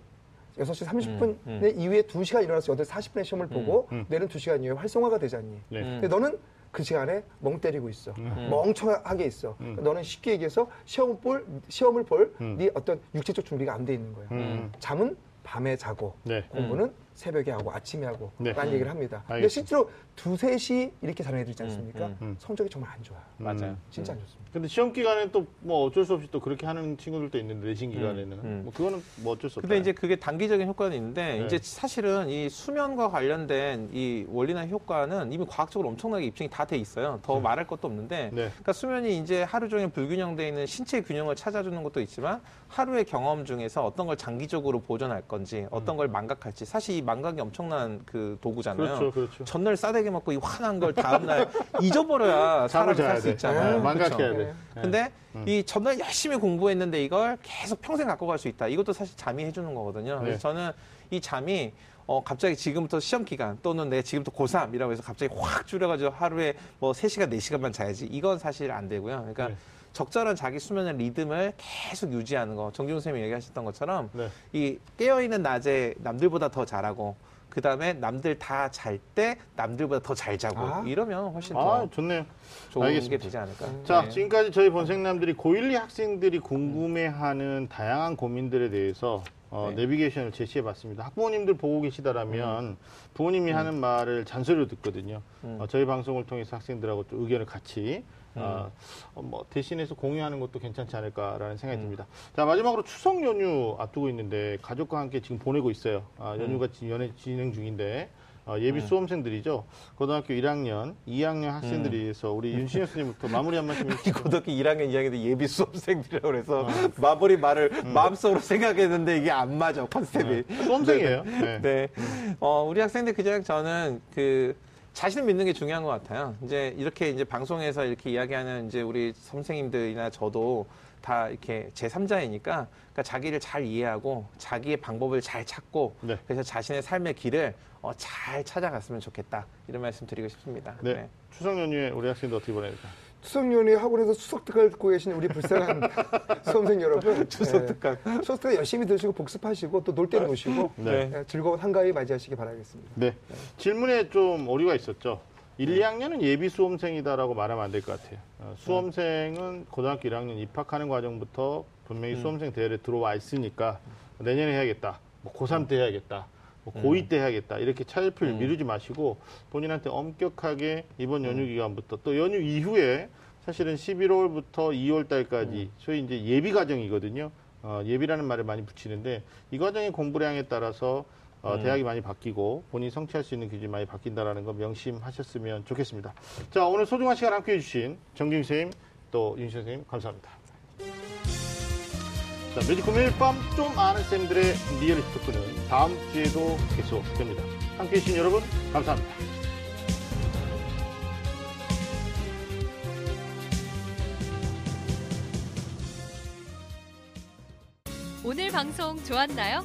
Speaker 3: 6시 30분
Speaker 2: 음,
Speaker 3: 이후에 2시간 일어나서 8시 40분에 시험을 보고
Speaker 1: 음.
Speaker 3: 뇌는 2시간 이후에 활성화가 되잖니.
Speaker 1: 네.
Speaker 3: 근데 너는 그 시간에 멍 때리고 있어. 멍청하게 있어. 그러니까 너는 쉽게 얘기해서 시험을 볼, 시험을 볼
Speaker 1: 음.
Speaker 3: 네 어떤 육체적 준비가 안 돼 있는 거야.
Speaker 1: 음.
Speaker 3: 잠은 밤에 자고
Speaker 1: 네.
Speaker 3: 공부는 새벽에 하고 아침에 하고
Speaker 1: 네.
Speaker 3: 라는 얘기를 합니다. 근데
Speaker 1: 알겠습니다.
Speaker 3: 실제로 두세 시 이렇게 자는 애들 있지 않습니까?
Speaker 2: 음,
Speaker 1: 음.
Speaker 3: 성적이 정말 안 좋아요.
Speaker 2: 맞아요.
Speaker 3: 진짜 안 좋습니다.
Speaker 1: 근데 시험 기간에 또 뭐 어쩔 수 없이 또 그렇게 하는 친구들도 있는데 내신 기간에는
Speaker 2: 음.
Speaker 1: 뭐 그거는 뭐 어쩔 수 없다.
Speaker 2: 근데 이제 그게 단기적인 효과는 있는데
Speaker 1: 네.
Speaker 2: 이제 사실은 이 수면과 관련된 이 원리나 효과는 이미 과학적으로 엄청나게 입증이 다 돼 있어요. 더 말할 것도 없는데
Speaker 1: 네.
Speaker 2: 그러니까 수면이 이제 하루 종일 불균형돼 있는 신체 균형을 찾아주는 것도 있지만 하루의 경험 중에서 어떤 걸 장기적으로 보존할 건지 어떤 걸 망각할지 사실 이 망각이 엄청난 그 도구잖아요.
Speaker 1: 음. 그렇죠, 그렇죠.
Speaker 2: 전날 싸대기 먹고 이 화난 걸 다음날 잊어버려야
Speaker 1: 자야
Speaker 2: 살수
Speaker 1: 돼.
Speaker 2: 있잖아요.
Speaker 1: 네, 망각해야 네.
Speaker 2: 근데
Speaker 1: 음.
Speaker 2: 이 전날 열심히 공부했는데 이걸 계속 평생 갖고 갈 수 있다. 이것도 사실 잠이 해주는 거거든요. 그래서
Speaker 1: 네.
Speaker 2: 저는 이 잠이 어, 갑자기 지금부터 시험 기간 또는 내 지금부터 고3이라고 해서 갑자기 확 줄여가지고 하루에 뭐 3시간, 4시간만 자야지. 이건 사실 안 되고요. 그러니까
Speaker 1: 네.
Speaker 2: 적절한 자기 수면의 리듬을 계속 유지하는 거. 정지훈 선생님이 얘기하셨던 것처럼
Speaker 1: 네.
Speaker 2: 이 깨어있는 낮에 남들보다 더 잘하고 그 다음에 남들 다 잘 때 남들보다 더 잘 자고
Speaker 3: 아.
Speaker 2: 이러면 훨씬 더
Speaker 1: 아, 좋네요.
Speaker 2: 좋은
Speaker 1: 알겠습니다.
Speaker 2: 게 되지 않을까.
Speaker 1: 자,
Speaker 2: 네.
Speaker 1: 지금까지 저희 본생남들이 고1, 2 학생들이 궁금해하는 다양한 고민들에 대해서 어,
Speaker 2: 네.
Speaker 1: 내비게이션을 제시해 봤습니다. 학부모님들 보고 계시다라면 부모님이 하는 말을 잔소리로 듣거든요.
Speaker 2: 음.
Speaker 1: 어, 저희 방송을 통해서 학생들하고 좀 의견을 같이
Speaker 2: 음.
Speaker 1: 어, 어, 뭐 대신해서 공유하는 것도 괜찮지 않을까라는 생각이
Speaker 2: 음.
Speaker 1: 듭니다. 자, 마지막으로 추석 연휴 앞두고 있는데 가족과 함께 지금 보내고 있어요. 아,
Speaker 2: 음.
Speaker 1: 연휴가 지금 연애 진행 중인데 어, 예비 수험생들이죠. 고등학교 1학년, 2학년 학생들이서 우리 윤신영 선생님부터 마무리 한 말씀 해주시죠.
Speaker 2: 고등학교 1학년, 2학년 때 예비 수험생들이라고 그래서 마무리 말을 마음속으로 생각했는데 이게 안 맞아, 컨셉이.
Speaker 1: 수험생이에요. 네.
Speaker 2: 네. 어, 우리 학생들 그냥 저는 그 자신을 믿는 게 중요한 것 같아요. 이제 이렇게 이제 방송에서 이렇게 이야기하는 이제 우리 선생님들이나 저도 다 이렇게 제3자이니까 그러니까 자기를 잘 이해하고 자기의 방법을 잘 찾고
Speaker 1: 네.
Speaker 2: 그래서 자신의 삶의 길을 어, 잘 찾아갔으면 좋겠다. 이런 말씀 드리고 싶습니다.
Speaker 1: 네. 추석 연휴에 우리 학생들 어떻게 보내야 될까?
Speaker 3: 추석 연휴 학원에서 수석 특강을 듣고 계신 우리 불쌍한 수험생 여러분.
Speaker 2: 추석
Speaker 3: 예,
Speaker 2: 특강.
Speaker 3: 추석 특강 열심히 들으시고 복습하시고 또 놀 때 노시고
Speaker 1: 네.
Speaker 3: 예, 즐거운 한가위 맞이하시기 바라겠습니다.
Speaker 1: 네. 질문에 좀 오류가 있었죠. 1, 2학년은 예비 수험생이다라고 말하면 안 될 것 같아요. 어, 수험생은 고등학교 1학년 입학하는 과정부터 분명히 수험생 대회에 들어와 있으니까 내년에 해야겠다. 뭐 고3 때 해야겠다. 뭐 고2 때 해야겠다. 이렇게 차일피를 미루지 마시고 본인한테 엄격하게 이번 연휴 기간부터 또 연휴 이후에 사실은 11월부터 2월 달까지 소위 이제 예비 과정이거든요. 어, 예비라는 말을 많이 붙이는데 이 과정의 공부량에 따라서 어, 대학이 많이 바뀌고 본인이 성취할 수 있는 기준이 많이 바뀐다라는 거 명심하셨으면 좋겠습니다. 자, 오늘 소중한 시간 함께 해주신 정경 선생님 또윤 선생님 감사합니다. 자, 매직 금요일 밤 좀 아는 쌤들의 리얼리티 토크는 다음 주에도 계속됩니다. 함께 해주신 여러분 감사합니다.
Speaker 4: 오늘 방송 좋았나요?